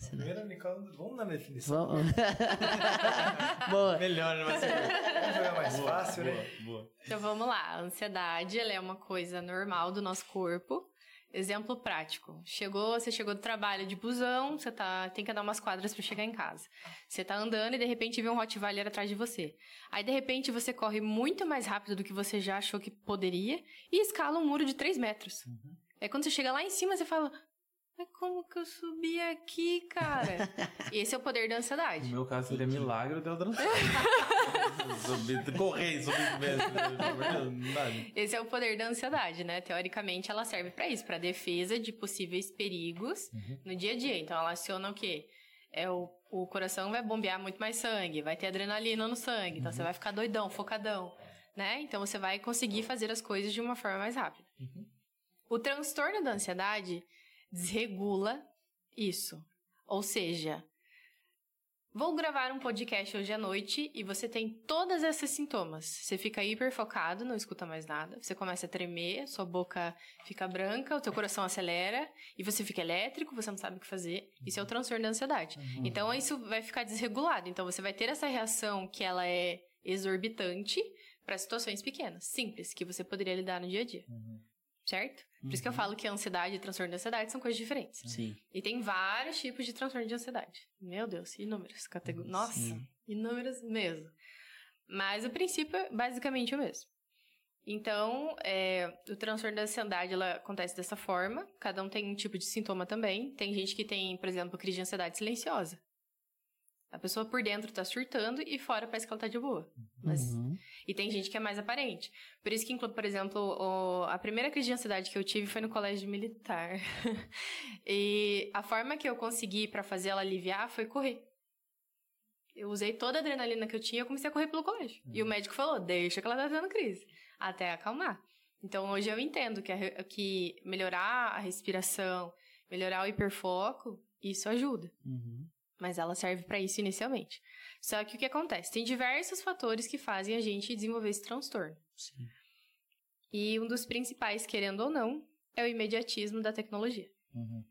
Primeiro, Nicole, vamos na definição. Vamos... Boa. Melhor, né? Mas... Vamos jogar mais fácil, boa, né? Boa. Então vamos lá. A ansiedade ela é uma coisa normal do nosso corpo. Exemplo prático. Chegou, você chegou do trabalho de busão, você tá, tem que andar umas quadras para chegar em casa. Você tá andando e de repente vê um Rottweiler atrás de você. Aí de repente você corre muito mais rápido do que você já achou que poderia e escala um muro de 3 metros. Aí quando você chega lá em cima, você fala: Mas como que eu subi aqui, cara? Esse é o poder da No ansiedade. meu caso seria milagre eu dançar. subir, correr, subir mesmo. Não dá. Esse é o poder da ansiedade, né? Teoricamente, ela serve pra isso, pra defesa de possíveis perigos no dia a dia. Então, ela aciona o quê? É o, o coração vai bombear muito mais sangue, vai ter adrenalina no sangue, então você vai ficar doidão, focadão, né? Então, você vai conseguir fazer as coisas de uma forma mais rápida. O transtorno da ansiedade desregula isso. Ou seja, Vou gravar um podcast hoje à noite e você tem todos esses sintomas. Você fica hiper focado, não escuta mais nada. Você começa a tremer, sua boca fica branca, o teu coração acelera e você fica elétrico, você não sabe o que fazer. Isso é o transtorno da ansiedade. Então isso vai ficar desregulado. Então você vai ter essa reação que ela é exorbitante para situações pequenas, simples, que você poderia lidar no dia a dia. Certo? Por isso que eu falo que ansiedade e transtorno da ansiedade são coisas diferentes. Sim. E tem vários tipos de transtorno de ansiedade. Meu Deus, inúmeras categorias. Nossa, Sim. inúmeras mesmo. Mas o princípio é basicamente o mesmo. Então, é, o transtorno da ansiedade ela acontece dessa forma. Cada um tem um tipo de sintoma também. Tem gente que tem, por exemplo, crise de ansiedade silenciosa. A pessoa por dentro tá surtando e fora parece que ela tá de boa. Mas Uhum. e tem gente que é mais aparente. Por isso que, por exemplo, o- a primeira crise de ansiedade que eu tive foi no colégio militar. e a forma que eu consegui pra fazer ela aliviar foi correr. Eu usei toda a adrenalina que eu tinha e comecei a correr pelo colégio. E o médico falou, deixa que ela tá tendo crise. Até acalmar. Então hoje eu entendo que, a, que melhorar a respiração, melhorar o hiperfoco, isso ajuda. Uhum. Mas ela serve para isso inicialmente. Só que o que acontece? Tem diversos fatores que fazem a gente desenvolver esse transtorno. Sim. E um dos principais, querendo ou não, é o imediatismo da tecnologia. Uhum.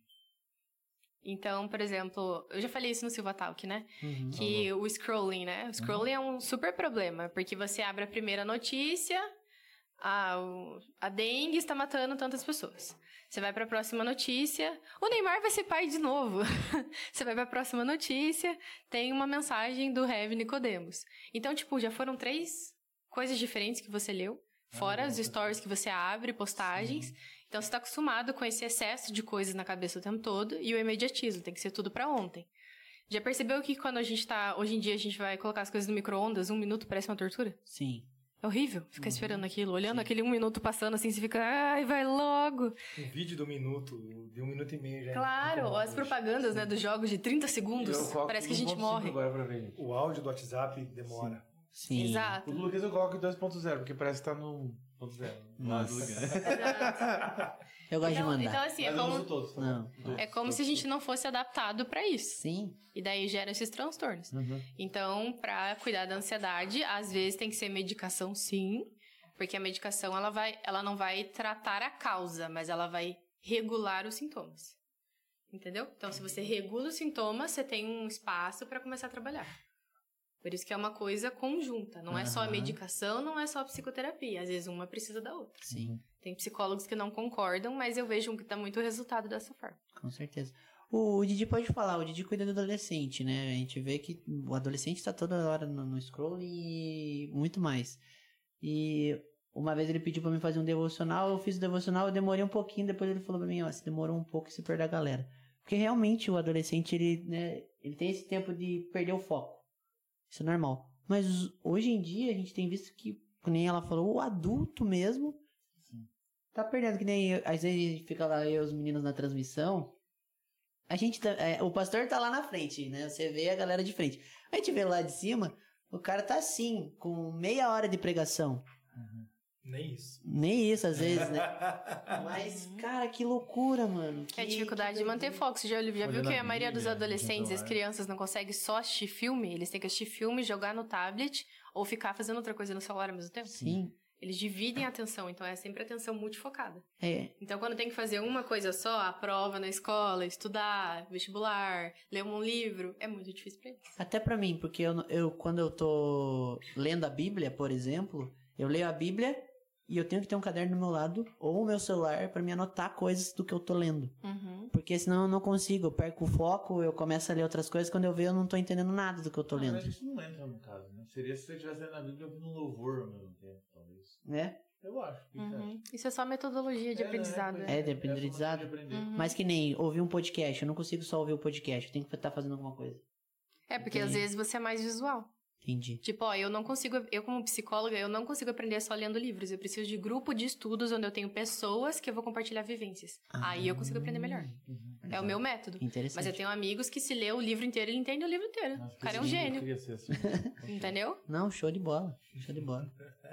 Então, por exemplo, eu já falei isso no Silva Talk, né? Uhum. Que o scrolling, né? O scrolling é um super problema, porque você abre a primeira notícia, ah, a dengue está matando tantas pessoas. Você vai para a próxima notícia, o Neymar vai ser pai de novo. você vai para a próxima notícia, tem uma mensagem do Heavy Nicodemos. Então, tipo, já foram três coisas diferentes que você leu, fora os stories que você abre, postagens. Então, você está acostumado com esse excesso de coisas na cabeça o tempo todo e o imediatismo, tem que ser tudo para ontem. Já percebeu que quando a gente tá. Hoje em dia a gente vai colocar as coisas no micro-ondas, um minuto parece uma tortura? Sim. É horrível ficar esperando aquilo, olhando aquele um minuto passando assim, você fica, ai, vai logo. Um vídeo de um minuto, de um minuto e meio já. é Claro, bom as hoje. propagandas, né, dos jogos de 30 segundos, Eu coloco parece que a gente 1.5 morre. Agora pra ver. O áudio do WhatsApp demora. Sim. Exato. O do Lucas eu coloco em 2.0, porque parece que tá no 1.0. Nossa. Exato. Eu gosto de Então, mandar. então, assim, é Mas uso como, todos. tá? Não. Todos, é como todos. se a gente não fosse adaptado pra isso. Sim. E daí geram esses transtornos. Uhum. Então, pra cuidar da ansiedade, às vezes tem que ser medicação, sim, porque a medicação ela vai, ela não vai tratar a causa, mas ela vai regular os sintomas. Entendeu? Então, se você regula os sintomas, você tem um espaço pra começar a trabalhar. Por isso que é uma coisa conjunta, não é só a medicação, não é só a psicoterapia, às vezes uma precisa da outra. Sim. Tem psicólogos que não concordam, mas eu vejo que dá muito resultado dessa forma. Com certeza. O, o Didi pode falar, o Didi cuida do adolescente, né? A gente vê que o adolescente tá toda hora no, no e muito mais. E uma vez ele pediu pra mim fazer um devocional, eu fiz o devocional, eu demorei um pouquinho, depois ele falou pra mim, ó, você demorou um pouco se perdeu a galera. Porque realmente o adolescente, ele, né, ele tem esse tempo de perder o foco. Isso é normal. Mas hoje em dia a gente tem visto que, como ela falou, o adulto mesmo tá perdendo, que nem eu- às vezes fica lá eu e os meninos na transmissão. A gente tá, é, o pastor tá lá na frente, né? Você vê a galera de frente. A gente vê lá de cima, o cara tá assim, com meia hora de pregação. Nem isso. Nem isso, às vezes, né? Mas, cara, que loucura, mano. É Que- a dificuldade que de manter foco. Você já, já viu que a a maioria dos adolescentes e as crianças não conseguem só assistir filme? Eles têm que assistir filme, jogar no tablet ou ficar fazendo outra coisa no celular ao mesmo tempo? Sim, Eles dividem a atenção, então é sempre atenção multifocada. é. Então, quando tem que fazer uma coisa só, a prova na escola, estudar, vestibular, ler um livro, é muito difícil pra eles. Até pra mim, porque eu, eu, quando eu tô lendo a Bíblia, por exemplo, eu leio a Bíblia e eu tenho que ter um caderno do meu lado ou o meu celular pra me anotar coisas do que eu tô lendo. Uhum. Porque senão eu não consigo, eu perco o foco, eu começo a ler outras coisas, quando eu vejo eu não tô entendendo nada do que eu tô Na lendo. verdade, isso não entra no caso, né? Seria se você estivesse lendo a Bíblia ouvindo um louvor ao mesmo tempo, Né? Eu acho. Que? Uhum. Isso é só metodologia de É, aprendizado. né? né? É, de aprendizado. É, de aprender. Uhum. Mas que nem ouvir um podcast, eu não consigo só ouvir o podcast, eu tenho que estar fazendo alguma coisa. É, porque às Entendi. vezes você é mais visual. Entendi. Tipo, ó, eu não consigo, eu como psicóloga, eu não consigo aprender só lendo livros. Eu preciso de grupo de estudos onde eu tenho pessoas que eu vou compartilhar vivências. Aí eu consigo aprender melhor. É o meu método. Interessante. Mas eu tenho amigos que se lê o livro inteiro, ele entende o livro inteiro. Nossa, o cara é um eu gênio, queria ser assim. entendeu? Não, show de bola. Show de bola.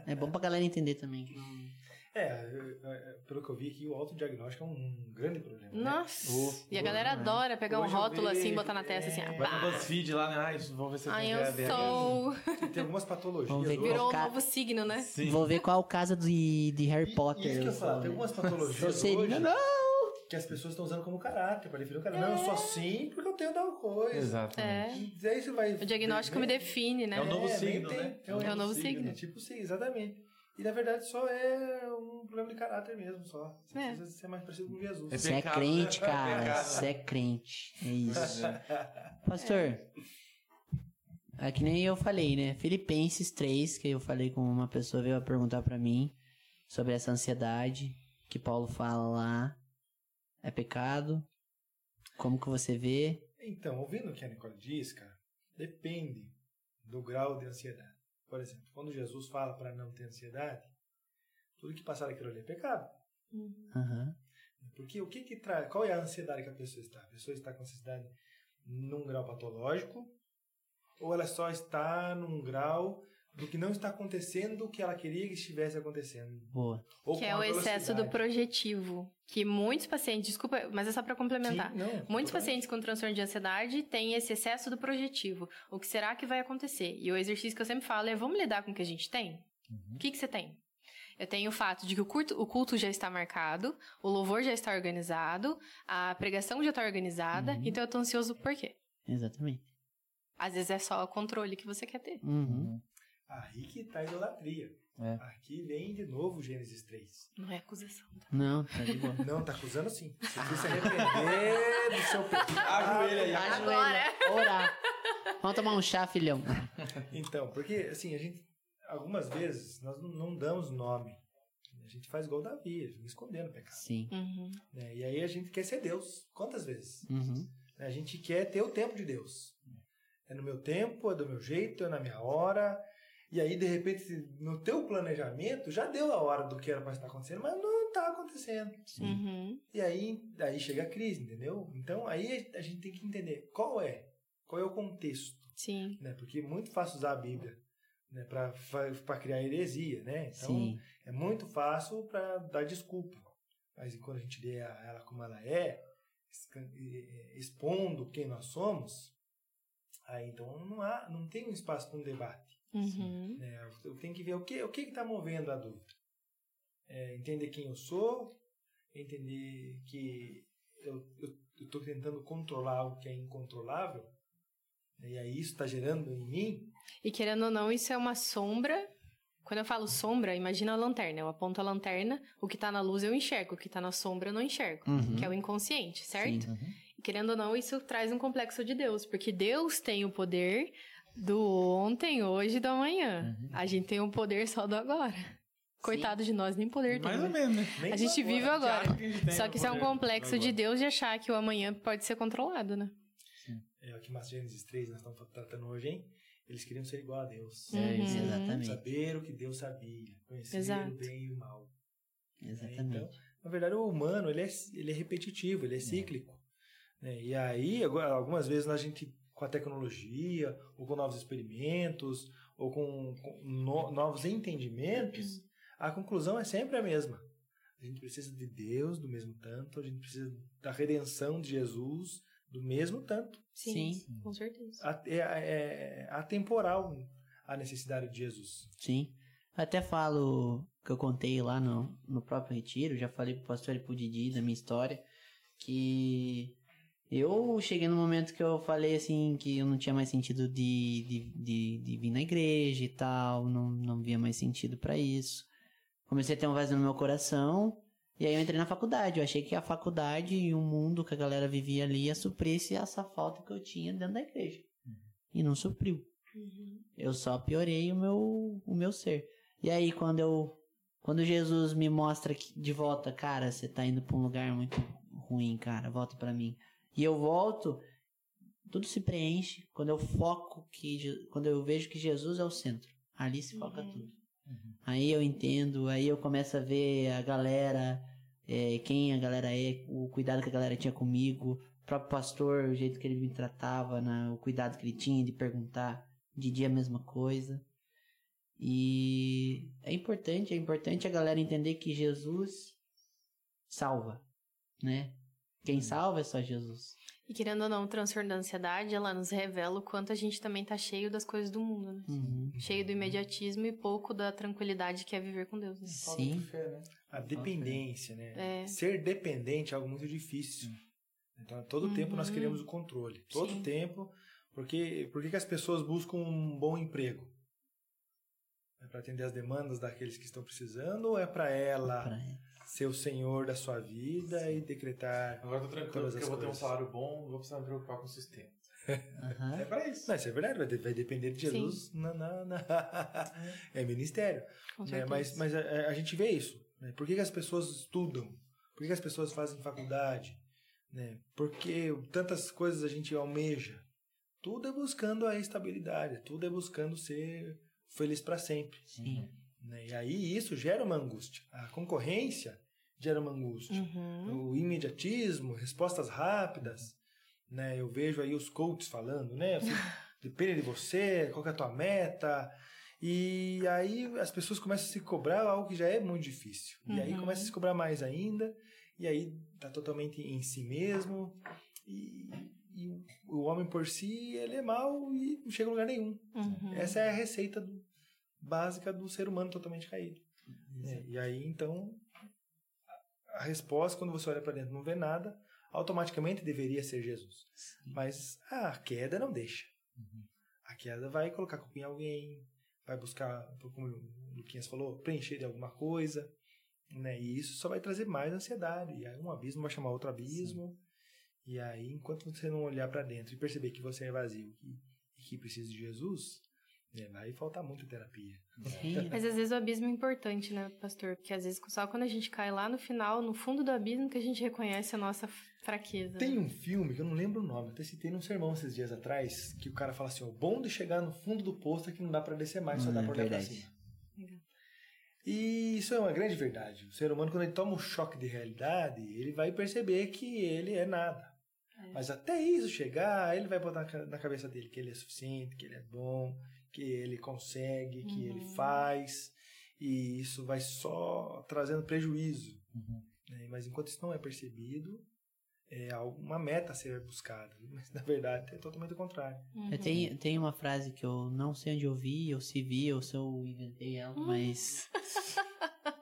É bom pra galera entender também. que não- É, é, é, pelo que eu vi aqui, o autodiagnóstico é um grande problema. né? Nossa! Ô, e a galera né? adora pegar um Hoje eu rótulo vi- assim, botar na testa assim, é, ah, Vai no. BuzzFeed lá, né? Ah, isso, vamos ver se Ai, tem eu sou. E tem algumas patologias. Vamos ver Virou um Ca- novo signo, né? Sim. Vou ver qual casa de, de Harry Potter. Isso que eu falo, tem né? algumas patologias Sonserina, hoje não! que as pessoas estão usando como caráter, para definir o cara. Não, eu sou assim porque eu tenho tal coisa. Exatamente. É. Aí você vai... O diagnóstico me define, né? É o novo nem signo, tem- né? É, É o novo signo. É tipo sim, exatamente. E na verdade só é um problema de caráter mesmo, só. Você É. precisa ser mais parecido com Jesus. É Você é crente, né? Cara. Você é crente. É isso. Pastor, é que nem eu falei, né? Filipenses 3, que eu falei com uma pessoa, veio a perguntar pra mim sobre essa ansiedade que Paulo fala lá. É pecado? Como que você vê? Então, ouvindo o que a Nicole diz, cara, depende do grau de ansiedade. Por exemplo, quando Jesus fala para não ter ansiedade, tudo que passar daquilo ali é pecado. Aham. Porque o que que traz, qual é a ansiedade que a pessoa está? A pessoa está com ansiedade num grau patológico ou ela só está num grau do que não está acontecendo o que ela queria que estivesse acontecendo. Boa. Ou Que é o excesso do projetivo. Que muitos pacientes, desculpa, mas é só pra complementar. Sim, não, Muitos totalmente. pacientes com transtorno de ansiedade têm esse excesso do projetivo. O que será que vai acontecer? E o exercício que eu sempre falo é: vamos lidar com o que a gente tem? O que, que você tem? Eu tenho o fato de que o culto, o culto já está marcado, o louvor já está organizado, a pregação já está organizada, então eu tô ansioso por quê? Exatamente. Às vezes é só o controle que você quer ter. Uhum. Aí que tá a idolatria. É. Aqui vem de novo Gênesis 3. Não é acusação. tá? Não, tá de boa. Não, tá acusando sim. Você precisa se arrepender do seu pecado. Ajoelha aí. Ajoelha, orar. Vamos tomar um chá, filhão. Então, porque assim, a gente, algumas vezes, nós não, damos nome. A gente faz igual Davi, a gente escondendo o pecado. Sim. Uhum. né? E aí a gente quer ser Deus. Quantas vezes? Uhum. A gente quer ter o tempo de Deus. É no meu tempo, é do meu jeito, é na minha hora. E aí, de repente, no teu planejamento, já deu a hora do que era para estar acontecendo, mas não está acontecendo. Uhum. E aí, aí chega a crise, entendeu? Então, aí a gente tem que entender qual é, qual é o contexto, Sim. né? Porque é muito fácil usar a Bíblia né? para criar heresia, né? Então, Sim. é muito fácil para dar desculpa. Mas quando a gente lê ela como ela é, expondo quem nós somos, aí então não há, não tem um espaço para um debate. Uhum. né? Eu tenho que ver o que o que está movendo a dúvida. É, entender quem eu sou, entender que eu estou tentando controlar algo que é incontrolável, né? e aí isso está gerando em mim E querendo ou não, isso é uma sombra. Quando eu falo sombra, imagina a lanterna. Eu aponto a lanterna, o que tá na luz eu enxergo, o que tá na sombra eu não enxergo. Uhum. Que é o inconsciente, certo? Sim. E querendo ou não, isso traz um complexo de Deus, porque Deus tem o poder do ontem, hoje e do amanhã. Uhum. A gente tem o poder só do agora. Coitado de nós, nem poder tem. Mais ou né? menos, né? nem A gente vive agora. acha que Só que isso é um complexo de agora. Deus de achar que o amanhã pode ser controlado, né? É o que mais Gênesis 3 nós estamos tratando hoje, hein? Eles queriam ser igual a Deus. É, isso, Uhum. exatamente. Saber o que Deus sabia. Conhecer Exato. o bem e o mal. Exatamente. Na verdade, o humano, ele é, ele é repetitivo, ele é cíclico. né? E aí, agora, algumas vezes, a gente, com a tecnologia, ou com novos experimentos, ou com, com no- novos entendimentos, a conclusão é sempre a mesma. A gente precisa de Deus do mesmo tanto, a gente precisa da redenção de Jesus do mesmo tanto. Sim. com certeza. A- É, é atemporal a necessidade de Jesus. Sim. Até falo que eu contei lá no, no próprio retiro, já falei pro pastor e pro Didi da minha história, que eu cheguei no momento que eu falei assim que eu não tinha mais sentido de, de, de, de vir na igreja e tal, não, não via mais sentido pra isso. Comecei a ter um vazio no meu coração, e aí eu entrei na faculdade. Eu achei que a faculdade e o mundo que a galera vivia ali ia suprir essa falta que eu tinha dentro da igreja. E não supriu. Uhum. Eu só piorei o meu, o meu ser. E aí, quando eu. Quando Jesus me mostra que, de volta, cara, você tá indo pra um lugar muito ruim, cara, volta pra mim. E eu volto, tudo se preenche quando eu foco que. Quando eu vejo que Jesus é o centro. Ali se foca Uhum. tudo. Aí eu entendo, aí eu começo a ver a galera, é, quem a galera é, o cuidado que a galera tinha comigo, o próprio pastor, o jeito que ele me tratava, né, o cuidado que ele tinha de perguntar de dia a mesma coisa. E é importante, é importante a galera entender que Jesus salva, né? Quem salva é só Jesus. E querendo ou não, o transtorno da ansiedade, ela nos revela o quanto a gente também tá cheio das coisas do mundo, né? Uhum. Cheio do imediatismo e pouco da tranquilidade que é viver com Deus. Né? Sim. né? A dependência, né? É. Ser dependente é algo muito difícil. Então, a todo tempo nós Uhum. queremos o controle. Todo Sim. tempo. Porque, por que que as pessoas buscam um bom emprego? É para atender as demandas daqueles que estão precisando ou é para ela Pra ela. Ser o senhor da sua vida e decretar. Agora eu tô tranquilo porque eu vou ter um salário bom, não vou precisar me preocupar com o sistema. Aham. É pra isso. Isso é verdade, vai, de- vai depender de Jesus na, na, na- é ministério. Com né? Mas, mas a, a gente vê isso. Né? Por que, que as pessoas estudam? Por que, que as pessoas fazem faculdade? Né? Porque tantas coisas a gente almeja. Tudo é buscando a estabilidade, tudo é buscando ser feliz para sempre. Sim. Né? E aí isso gera uma angústia. A concorrência gera uma angústia. Uhum. O imediatismo, respostas rápidas. Né? Eu vejo aí os coaches falando, né? Fico, depende de você, qual que é a tua meta. E aí as pessoas começam a se cobrar algo que já é muito difícil. E aí Uhum. começa a se cobrar mais ainda, e aí tá totalmente em si mesmo. E, e o homem por si, ele é mau e não chega a lugar nenhum. Uhum. Essa é a receita do- básica do ser humano totalmente caído. É, e aí, então, a- resposta, quando você olha para dentro e não vê nada, automaticamente deveria ser Jesus. Mas a queda não deixa. A queda vai colocar a culpa em alguém, vai buscar, como o Luquinhas falou, preencher de alguma coisa. Né? E isso só vai trazer mais ansiedade. E aí um abismo vai chamar outro abismo. E aí, enquanto você não olhar para dentro e perceber que você é vazio e que precisa de Jesus, né, vai faltar muita terapia. Sim. Mas às vezes o abismo é importante, né, pastor? Porque às vezes só quando a gente cai lá no final, no fundo do abismo, que a gente reconhece a nossa fraqueza. Tem né? um filme que eu não lembro o nome, até citei num sermão esses dias atrás, que o cara fala assim: o bom de chegar no fundo do poço é que não dá para descer mais, só Hum, dá é pra olhar pra cima. E isso é uma grande verdade. O ser humano, quando ele toma um choque de realidade, ele vai perceber que ele é nada. É. Mas até isso chegar, ele vai botar na cabeça dele que ele é suficiente, que ele é bom, que ele consegue, que ele Uhum. faz. E isso vai só trazendo prejuízo. Uhum. né? Mas enquanto isso não é percebido, é uma meta a ser buscada. Mas na verdade é totalmente o contrário. Uhum. Tenho, tenho uma frase que eu não sei onde eu vi, ou se vi, ou se eu inventei ela, mas.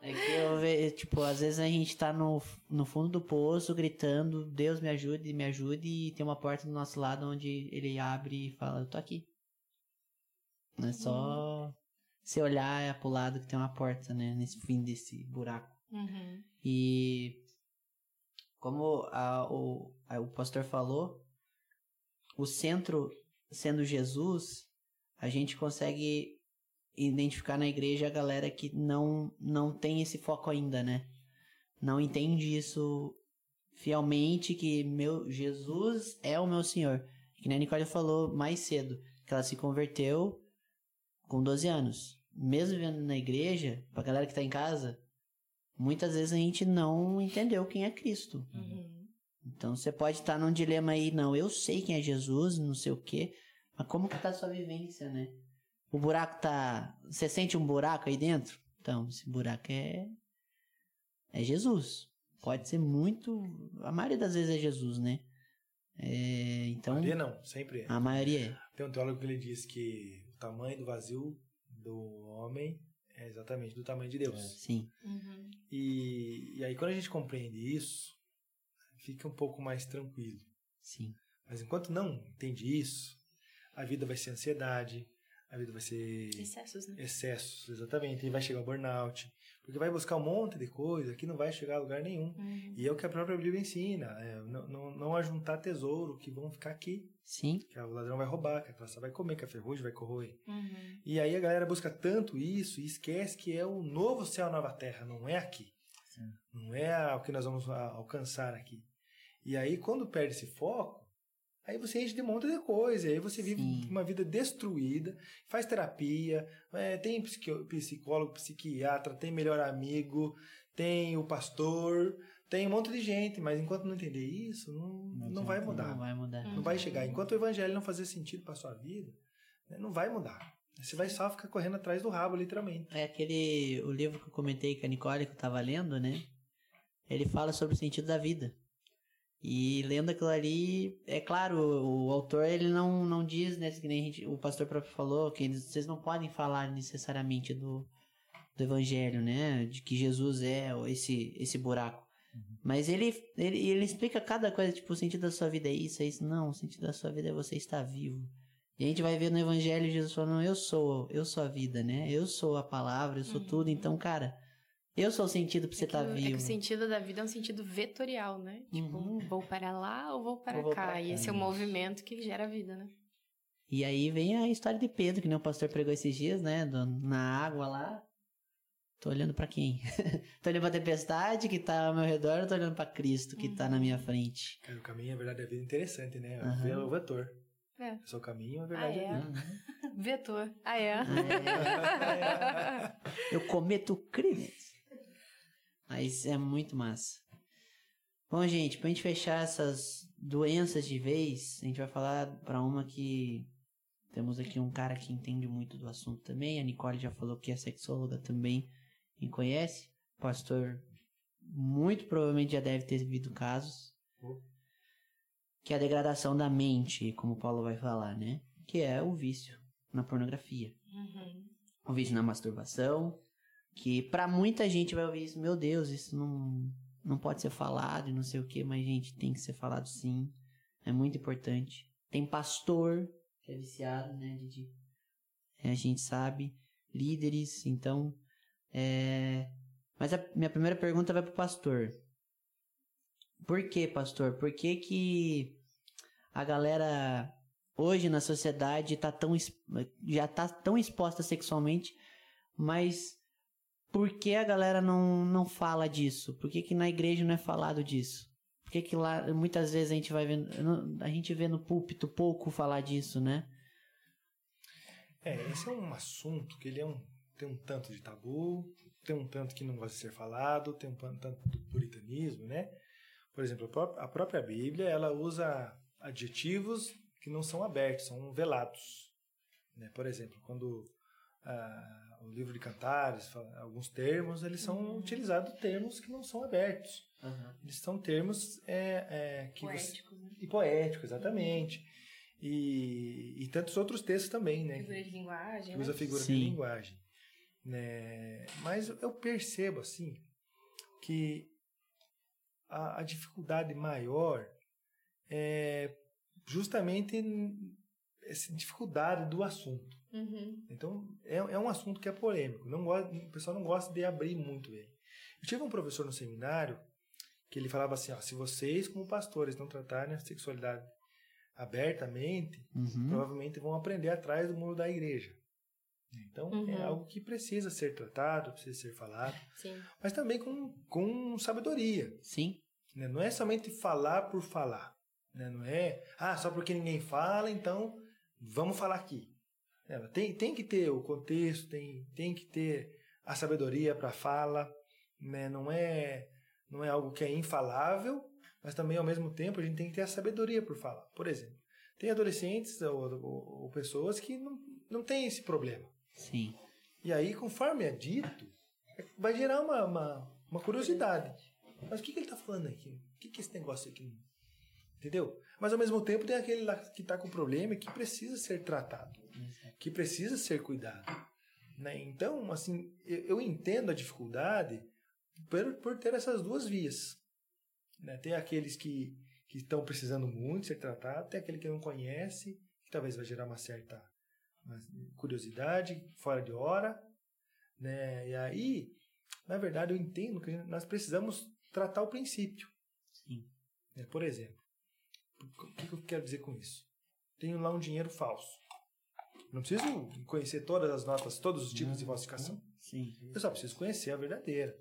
É que eu vejo, tipo, às vezes a gente tá no, no fundo do poço gritando, Deus me ajude, me ajude, e tem uma porta do nosso lado onde ele abre e fala, eu tô aqui. Não é só você olhar pro lado que tem uma porta, né? Nesse fim desse buraco. Uhum. E como a- o, a- o pastor falou, o centro sendo Jesus, a gente consegue identificar na igreja a galera que não, não tem esse foco ainda, né? Não entende isso fielmente, que meu Jesus é o meu Senhor. Que nem a Nicole falou mais cedo, que ela se converteu com 12 anos. Mesmo vivendo na igreja, pra galera que tá em casa, muitas vezes a gente não entendeu quem é Cristo. Uhum. Então você pode estar num dilema aí, não, eu sei quem é Jesus, não sei o quê, mas como que tá a sua vivência, né? O buraco tá. Você sente um buraco aí dentro? Então, esse buraco é. É Jesus. Pode ser muito. A maioria das vezes é Jesus, né? É, então. Maria não, sempre é. A maioria é. Tem um teólogo que ele diz que tamanho do vazio do homem é exatamente do tamanho de Deus. Sim. Uhum. E, e aí quando a gente compreende isso, fica um pouco mais tranquilo. Sim. Mas enquanto não entende isso, a vida vai ser ansiedade, a vida vai ser Excessos, né? excessos, exatamente, e vai chegar o burnout, porque vai buscar um monte de coisa que não vai chegar a lugar nenhum. Uhum. E é o que a própria Bíblia ensina, é, não, não, não ajuntar tesouro que vão ficar aqui, Sim. que o ladrão vai roubar, que a traça vai comer, que a ferrugem vai corroer. Uhum. E aí a galera busca tanto isso e esquece que é o novo céu, nova terra, não é aqui. Não é o que nós vamos a- alcançar aqui. E aí quando perde esse foco, aí você enche de um monte de coisa, aí você vive Sim. uma vida destruída, faz terapia, é, tem psicólogo, psiquiatra, tem melhor amigo, tem o pastor, tem um monte de gente, mas enquanto não entender isso, não, não, vai mudar. Não vai mudar. Não vai chegar. Enquanto o evangelho não fazer sentido para sua vida, né, não vai mudar. Você vai só ficar correndo atrás do rabo, literalmente. É aquele. O livro que eu comentei com a Nicole, que eu tava lendo, né? Ele fala sobre o sentido da vida. E lendo aquilo ali, é claro, o, autor ele não, não diz, né? Que nem a gente- o pastor próprio falou, que eles, vocês não podem falar necessariamente do, do evangelho, né? De que Jesus é esse, esse buraco. Mas ele, ele, ele explica cada coisa, tipo, o sentido da sua vida é isso, é isso. Não, o sentido da sua vida é você estar vivo. E a gente vai ver no Evangelho Jesus falando, eu sou, eu sou a vida, né? Eu sou a palavra, eu sou Uhum. tudo. Então, cara, eu sou o sentido pra você É que, estar o- é que vivo. o sentido da vida é um sentido vetorial, né? Tipo, Uhum. vou para lá ou vou para Ou vou cá. pra E cá. esse é o movimento que gera a vida, né? E aí vem a história de Pedro, que nem o pastor pregou esses dias, né? do- na água lá. Tô olhando pra quem? tô olhando pra tempestade que tá ao meu redor, ou tô olhando pra Cristo que tá na minha frente. Cara, o caminho, a verdade, é vida interessante, né? Ver o vetor. É. É só o caminho, a verdade Ah, é, é? a vida. Vetor. Ah, é? Eu cometo crimes. Mas é muito massa. Bom, gente, pra gente fechar essas doenças de vez, a gente vai falar pra uma que Temos aqui um cara que entende muito do assunto também. A Nicole já falou que é sexóloga também e conhece. O pastor muito provavelmente já deve ter vivido casos. Que é a degradação da mente, como o Paulo vai falar, né? Que é o vício na pornografia. Uhum. O vício na masturbação. Que pra muita gente vai ouvir isso, meu Deus, isso não, não pode ser falado e não sei o que, mas gente, tem que ser falado sim. É muito importante. Tem pastor que é viciado, né, Didi? É, a gente sabe. Líderes, então. É... Mas a minha primeira pergunta vai pro pastor. Por que, pastor? Por que que a galera hoje na sociedade tá tão já tá tão exposta sexualmente, mas por que a galera não, não fala disso? Por que, que na igreja não é falado disso? Por que, que lá muitas vezes a gente vai vendo, a gente vê no púlpito pouco falar disso, né? É, esse é um assunto que ele é um, tem um tanto de tabu, tem um tanto que não gosta de ser falado, tem um tanto do puritanismo, né? Por exemplo, a própria Bíblia, ela usa adjetivos que não são abertos, são velados. Né? Por exemplo, quando ah, o livro de Cantares, fala alguns termos, eles são utilizados termos que não são abertos. Eles são termos é, é, que você, Poéticos, né? e poético, exatamente. E, e tantos outros textos também, né? Figura de linguagem, que né? usa figura de Sim. linguagem. Né? Mas eu percebo, assim, que a, a dificuldade maior é justamente essa dificuldade do assunto. Uhum. Então, é, é um assunto que é polêmico. Não gosta, o pessoal não gosta de abrir muito ele. Eu tive um professor no seminário que ele falava assim, ó, se vocês, como pastores, não tratarem a sexualidade abertamente, Uhum. provavelmente vão aprender atrás do muro da igreja. Então, é Uhum. algo que precisa ser tratado, precisa ser falado, Sim. mas também com, com sabedoria. Sim, né? Não é somente falar por falar. né? Não é, ah, só porque ninguém fala, então vamos falar aqui. É, tem, tem que ter o contexto, tem, tem que ter a sabedoria para a fala. Né? Não, é, não é algo que é infalável, mas também, ao mesmo tempo, a gente tem que ter a sabedoria por falar. Por exemplo, tem adolescentes ou, ou- ou pessoas que não, não têm esse problema. sim. E aí, conforme é dito, vai gerar uma, uma, uma curiosidade. Mas o que, que ele está falando aqui? O que, que é esse negócio aqui? Entendeu? Mas ao mesmo tempo tem aquele lá que está com problema e que precisa ser tratado, que precisa ser cuidado. Né? Então, assim, eu, eu entendo a dificuldade por, por ter essas duas vias. Né? Tem aqueles que que estão precisando muito ser tratados, tem aquele que não conhece, que talvez vai gerar uma certa curiosidade fora de hora, né? E aí, na verdade, eu entendo que nós precisamos tratar o princípio. Sim. Né? Por exemplo, o que que eu quero dizer com isso? Tenho lá um dinheiro falso. Não preciso conhecer todas as notas, todos os tipos de falsificação. Sim. Eu só preciso conhecer a verdadeira.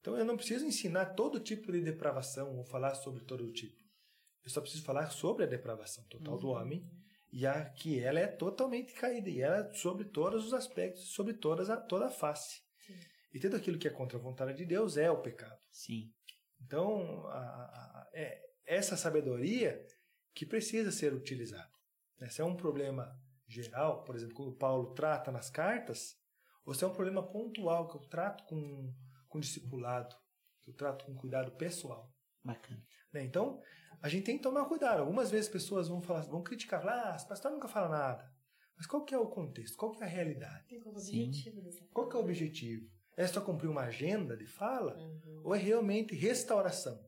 Então eu não preciso ensinar todo tipo de depravação ou falar sobre todo tipo. Eu só preciso falar sobre a depravação total do homem e a que ela é totalmente caída e ela é sobre todos os aspectos, sobre todas a, toda a face. Sim. E tudo aquilo que é contra a vontade de Deus é o pecado. Sim. Então, a- a- a- é essa sabedoria que precisa ser utilizada. Né? Se é um problema geral, por exemplo, como Paulo trata nas cartas, ou se é um problema pontual que eu trato com, com discipulado, que eu trato com cuidado pessoal. Bacana. né? Então, a gente tem que tomar cuidado. Algumas vezes pessoas vão, falar, vão criticar, falar, ah, esse pastor nunca fala nada. Mas qual que é o contexto? Qual que é a realidade? Tem como Sim. objetivo dessa Qual que é o objetivo? É só cumprir uma agenda de fala? Uhum. ou é realmente restauração?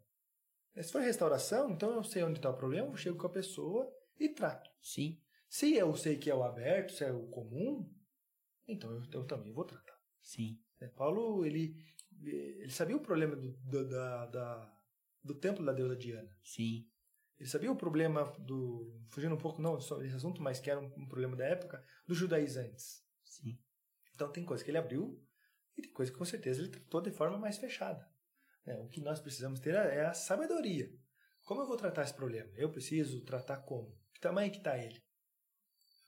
Eh, Se for restauração, então eu sei onde está o problema, eu chego com a pessoa e trato. Sim. Se eu sei que é o aberto, se é o comum, então eu, eu também vou tratar. Sim. né? Paulo, ele, ele sabia o problema do, do, da, da- do templo da deusa Diana. Sim. Ele sabia o problema do, fugindo um pouco não sobre esse assunto, mas que era um, um problema da época, dos judaizantes. Sim. Então tem coisa que ele abriu e tem coisa que com certeza ele tratou de forma mais fechada. né? O que nós precisamos ter é a sabedoria. Como eu vou tratar esse problema? Eu preciso tratar como? Que tamanho que está ele?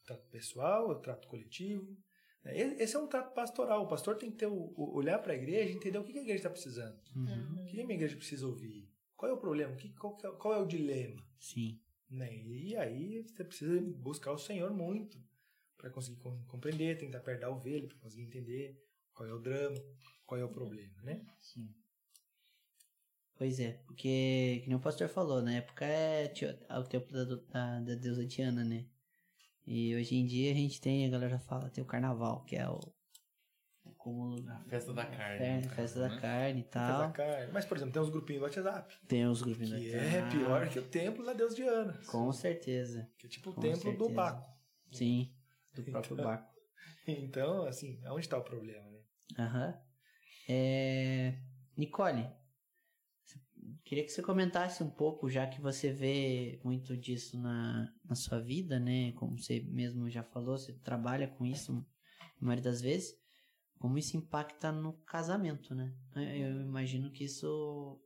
Trato pessoal, eu trato coletivo. né? Esse é um trato pastoral. O pastor tem que ter o, olhar para a igreja e entender o que a igreja está precisando. Uhum. O que a minha igreja precisa ouvir? Qual é o problema? Qual, é- qual é o dilema? Sim. Né? E aí você precisa buscar o Senhor muito para conseguir com- compreender, tentar perder a ovelha, para conseguir entender qual é o drama, qual é o problema, né? Sim. Pois é, porque, que nem o pastor falou, na época é é o tempo da, da, da deusa Diana, né? E hoje em dia a gente tem, a galera fala, tem o carnaval, que é o. o cúmulo. A festa da carne. Fe- no festa caso, da né? carne e tal. a carne. Mas, por exemplo, tem uns grupinhos do WhatsApp, Tem os grupos da que é pior que o templo da deusa Diana. Com certeza. Que é tipo o Com templo do certeza. Baco. Sim. Do próprio Então- Baco. Então, assim, aonde está o problema, né? Aham. É... Nicole, queria que você comentasse um pouco, já que você vê muito disso na, na sua vida, né? Como você mesmo já falou, você trabalha com isso a maioria das vezes. Como isso impacta no casamento, né? Eu imagino que isso,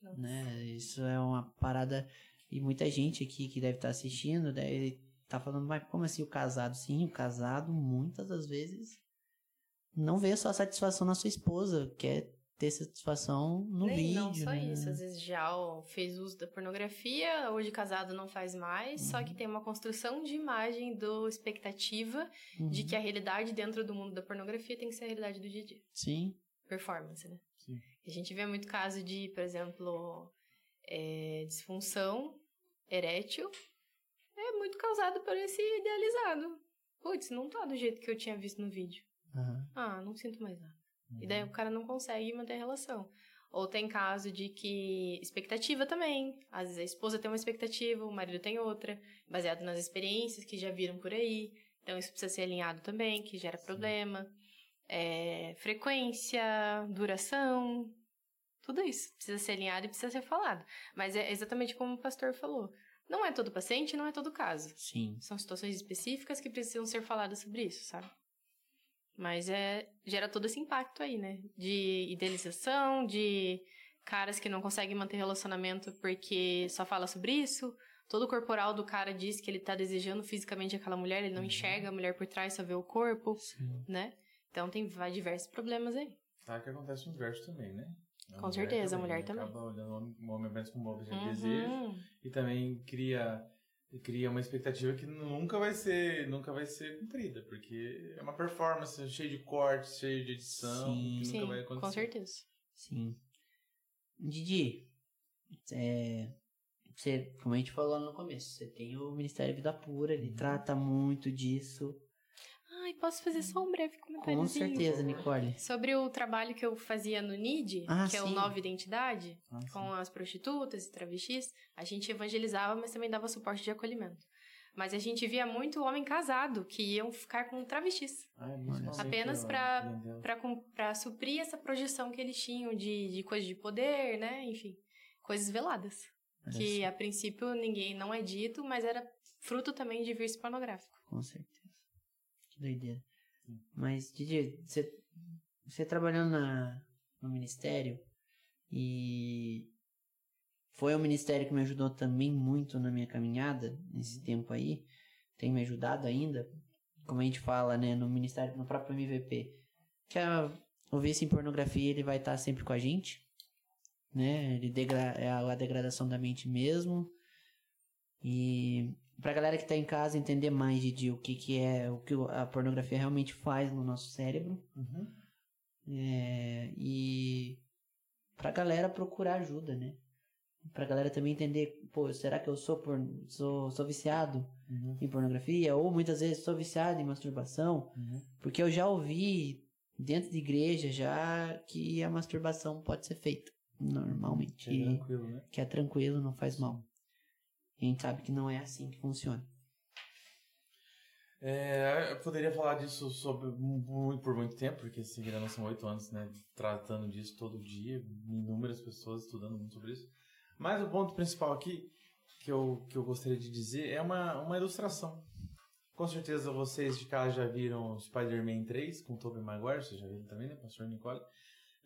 Nossa. né? Isso é uma parada e muita gente aqui que deve estar assistindo deve estar falando, mas como assim o casado? Sim, o casado muitas das vezes não vê só satisfação na sua esposa, quer ter satisfação no Nem, vídeo. não só né? isso. Às vezes já fez uso da pornografia, hoje casado não faz mais, só Uhum. que tem uma construção de imagem do expectativa de Uhum. que a realidade dentro do mundo da pornografia tem que ser a realidade do dia a dia. Sim, Performance, né? Sim. A gente vê muito caso de, por exemplo, é, disfunção erétil. É muito causado por esse idealizado. Putz, não tá do jeito que eu tinha visto no vídeo. aham, Ah, não sinto mais nada. E Uhum. daí o cara não consegue manter a relação. Ou tem caso de que. Expectativa também. Às vezes a esposa tem uma expectativa, o marido tem outra, baseado nas experiências que já viram por aí. Então isso precisa ser alinhado também, que gera problema. É, frequência, duração. Tudo isso precisa ser alinhado e precisa ser falado. Mas é exatamente como o pastor falou. Não é todo paciente, não é todo caso. sim, São situações específicas que precisam ser faladas sobre isso, sabe? Mas é gera todo esse impacto aí, né? De idealização, de caras que não conseguem manter relacionamento porque só fala sobre isso. Todo o corporal do cara diz que ele tá desejando fisicamente aquela mulher, ele não enxerga a mulher por trás, só vê o corpo, sim. né? Então tem vai, diversos problemas aí. Tá, que acontece no inverso também, né? A Com certeza, a mulher né? também. Acaba olhando o homem- o homem apenas como objeto de Uhum. desejo e também cria cria uma expectativa que nunca vai ser nunca vai ser cumprida porque é uma performance cheia de cortes cheia de edição Sim. que Sim, nunca vai acontecer com certeza. Sim. Didi, é, você, como a gente falou no começo, você tem o Ministério Vida Pura, ele trata muito disso. Ai, posso fazer só um breve comentário? Com certeza, Nicole. Sobre o trabalho que eu fazia no NID, Ah, que é o sim. Nova Identidade, Ah, com as prostitutas e travestis, a gente evangelizava, mas também dava suporte de acolhimento. Mas a gente via muito homem casado que iam ficar com travestis. Ah, principalmente Apenas a pra- clientela. Pra, com- pra suprir essa projeção que eles tinham de, de coisas de poder, né? Enfim, coisas veladas. Que a princípio ninguém não é dito, mas era fruto também de vício pornográfico. Com certeza. Que doideira. Mas, Didi, você, você trabalhando na, no Ministério e foi um ministério que me ajudou também muito na minha caminhada nesse tempo aí. Tem me ajudado ainda. Como a gente fala, né, no Ministério, no próprio MVP, que a, o vício em pornografia ele vai estar sempre com a gente, né? Ele degra é a, a degradação da mente mesmo. E pra galera que tá em casa entender mais de, o que que é, o que a pornografia realmente faz no nosso cérebro. Uhum. É, e pra galera procurar ajuda, né? Pra galera também entender, pô, será que eu sou, por, sou, sou viciado Uhum. em pornografia? Ou muitas vezes sou viciado em masturbação? Uhum. Porque eu já ouvi dentro de igreja já que a masturbação pode ser feita normalmente. É tranquilo, né? que é tranquilo, não faz mal. E a gente sabe que não é assim que funciona. É, eu poderia falar disso sobre, mu- por muito tempo, porque seguirão são oito anos, né, tratando disso todo dia, inúmeras pessoas estudando muito sobre isso. Mas o ponto principal aqui, que eu, que eu gostaria de dizer, é uma, uma ilustração. Com certeza vocês de casa já viram Spider-Man 3 com Tobey Maguire, vocês já viram também, né, pastor Nicole?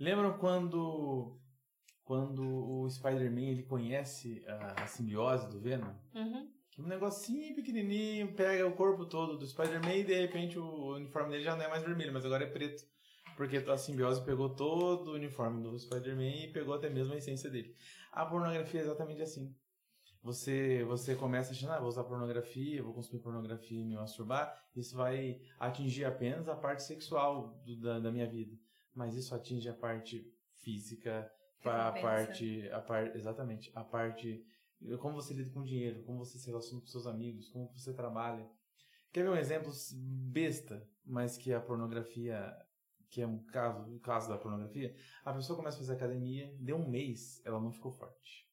Lembram quando, quando o Spider-Man ele conhece a, a simbiose do Venom? Uhum. Que um negocinho pequenininho pega o corpo todo do Spider-Man e de repente o uniforme dele já não é mais vermelho, mas agora é preto. Porque a simbiose pegou todo o uniforme do Spider-Man e pegou até mesmo a essência dele. A pornografia é exatamente assim. Você, você começa achando, ah, vou usar pornografia, vou consumir pornografia e me masturbar, isso vai atingir apenas a parte sexual do- da, da minha vida. Mas isso atinge a parte física, a Recompensa. parte, a parte, exatamente, a parte, como você lida com dinheiro, como você se relaciona com seus amigos, como você trabalha. Quer ver um exemplo besta, mas que a pornografia, que é um caso, o caso da pornografia? A pessoa começa a fazer academia, deu um mês, ela não ficou forte.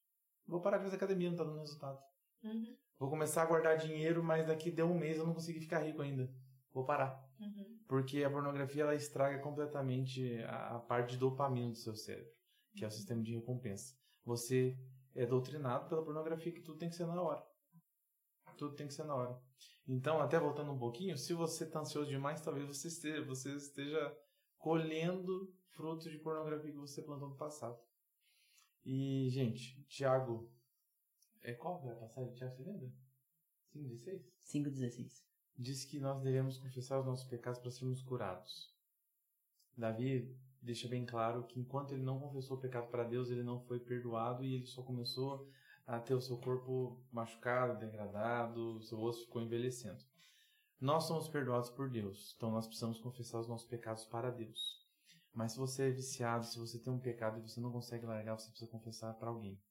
Vou parar de fazer academia, não tá dando resultado. Uhum, Vou começar a guardar dinheiro, mas daqui deu um mês eu não consegui ficar rico ainda. Vou parar. uhum. Porque a pornografia ela estraga completamente a, a parte de dopamina do seu cérebro, que é o sistema de recompensa. Você é doutrinado pela pornografia que tudo tem que ser na hora. Tudo tem que ser na hora. Então, até voltando um pouquinho, se você está ansioso demais, talvez você esteja, você esteja colhendo frutos de pornografia que você plantou no passado. E, gente, Tiago. É qual é a passagem, Tiago? Você lembra? 5 de 6? 5,16. diz que nós devemos confessar os nossos pecados para sermos curados. Davi deixa bem claro que enquanto ele não confessou o pecado para Deus, ele não foi perdoado e ele só começou a ter o seu corpo machucado, degradado, o seu osso ficou envelhecendo. Nós somos perdoados por Deus, então nós precisamos confessar os nossos pecados para Deus. Mas se você é viciado, se você tem um pecado e você não consegue largar, você precisa confessar para alguém.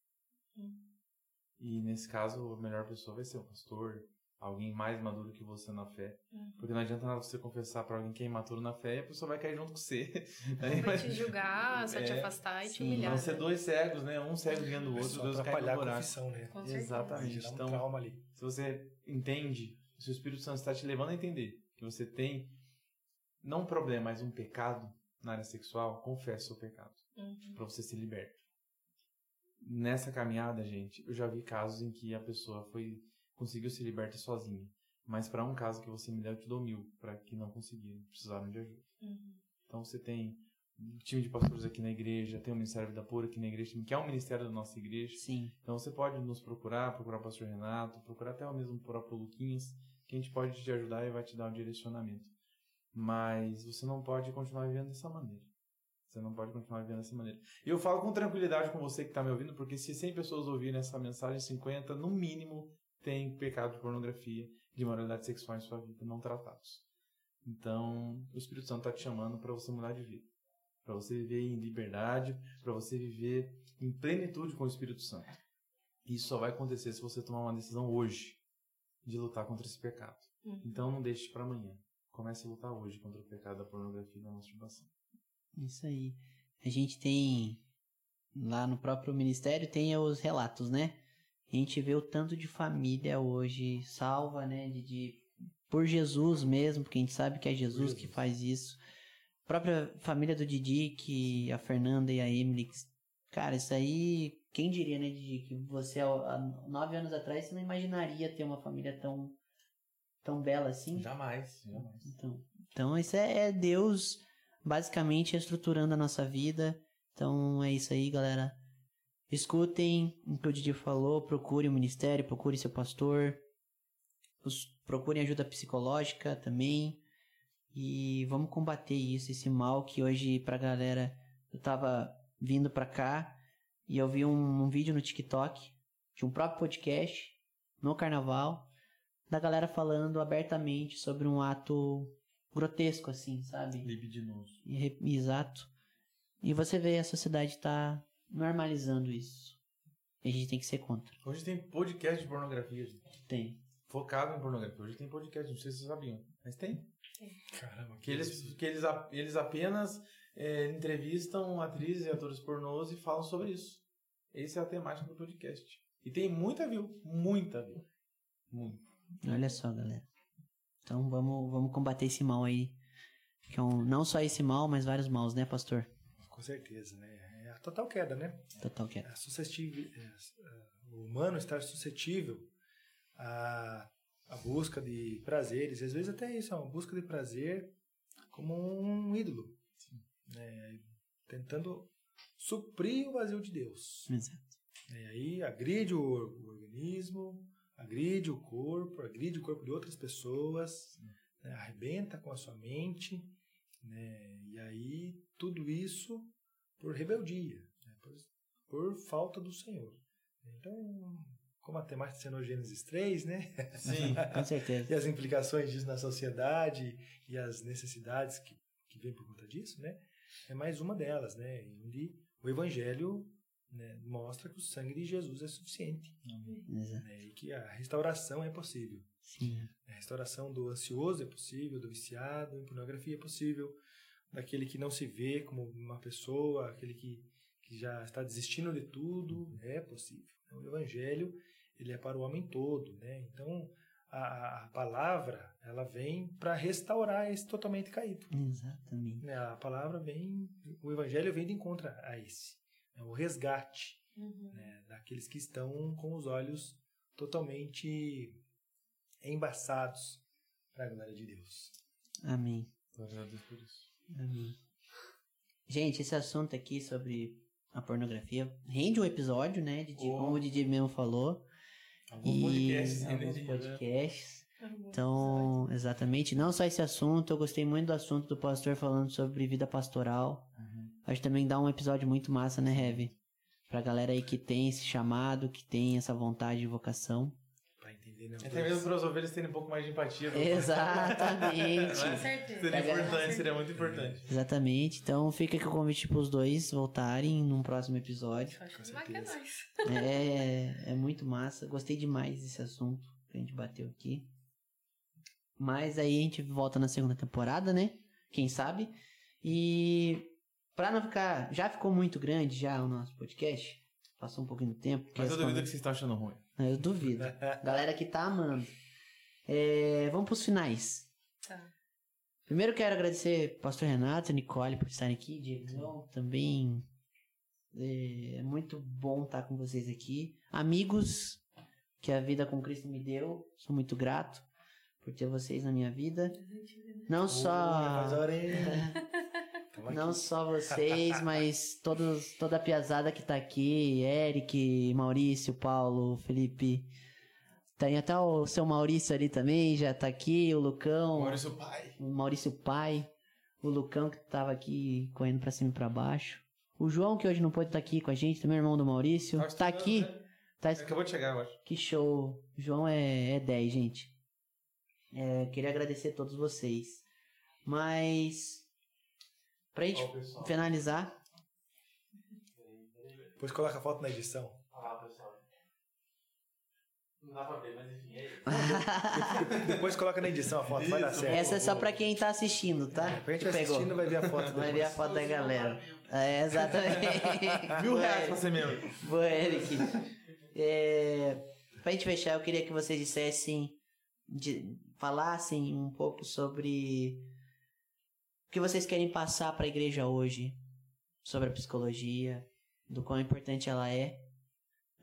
E nesse caso, a melhor pessoa vai ser o pastor, alguém mais maduro que você na fé. Uhum. Porque não adianta nada você confessar pra alguém que é imaturo na fé e a pessoa vai cair junto com você. Vai te julgar, só te É, afastar e te humilhar. Vão ser né? dois cegos, né? Um cego guiando o outro, Deus cai no atrapalhar a confissão, né? Com. Exatamente. Um Então, trauma ali. se você entende, se o Espírito Santo está te levando a entender que você tem não um problema, mas um pecado na área sexual, confesse o seu pecado Uhum. para você ser liberto. Nessa caminhada, gente, eu já vi casos em que a pessoa foi conseguiu se libertar sozinha. Mas para um caso que você me der, eu te dou mil para que não conseguiram, precisaram de ajuda. Uhum. Então você tem um time de pastores aqui na igreja, tem o Ministério Vida Pura aqui na igreja, que é um ministério da nossa igreja. Sim. Então você pode nos procurar, procurar o pastor Renato, procurar até o mesmo o próprio Luquinhas, que a gente pode te ajudar e vai te dar um direcionamento. Mas você não pode continuar vivendo dessa maneira. Você não pode continuar vivendo dessa maneira. E eu falo com tranquilidade com você que está me ouvindo, porque se 100 pessoas ouvirem essa mensagem, 50, no mínimo, tem pecado de pornografia, de moralidade sexual em sua vida, não tratados. Então, o Espírito Santo está te chamando para você mudar de vida. Para você viver em liberdade, para você viver em plenitude com o Espírito Santo. Isso só vai acontecer se você tomar uma decisão hoje de lutar contra esse pecado. Uhum. Então não deixe para amanhã. Comece a lutar hoje contra o pecado da pornografia e da masturbação. Isso aí. A gente tem lá no próprio ministério tem os relatos, né? A gente vê o tanto de família hoje salva, né? De, de- por Jesus mesmo, porque a gente sabe que é Jesus, que faz isso. A própria família do Didi, que a Fernanda e a Emily. Cara, isso aí, quem diria, né, Didi, que você há nove anos atrás você não imaginaria ter uma família tão tão bela assim. Jamais, jamais. Então, então isso é, é Deus basicamente estruturando a nossa vida. Então é isso aí, galera. Escutem o que o Didi falou, procure o ministério, procure seu pastor, procurem ajuda psicológica também. E vamos combater isso, esse mal que hoje pra galera. Eu tava vindo pra cá e eu vi um, um vídeo no TikTok de um próprio podcast no carnaval da galera falando abertamente sobre um ato grotesco, assim, sabe? Libidinoso. E Exato. E você vê a sociedade tá normalizando isso. E a gente tem que ser contra. Hoje tem podcast de pornografia, gente. Tem. Focado em pornografia. Hoje tem podcast, não sei se vocês sabiam. Mas tem. Caramba, Que eles, que eles, a- eles apenas é, entrevistam atrizes e atores pornôs e falam sobre isso. Essa é a temática do podcast. E tem muita view. Muita view. Muito. Olha só, galera. Então vamos, vamos combater esse mal aí. Que é um, não só esse mal, mas vários maus, né, pastor? Com certeza, né? É total queda, né? Total que é. É suscetível, é, é, o humano estar suscetível à, à busca de prazeres, às vezes até isso, é uma busca de prazer como um ídolo, né? tentando suprir o vazio de Deus. Exato. E aí agride o, o organismo, agride o corpo, agride o corpo de outras pessoas, né? arrebenta com a sua mente, né? e aí tudo isso por rebeldia, né? por, por falta do Senhor. Então, como a temática ensinou Gênesis 3, né? Sim. Com certeza. e as implicações disso na sociedade e as necessidades que, que vêm por conta disso, né? É mais uma delas, né? Onde o Evangelho né, mostra que o sangue de Jesus é suficiente Exato. né, e que a restauração é possível. Sim. A restauração do ansioso é possível, do viciado em pornografia é possível, daquele que não se vê como uma pessoa, aquele que, que já está desistindo de tudo, é possível. Então, o Evangelho ele é para o homem todo, né? Então a, a palavra ela vem para restaurar esse totalmente caído. Exatamente. né? A palavra vem, o Evangelho vem de encontro a esse, né? o resgate Uhum. né, daqueles que estão com os olhos totalmente embaçados para a glória de Deus. Amém. Glória a Deus por isso. Amém. Gente, esse assunto aqui sobre a pornografia rende um episódio, né? De, Oh. Como o Didi mesmo falou. Alguns e podcasts alguns né? podcasts. Então, exatamente. Não só esse assunto, eu gostei muito do assunto do pastor falando sobre vida pastoral. Uhum. Acho que também dá um episódio muito massa, né, Heavy? Pra galera aí que tem esse chamado, que tem essa vontade de vocação. Para né? Até mesmo para os ovelhas terem um pouco mais de empatia. Exatamente. Com certeza. Seria Pega- importante, seria muito importante. Exatamente. Então fica aqui o convite pros dois voltarem num próximo episódio. Acho Com que é. É, é muito massa. Gostei demais desse assunto que a gente bateu aqui. Mas aí a gente volta na segunda temporada, né? Quem sabe? E pra não ficar. Já ficou muito grande já o nosso podcast. Passou um pouquinho do tempo. Mas eu duvido que vocês estão achando ruim. Eu duvido. Galera que tá amando. É, vamos pros finais. Tá. Primeiro quero agradecer Pastor Renato e Nicole por estarem aqui, Diego também. É, é muito bom estar com vocês aqui. Amigos que a vida com Cristo me deu, sou muito grato por ter vocês na minha vida. Não Faz só não só vocês, mas todos, toda a piazada que tá aqui, Eric, Maurício, Paulo, Felipe. Tem até o seu Maurício ali também, já tá aqui, o Lucão. Maurício Pai. o Maurício Pai, o Lucão que tava aqui correndo pra cima e pra baixo. O João, que hoje não pôde estar aqui com a gente, também irmão do Maurício. Tá estudando, aqui. né? Tá, Acabou de chegar, eu acho. que show. O João é, é 10, gente. É, queria agradecer a todos vocês. Mas. Pra gente Ó, finalizar. Depois coloca a foto na edição. Ah, pessoal. Não dá pra ver, mas enfim, é isso. Depois coloca na edição a foto, vai dar Isso, certo. Essa é só pra quem tá assistindo, tá? Pra gente vai Pegou. assistindo vai ver a foto Vai ver a foto da galera. É, exatamente. Mil reais pra ser membro. Boa, Eric. É, pra gente fechar, eu queria que vocês dissessem, de- falassem um pouco sobre o que vocês querem passar pra igreja hoje, sobre a psicologia, do quão importante ela é,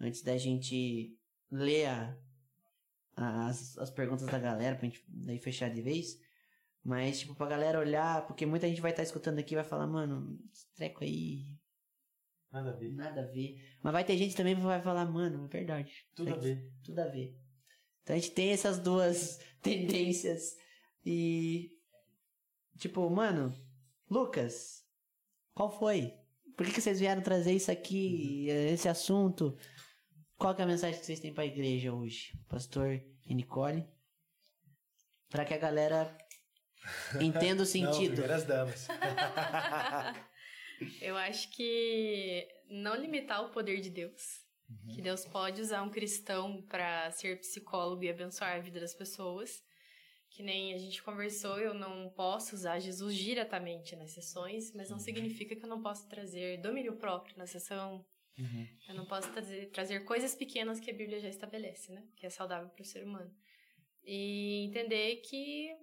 antes da gente ler a- a- as, as perguntas da galera, pra gente daí fechar de vez. Mas, tipo, pra galera olhar, porque muita gente vai estar escutando aqui e vai falar, mano, esse treco aí Nada a ver. Nada a ver. Mas vai ter gente também que vai falar, mano, é verdade. Tudo a ver. Tudo a ver. Então a gente tem essas duas tendências. E. Tipo, mano, Lucas, qual foi? Por que, que vocês vieram trazer isso aqui, esse assunto? Qual que é a mensagem que vocês têm pra igreja hoje? Pastor e Nicole? Pra que a galera entenda o Não, sentido. primeiras damas. Eu acho que não limitar o poder de Deus. Que Deus pode usar um cristão para ser psicólogo e abençoar a vida das pessoas. Que nem a gente conversou, eu não posso usar Jesus diretamente nas sessões, mas não significa que eu não possa trazer domínio próprio na sessão. Eu não posso trazer, trazer coisas pequenas que a Bíblia já estabelece, né? Que é saudável para o ser humano. E entender que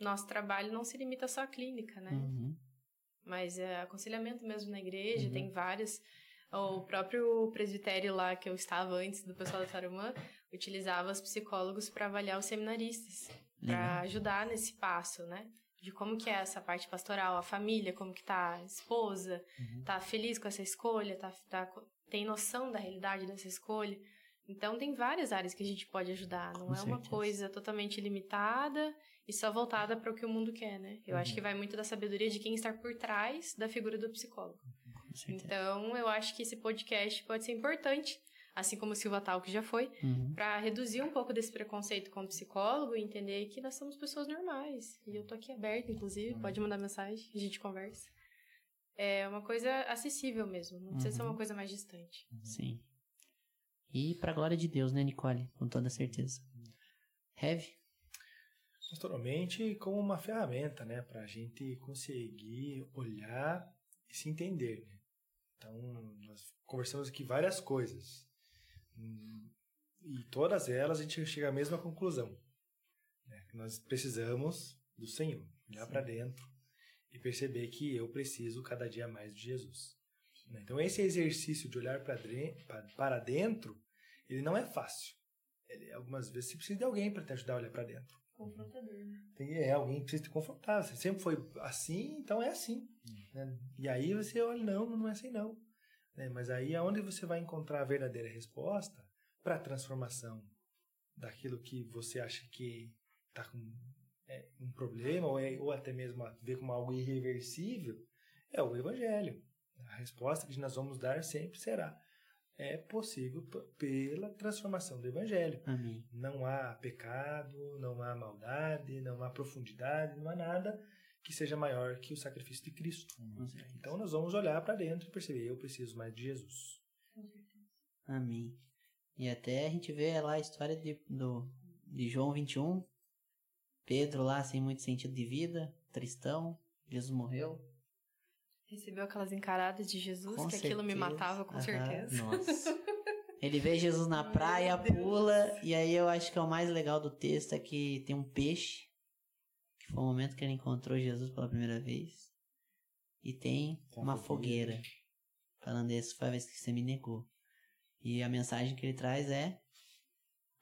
nosso trabalho não se limita só à clínica, né? Uhum. Mas é aconselhamento mesmo na igreja, Uhum. tem vários. O próprio presbitério lá que eu estava antes do pessoal da Tarumã utilizava os psicólogos para avaliar os seminaristas, para ajudar nesse passo, né? De como que é essa parte pastoral, a família, como que tá a esposa, Uhum. tá feliz com essa escolha, tá, tá, tem noção da realidade dessa escolha. Então tem várias áreas que a gente pode ajudar, não Com é uma certeza. coisa totalmente limitada e só voltada para o que o mundo quer, né? Eu Uhum. acho que vai muito da sabedoria de quem está por trás da figura do psicólogo. Então, eu acho que esse podcast pode ser importante, assim como o Silva Talk já foi, Uhum. para reduzir um pouco desse preconceito como psicólogo e entender que nós somos pessoas normais. E eu tô aqui aberta, inclusive, pode mandar mensagem, a gente conversa. É uma coisa acessível mesmo, não precisa ser uma coisa mais distante. Sim. E pra glória de Deus, né, Nicole? Com toda certeza. Heavy? Pastoralmente como uma ferramenta, né? Para a gente conseguir olhar e se entender. Né? Então, nós conversamos aqui várias coisas. Hum, E todas elas a gente chega à mesma conclusão. Né? Nós precisamos do Senhor. Olhar para dentro e perceber que eu preciso cada dia mais de Jesus. né? Então, esse exercício de olhar para dentro, ele não é fácil. Ele, algumas vezes você precisa de alguém para te ajudar a olhar para dentro. Confrontador, né? Tem, é, alguém que precisa te confrontar. Você sempre foi assim, então é assim. né? E aí você olha, não, não é assim não. Né? Mas aí é onde você vai encontrar a verdadeira resposta para a transformação daquilo que você acha que está com é, um problema ou, é- ou até mesmo a ver como algo irreversível, é o Evangelho. A resposta que nós vamos dar sempre será é possível pela transformação do Evangelho. Amém. Não há pecado, não há maldade, não há profundidade, não há nada que seja maior que o sacrifício de Cristo. Certeza. Então nós vamos olhar para dentro e perceber, eu preciso mais de Jesus. Amém. E até a gente vê lá a história de, do, de João 21. Pedro lá sem muito sentido de vida, tristão. Jesus morreu. Recebeu aquelas encaradas de Jesus, Com que aquilo me certeza. matava com Aham. certeza. Nossa. Ele vê Jesus na praia, pula, e aí eu acho que é o mais legal do texto é que tem um peixe, foi o momento que ele encontrou Jesus pela primeira vez, e tem Tem uma fogueira. fogueira, falando essa foi a vez que você me negou. E a mensagem que ele traz é,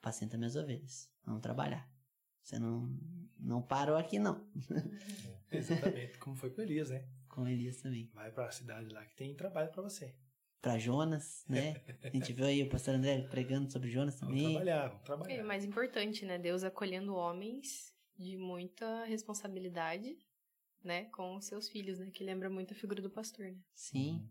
apacenta minhas ovelhas, vamos trabalhar. Você não, não parou aqui não, Exatamente, como foi com Elias, né? com Elias também. Vai para a cidade lá que tem trabalho para você. Pra Jonas, né? A gente viu aí o pastor André pregando sobre Jonas Vamos também. trabalhar, vamos É trabalhar. o mais importante, né? Deus acolhendo homens de muita responsabilidade, né? Com os seus filhos, né? Que lembra muito a figura do pastor, né? Sim.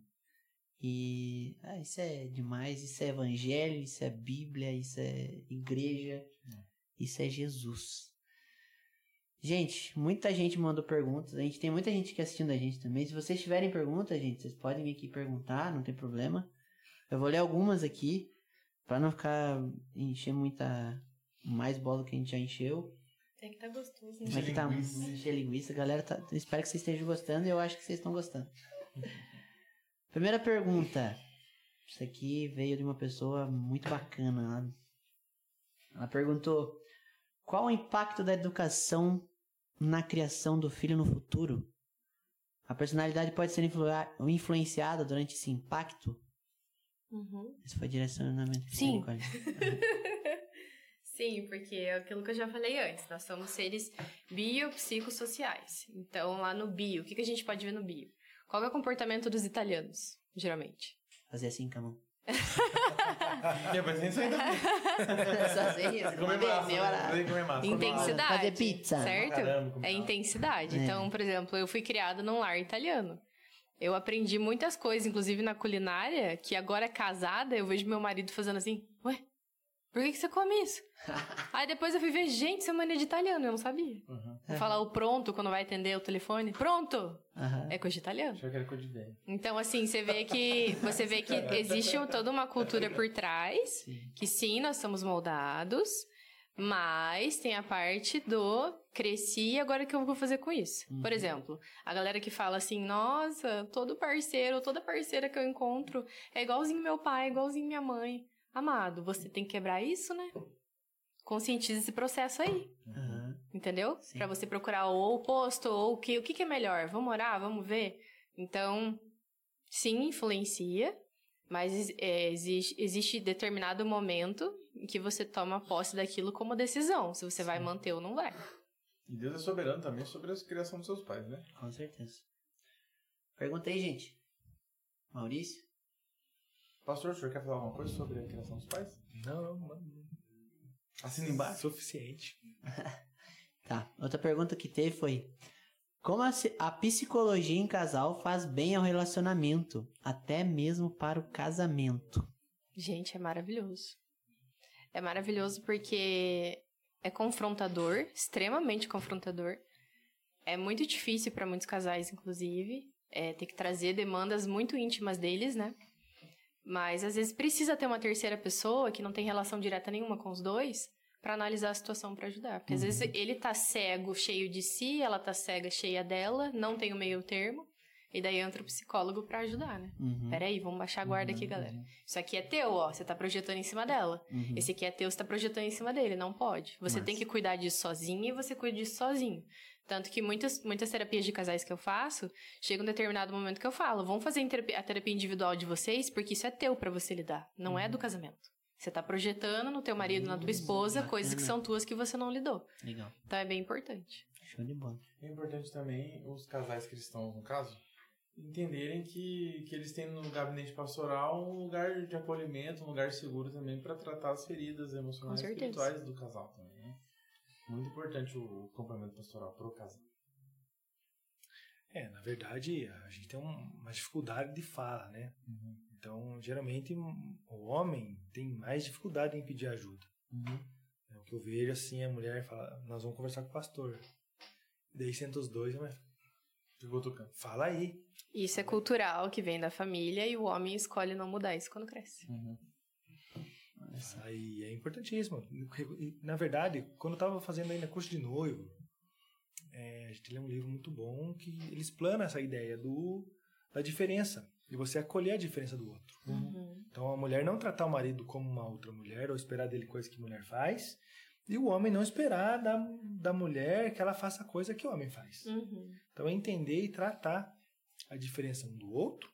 E ah, isso é demais, isso é evangelho, isso é Bíblia, isso é igreja, isso é Jesus. Gente, muita gente mandou perguntas. A gente tem muita gente aqui assistindo a gente também. Se vocês tiverem perguntas, gente, vocês podem vir aqui perguntar, não tem problema. Eu vou ler algumas aqui, pra não ficar encher muita mais bola que a gente já encheu. É que tá gostoso, Como é que tá? linguiça. Encher linguiça. Galera, tá- espero que vocês estejam gostando e eu acho que vocês estão gostando. Primeira pergunta. Isso aqui veio de uma pessoa muito bacana. Ela, ela perguntou: Qual o impacto da educação na criação do filho no futuro? A personalidade pode ser influa- influenciada durante esse impacto? Uhum. Esse foi direcionamento. Sim. Sim, porque é aquilo que eu já falei antes. Nós somos seres biopsicossociais. Então, lá no bio, o que, que a gente pode ver no bio? Qual é o comportamento dos italianos, geralmente? Fazer assim com a mão. É, mas ainda. Só sei. Comer massa, comer massa. Intensidade. Fazer pizza. Certo? Caramba, é intensidade. É. Então, por exemplo, eu fui criada num lar italiano. Eu aprendi muitas coisas, inclusive na culinária, que agora casada, eu vejo meu marido fazendo assim, ué, por que, que você come isso? Aí depois eu fui ver, gente, isso é mania de italiano, eu não sabia. Uhum. Falar o pronto quando vai atender o telefone. Pronto! Aham. É coisa de italiano. Achei que era coisa de velho. Então, assim, você vê que você vê que existe toda uma cultura por trás, Sim. que sim, nós somos moldados, mas tem a parte do cresci e agora o que eu vou fazer com isso? Por exemplo, a galera que fala assim, nossa, todo parceiro, toda parceira que eu encontro é igualzinho meu pai, igualzinho minha mãe. Amado, você tem que quebrar isso, né? Conscientiza esse processo aí. Aham. Entendeu? Pra você procurar ou o oposto, ou o que, o que, que é melhor. Vamos orar, vamos ver. Então, sim, influencia, mas é, existe, existe determinado momento em que você toma posse daquilo como decisão, se você vai manter ou não vai. E Deus é soberano também sobre a criação dos seus pais, né? Com certeza. Perguntei, gente. Maurício? Pastor, o senhor quer falar alguma coisa sobre a criação dos pais? Não, não. Assina embaixo. Suficiente. Tá. Outra pergunta que teve foi: Como a, a psicologia em casal faz bem ao relacionamento, até mesmo para o casamento? Gente, é maravilhoso. É maravilhoso porque é confrontador, extremamente confrontador. É muito difícil para muitos casais, inclusive, é, ter que trazer demandas muito íntimas deles, né? Mas às vezes precisa ter uma terceira pessoa que não tem relação direta nenhuma com os dois para analisar a situação para ajudar. Porque às vezes ele tá cego, cheio de si, ela tá cega, cheia dela, não tem o meio termo. E daí entra o psicólogo para ajudar, né? Uhum. Peraí, vamos baixar a guarda aqui, galera. Isso aqui é teu, ó. Você tá projetando em cima dela. Uhum. Esse aqui é teu, você tá projetando em cima dele. Não pode. Você Massa. tem que cuidar disso sozinho e você cuida disso sozinho. Tanto que muitas, muitas terapias de casais que eu faço, chega um determinado momento que eu falo, vamos fazer a terapia individual de vocês, porque isso é teu pra você lidar, não é do casamento. Você tá projetando no teu marido, na tua esposa, coisas que bacana. são tuas que você não lidou. Legal. Então é bem importante. Show de bola. É importante também os casais cristãos, no caso, entenderem que, que eles têm no gabinete pastoral um lugar de acolhimento, um lugar seguro também para tratar as feridas emocionais e espirituais do casal também. Muito importante o acompanhamento pastoral pro casal. É, na verdade, a gente tem um- uma dificuldade de fala, né? Então, geralmente, o homem tem mais dificuldade em pedir ajuda. É o que eu vejo, assim, a mulher fala, nós vamos conversar com o pastor. Daí senta os dois, mas tocando. fala aí. Isso é cultural, que vem da família, e o homem escolhe não mudar isso quando cresce. Aí é importantíssimo. E, Na verdade, quando eu estava fazendo ainda curso de noivo, é, a gente lê um livro muito bom que ele explana essa ideia do, da diferença. De você acolher a diferença do outro. Uhum. Então a mulher não tratar o marido como uma outra mulher ou esperar dele coisa que mulher faz. E o homem não esperar da, da mulher que ela faça coisa que o homem faz. Uhum. Então é entender e tratar a diferença um do outro.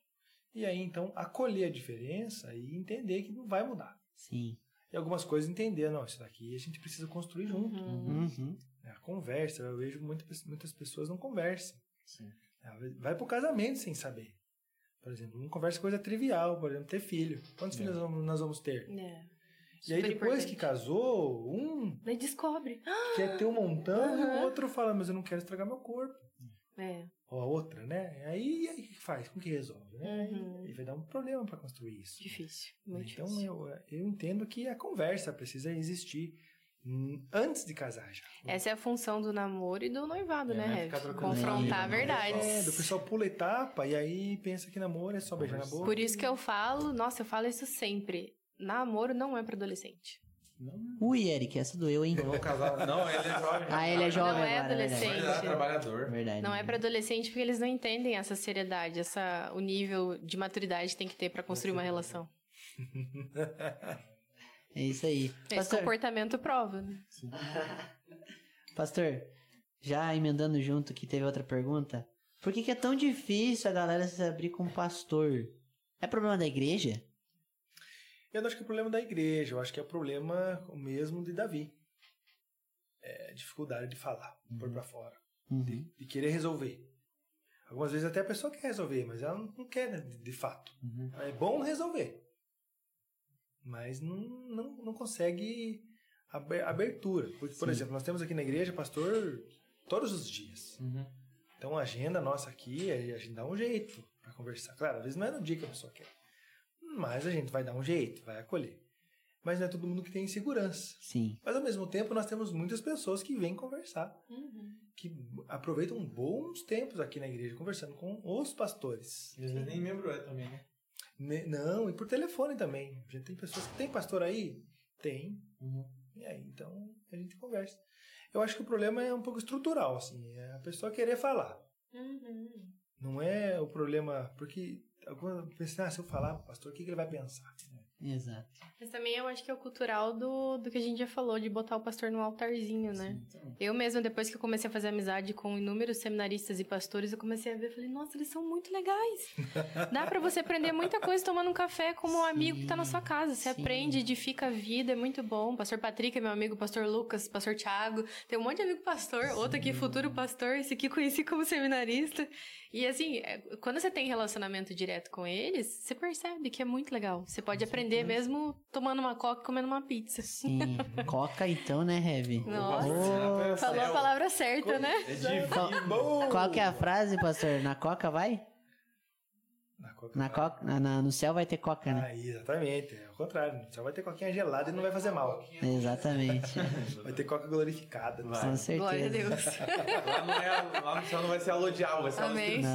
E aí então acolher a diferença e entender que não vai mudar. Sim. E algumas coisas entender, não, isso daqui a gente precisa construir junto. Uhum. Uhum. A conversa, eu vejo muita, muitas pessoas não conversam. Sim. Ela Vai pro casamento sem saber. Por exemplo, não conversa coisa trivial, por exemplo, ter filho. Quantos É. filhos nós vamos- nós vamos ter? É. E aí depois que casou, um Daí descobre. quer ter um montão e o outro fala, mas eu não quero estragar meu corpo. É. Ou a outra, né? Aí, aí o que faz? Como que resolve? Né? Uhum. E vai dar um problema para construir isso. Difícil. Muito então difícil. eu, eu entendo que a conversa precisa existir hum, antes de casar já. Essa é a função do namoro e do noivado, É, né, né? Rev? Confrontar ideia, né? verdades. É, do pessoal pula etapa e aí pensa que namoro é só beijar na boca. Por isso que eu falo, nossa, eu falo isso sempre. Namoro não é pra adolescente. Não, Ui, Eric, essa doeu, hein? eu vou casar. Não, ele é jovem. Ah, ele é jovem Não é agora, adolescente. Ele é verdade. trabalhador. Verdade. Não é pra adolescente porque eles não entendem essa seriedade, essa, o nível de maturidade que tem que ter pra construir uma relação. É isso aí. Esse Pastor, comportamento prova, né? pastor, já emendando junto que teve outra pergunta. Por que, que é tão difícil a galera se abrir com pastor? É problema da igreja? Eu não acho que é problema da igreja, eu acho que é problema mesmo de Davi. É dificuldade de falar, pôr pra fora, Uhum. de querer resolver. Algumas vezes até a pessoa quer resolver, mas ela não quer né, de, de fato. Uhum. É bom resolver, mas não, não, não consegue aber- abertura. Por, por Sim. exemplo, nós temos aqui na igreja pastor todos os dias. Uhum. Então a agenda nossa aqui, a gente dá um jeito para conversar. Claro, às vezes não é no dia que a pessoa quer, mas a gente vai dar um jeito, vai acolher. Mas não é todo mundo que tem segurança. Sim. Mas ao mesmo tempo nós temos muitas pessoas que vêm conversar, que aproveitam bons tempos aqui na igreja conversando com os pastores. E às vezes nem membro é também, né? Ne- Não, e por telefone também. A gente tem pessoas que tem pastor aí? Tem. Uhum. E aí, então a gente conversa. Eu acho que o problema é um pouco estrutural, assim, é a pessoa querer falar. Não é o problema, porque alguma pensa, ah, se eu falar pro pastor, o que, que ele vai pensar? Exato. Mas também eu acho que é o cultural do, do que a gente já falou, de botar o pastor no altarzinho, né? Eu mesma, depois que eu comecei a fazer amizade com inúmeros seminaristas e pastores, eu comecei a ver, falei, nossa, eles são muito legais. Dá pra você aprender muita coisa tomando um café como um amigo que tá na sua casa. Você sim. aprende, edifica a vida, é muito bom. Pastor Patrick é meu amigo, pastor Lucas, pastor Thiago. Tem um monte de amigo pastor, outro aqui futuro pastor, esse aqui conheci como seminarista. E assim, é, quando você tem relacionamento direto com eles, você percebe que é muito legal. Você pode aprender mesmo tomando uma coca e comendo uma pizza. Sim. Coca então, né, Heavy? Nossa. Falou a palavra certa, né? É divino. Qual, qual que é a frase, pastor? Na Coca vai? Na coca. Na coca, na- na- no céu vai ter coca, né? Exatamente. É o contrário. Só vai ter coquinha gelada e não vai fazer mal. Exatamente. Vai ter coca glorificada. Vai. Com certeza. Glória a Deus. Lá, não é, lá no céu não vai ser alô diabo, vai ser Amém.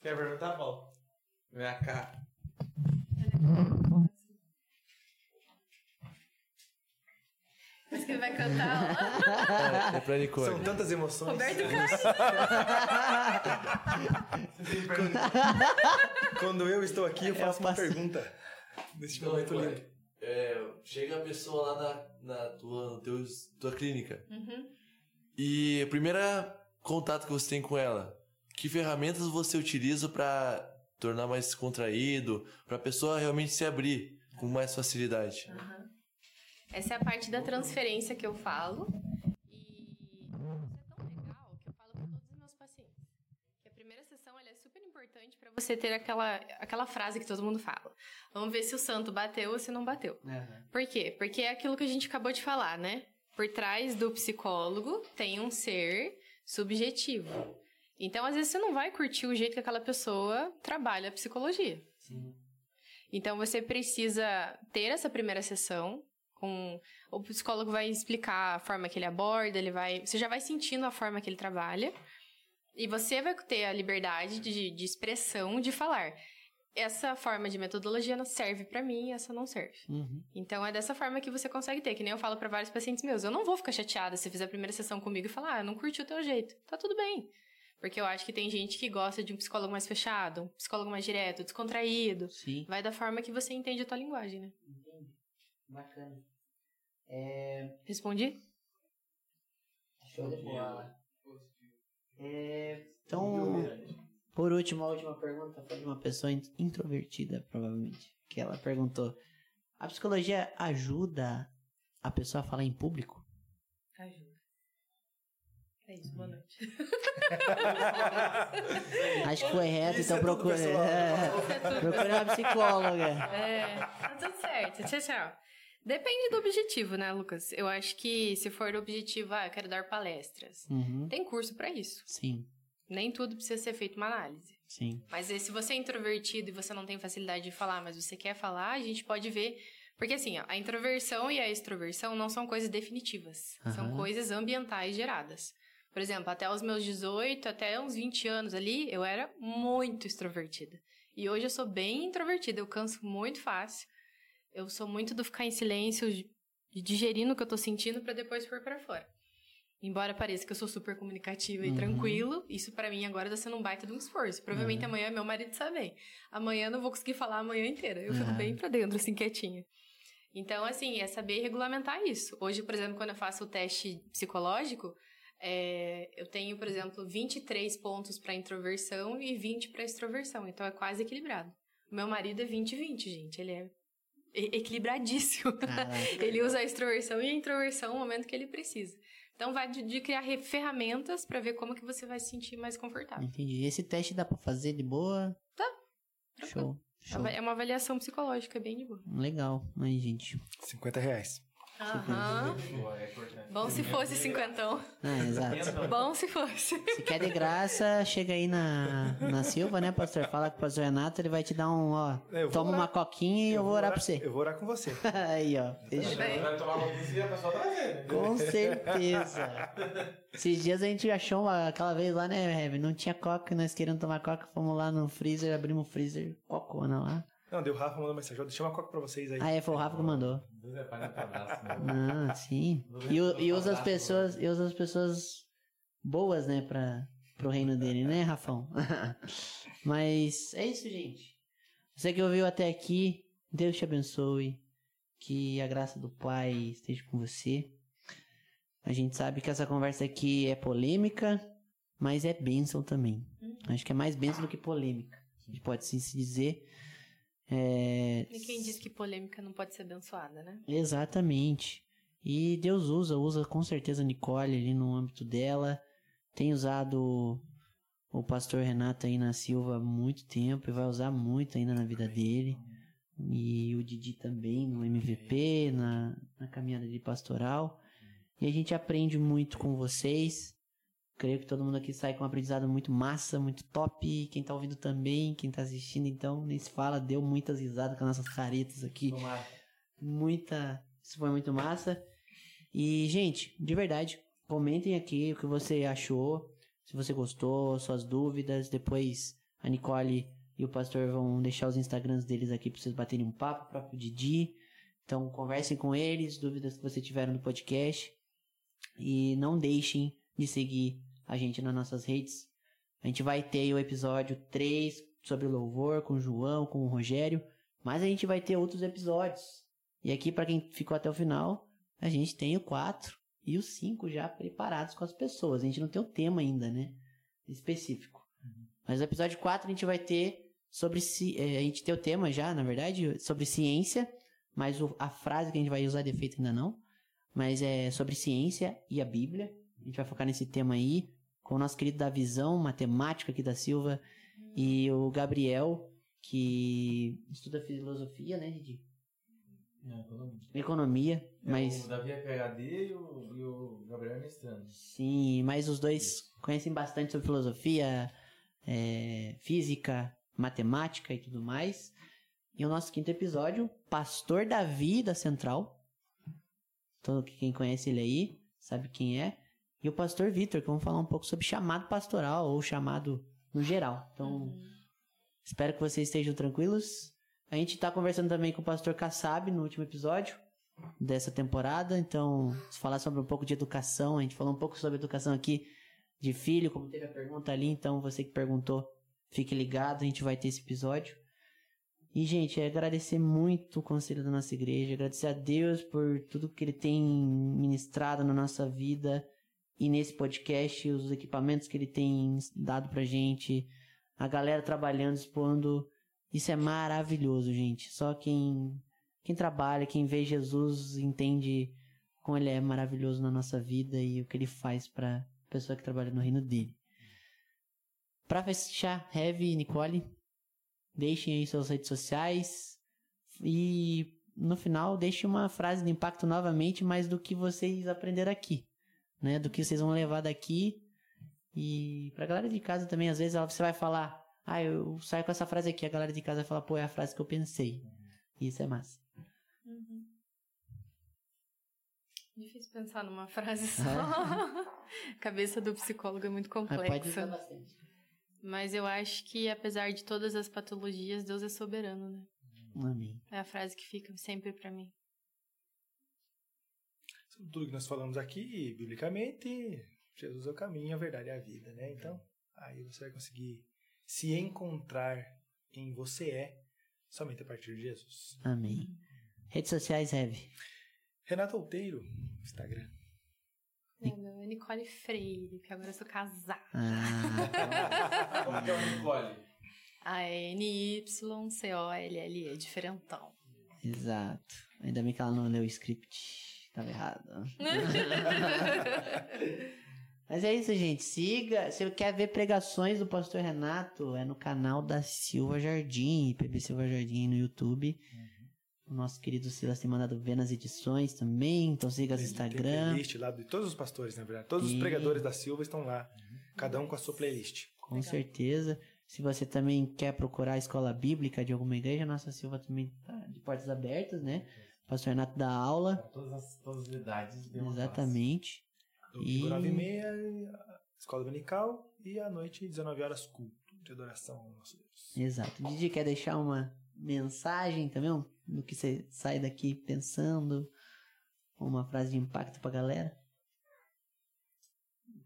Quer perguntar, Paulo? Vem cá. Mas que ele vai cantar. É pra Nicole. São tantas emoções. Roberto Carlos. Quando eu estou aqui, eu faço uma passo- pergunta. Nesse Então, momento lindo. é, chega a pessoa lá na, na tua, no teu, tua clínica Uhum. e o primeiro contato que você tem com ela, que ferramentas você utiliza pra tornar mais contraído, pra pessoa realmente se abrir com mais facilidade? Aham. Essa é a parte da transferência que eu falo. E isso é tão legal que eu falo para todos os meus pacientes. Que a primeira sessão é super importante para você ter aquela, aquela frase que todo mundo fala. Vamos ver se o santo bateu ou se não bateu. Por quê? Porque é aquilo que a gente acabou de falar, né? Por trás do psicólogo tem um ser subjetivo. Então, às vezes, você não vai curtir o jeito que aquela pessoa trabalha a psicologia. Sim. Então você precisa ter essa primeira sessão com o psicólogo vai explicar a forma que ele aborda, ele vai, você já vai sentindo a forma que ele trabalha e você vai ter a liberdade de, de expressão de falar. Essa forma de metodologia não serve pra mim, essa não serve. Uhum. Então é dessa forma que você consegue ter, que nem eu falo pra vários pacientes meus, eu não vou ficar chateada se fizer a primeira sessão comigo e falar, ah, não curti o teu jeito. Tá tudo bem. Porque eu acho que tem gente que gosta de um psicólogo mais fechado, um psicólogo mais direto, descontraído. Sim. Vai da forma que você entende a tua linguagem, né? Bacana. É... Respondi? Show de bola. É... Então, por último, a última pergunta foi de uma pessoa in- introvertida, provavelmente. Que ela perguntou: A psicologia ajuda a pessoa a falar em público? Ajuda. É isso, boa noite. Acho que foi reto, Isso então é pessoal. É, procure uma psicóloga. É, tá tudo certo. Tchau, tchau. Depende do objetivo, né, Lucas? Eu acho que se for o objetivo, ah, eu quero dar palestras. Uhum. Tem curso pra isso. Sim, Nem tudo precisa ser feito uma análise. sim. Mas eh, se você é introvertido e você não tem facilidade de falar, mas você quer falar, a gente pode ver. Porque assim, ó, a introversão e a extroversão não são coisas definitivas. São Aham. coisas ambientais geradas. Por exemplo, até os meus 18, até uns 20 anos ali, eu era muito extrovertida. E hoje eu sou bem introvertida, eu canso muito fácil. Eu sou muito do ficar em silêncio, de digerindo o que eu tô sentindo pra depois pôr pra fora. Embora pareça que eu sou super comunicativa e Uhum. tranquilo, isso pra mim agora tá sendo um baita de um esforço. Provavelmente Uhum. amanhã meu marido sabe bem. Amanhã eu não vou conseguir falar a manhã inteira. Eu fico Uhum. bem pra dentro, assim, quietinha. Então, assim, é saber regulamentar isso. Hoje, por exemplo, quando eu faço o teste psicológico, é, eu tenho, por exemplo, 23 pontos pra introversão e 20 pra extroversão. Então é quase equilibrado. O meu marido é 20-20, gente. Ele é e- equilibradíssimo. Caraca. ele usa a extroversão e a introversão no momento que ele precisa. Então vai de, de criar ferramentas pra ver como que você vai se sentir mais confortável. Entendi. Esse teste dá pra fazer de boa? Tá. Show. Show. É uma avaliação psicológica bem de boa. Legal. Aí, gente. 50 reais. Aham. É importante. Bom se fosse cinquentão. Ah, exato. Bom se fosse. Se quer de graça, chega aí na, na Silva, né, pastor? Fala com o pastor Renato, ele vai te dar um, ó. É, eu Toma orar. uma coquinha e eu, vou orar pra você. Eu vou orar com você. aí, ó. Bem. Vai tomar notícia a pessoa trazer, né? Com certeza. Esses dias a gente achou uma, aquela vez lá, né, Heavy? Não tinha coca, nós queríamos tomar coca, fomos lá no freezer, abrimos o freezer, cocona lá. Não, deu o Rafa mandou mensagem. Deixa uma coca pra vocês aí. Ah, é, foi o Rafa que mandou. Deus é pai, não tá abraço, né? Ah, sim. E, o- e usa as pessoas, e usa as pessoas boas, né, pra, pro reino dele, né, Rafão? Mas é isso, gente. Você que ouviu até aqui, Deus te abençoe. Que a graça do Pai esteja com você. A gente sabe que essa conversa aqui é polêmica, mas é bênção também. Acho que é mais bênção do que polêmica. A gente pode sim se dizer. É, E quem diz que polêmica não pode ser abençoada, né? Exatamente. E Deus usa, usa com certeza a Nicole ali no âmbito dela. Tem usado o pastor Renato aí na Silva há muito tempo e vai usar muito ainda na vida dele. E o Didi também no MVP, na, na caminhada de pastoral. E a gente aprende muito com vocês. Creio que todo mundo aqui sai com um aprendizado muito massa, muito top. Quem tá ouvindo também, quem tá assistindo, então, nem se fala, deu muitas risadas com as nossas caretas aqui. Tomara. Muita. Isso foi muito massa. E, gente, de verdade, comentem aqui o que você achou, se você gostou, suas dúvidas. Depois a Nicole e o pastor vão deixar os Instagrams deles aqui pra vocês baterem um papo, o próprio Didi. Então, conversem com eles, dúvidas que você tiver no podcast. E não deixem de seguir a gente nas nossas redes. A gente vai ter o episódio 3 sobre louvor com o João, com o Rogério, mas a gente vai ter outros episódios. E aqui, para quem ficou até o final, a gente tem o 4 e o 5 já preparados com as pessoas. A gente não tem o tema ainda, né? Específico. Mas no episódio 4 a gente vai ter sobre. ci- eh, a gente tem o tema já, na verdade, sobre ciência, mas a frase que a gente vai usar defeito ainda não. Mas é sobre ciência e a Bíblia. A gente vai focar nesse tema aí, com o nosso querido da Visão, matemático aqui da Silva, e o Gabriel, que estuda filosofia, né, Didi? Não, economia. Economia, mas. É, O Davi é PHD e o, e o Gabriel é mestrando. Sim, mas os dois conhecem bastante sobre filosofia, é, física, matemática e tudo mais. E o nosso quinto episódio, Pastor Davi da Central. Todo quem conhece ele aí sabe quem é. E o Pastor Vitor, que vamos falar um pouco sobre chamado pastoral ou chamado no geral. Então, espero que vocês estejam tranquilos. A gente tá conversando também com o Pastor Kassab no último episódio dessa temporada. Então, se falar sobre um pouco de educação, a gente falou um pouco sobre educação aqui de filho, como teve a pergunta ali. Então, você que perguntou, fique ligado, a gente vai ter esse episódio. E, gente, é agradecer muito o conselho da nossa igreja, agradecer a Deus por tudo que ele tem ministrado na nossa vida e nesse podcast, os equipamentos que ele tem dado pra gente, a galera trabalhando, expondo. Isso é maravilhoso, gente. Só quem quem trabalha, quem vê Jesus, entende como ele é maravilhoso na nossa vida e o que ele faz pra pessoa que trabalha no reino dele. Pra fechar, Heavy e Nicole, deixem aí suas redes sociais e no final deixe uma frase de impacto novamente, mas do que vocês aprenderam aqui, né? Do que vocês vão levar daqui e pra galera de casa também, às vezes ela- você vai falar, ah, eu saio com essa frase aqui, a galera de casa vai falar, pô, é a frase que eu pensei. Isso é massa. Uhum. Difícil pensar numa frase só. Cabeça do psicólogo é muito Mas pode complexa. bastante. Mas eu acho que, apesar de todas as patologias, Deus é soberano, né? Amém. É a frase que fica sempre pra mim. Tudo que nós falamos aqui, biblicamente, Jesus é o caminho, a verdade e a vida, né? Então, aí você vai conseguir se encontrar quem você é somente a partir de Jesus. Amém. Redes sociais, Heavy. Renato Outeiro, Instagram. É, é Nicole Freire, que agora eu sou casada. Ah, Como que é o Nicole? A N-Y-C-O-L-L-E, diferentão. exato. Ainda bem que ela não leu o script. Tava errado. Mas é isso, gente. Siga. Se você quer ver pregações do pastor Renato, é no canal da Silva Jardim, PB Silva Jardim no YouTube. O nosso querido Silas tem mandado ver nas edições também. Então siga as Tem- Tem Instagram. playlist lá de todos os pastores, na verdade. Todos E- os pregadores da Silva estão lá. Cada um com a sua playlist. Com certeza. Se você também quer procurar a escola bíblica de alguma igreja, Nossa Silva também tá de portas abertas, né? Pastor Renato dá aula. Para todas as, todas as idades. Exatamente. Domingo, E- 9 e meia, escola dominical. E à noite, 19 horas, culto de adoração ao nosso Deus. Exato. Didi quer deixar uma mensagem também, no que você sai daqui pensando, uma frase de impacto pra galera?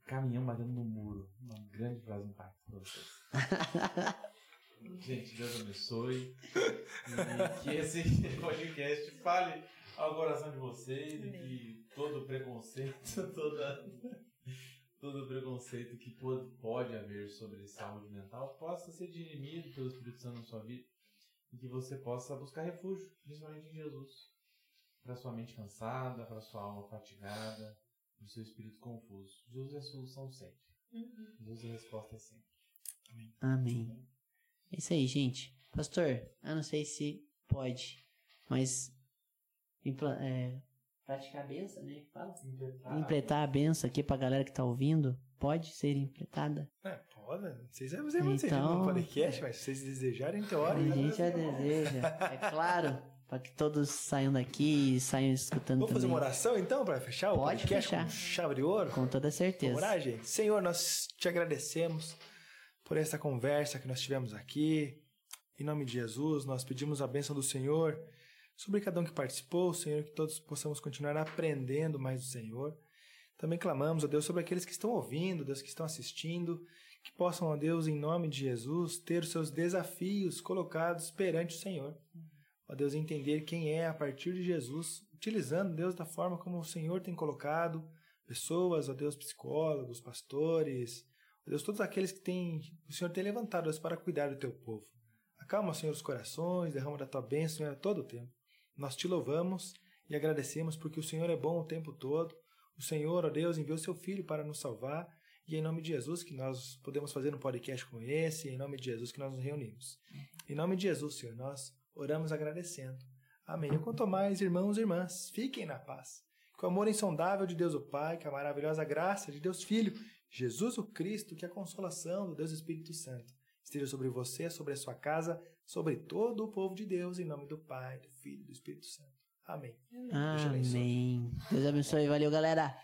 Caminhão batendo no muro. Uma grande frase de impacto para vocês. Gente, Deus abençoe. E que esse podcast fale ao coração de vocês e que todo preconceito, toda, todo preconceito que pode, pode haver sobre saúde mental possa ser dirimido pelo Espírito Santo na sua vida e que você possa buscar refúgio, principalmente em Jesus. Para sua mente cansada, para sua alma fatigada, para o seu espírito confuso. Jesus é a solução sempre. Jesus é a resposta sempre. Amém. É isso aí, gente. Pastor, eu não sei se pode, mas é, praticar a benção, né? Fala. Impletar. Impletar a benção aqui pra galera que tá ouvindo. Pode ser impletada. É, pode. Não sei se vocês vão Então- no podcast, mas se vocês desejarem, tem hora. A gente já deseja. É claro, pra que todos saiam daqui e saiam escutando Vamos fazer também. uma oração então para fechar o Pode podcast fechar. com chave de ouro? Com toda certeza. Vamos orar, gente? Senhor, nós te agradecemos por essa conversa que nós tivemos aqui. Em nome de Jesus, nós pedimos a bênção do Senhor sobre cada um que participou, Senhor, que todos possamos continuar aprendendo mais do Senhor. Também clamamos, ó Deus, sobre aqueles que estão ouvindo, Deus, que estão assistindo, que possam, ó Deus, em nome de Jesus, ter os seus desafios colocados perante o Senhor. Ó Deus, entender quem é a partir de Jesus, utilizando, Deus, da forma como o Senhor tem colocado pessoas, ó Deus, psicólogos, pastores, Deus, todos aqueles que tem, o Senhor tem levantado Deus, para cuidar do teu povo. Acalma, Senhor, os corações, derrama da tua bênção, Senhor, a todo o tempo. Nós te louvamos e agradecemos porque o Senhor é bom o tempo todo. O Senhor, ó Deus, enviou seu Filho para nos salvar e em nome de Jesus que nós podemos fazer um podcast como esse, em nome de Jesus que nós nos reunimos. Em nome de Jesus, Senhor, nós oramos agradecendo. Amém. E quanto mais, irmãos e irmãs, fiquem na paz. Que o amor insondável de Deus o Pai, que a maravilhosa graça de Deus Filho, Jesus o Cristo, que a consolação do Deus Espírito Santo esteja sobre você, sobre a sua casa, sobre todo o povo de Deus, em nome do Pai, do Filho e do Espírito Santo. Amém. Deus te abençoe. Amém. Deus abençoe. Valeu, galera.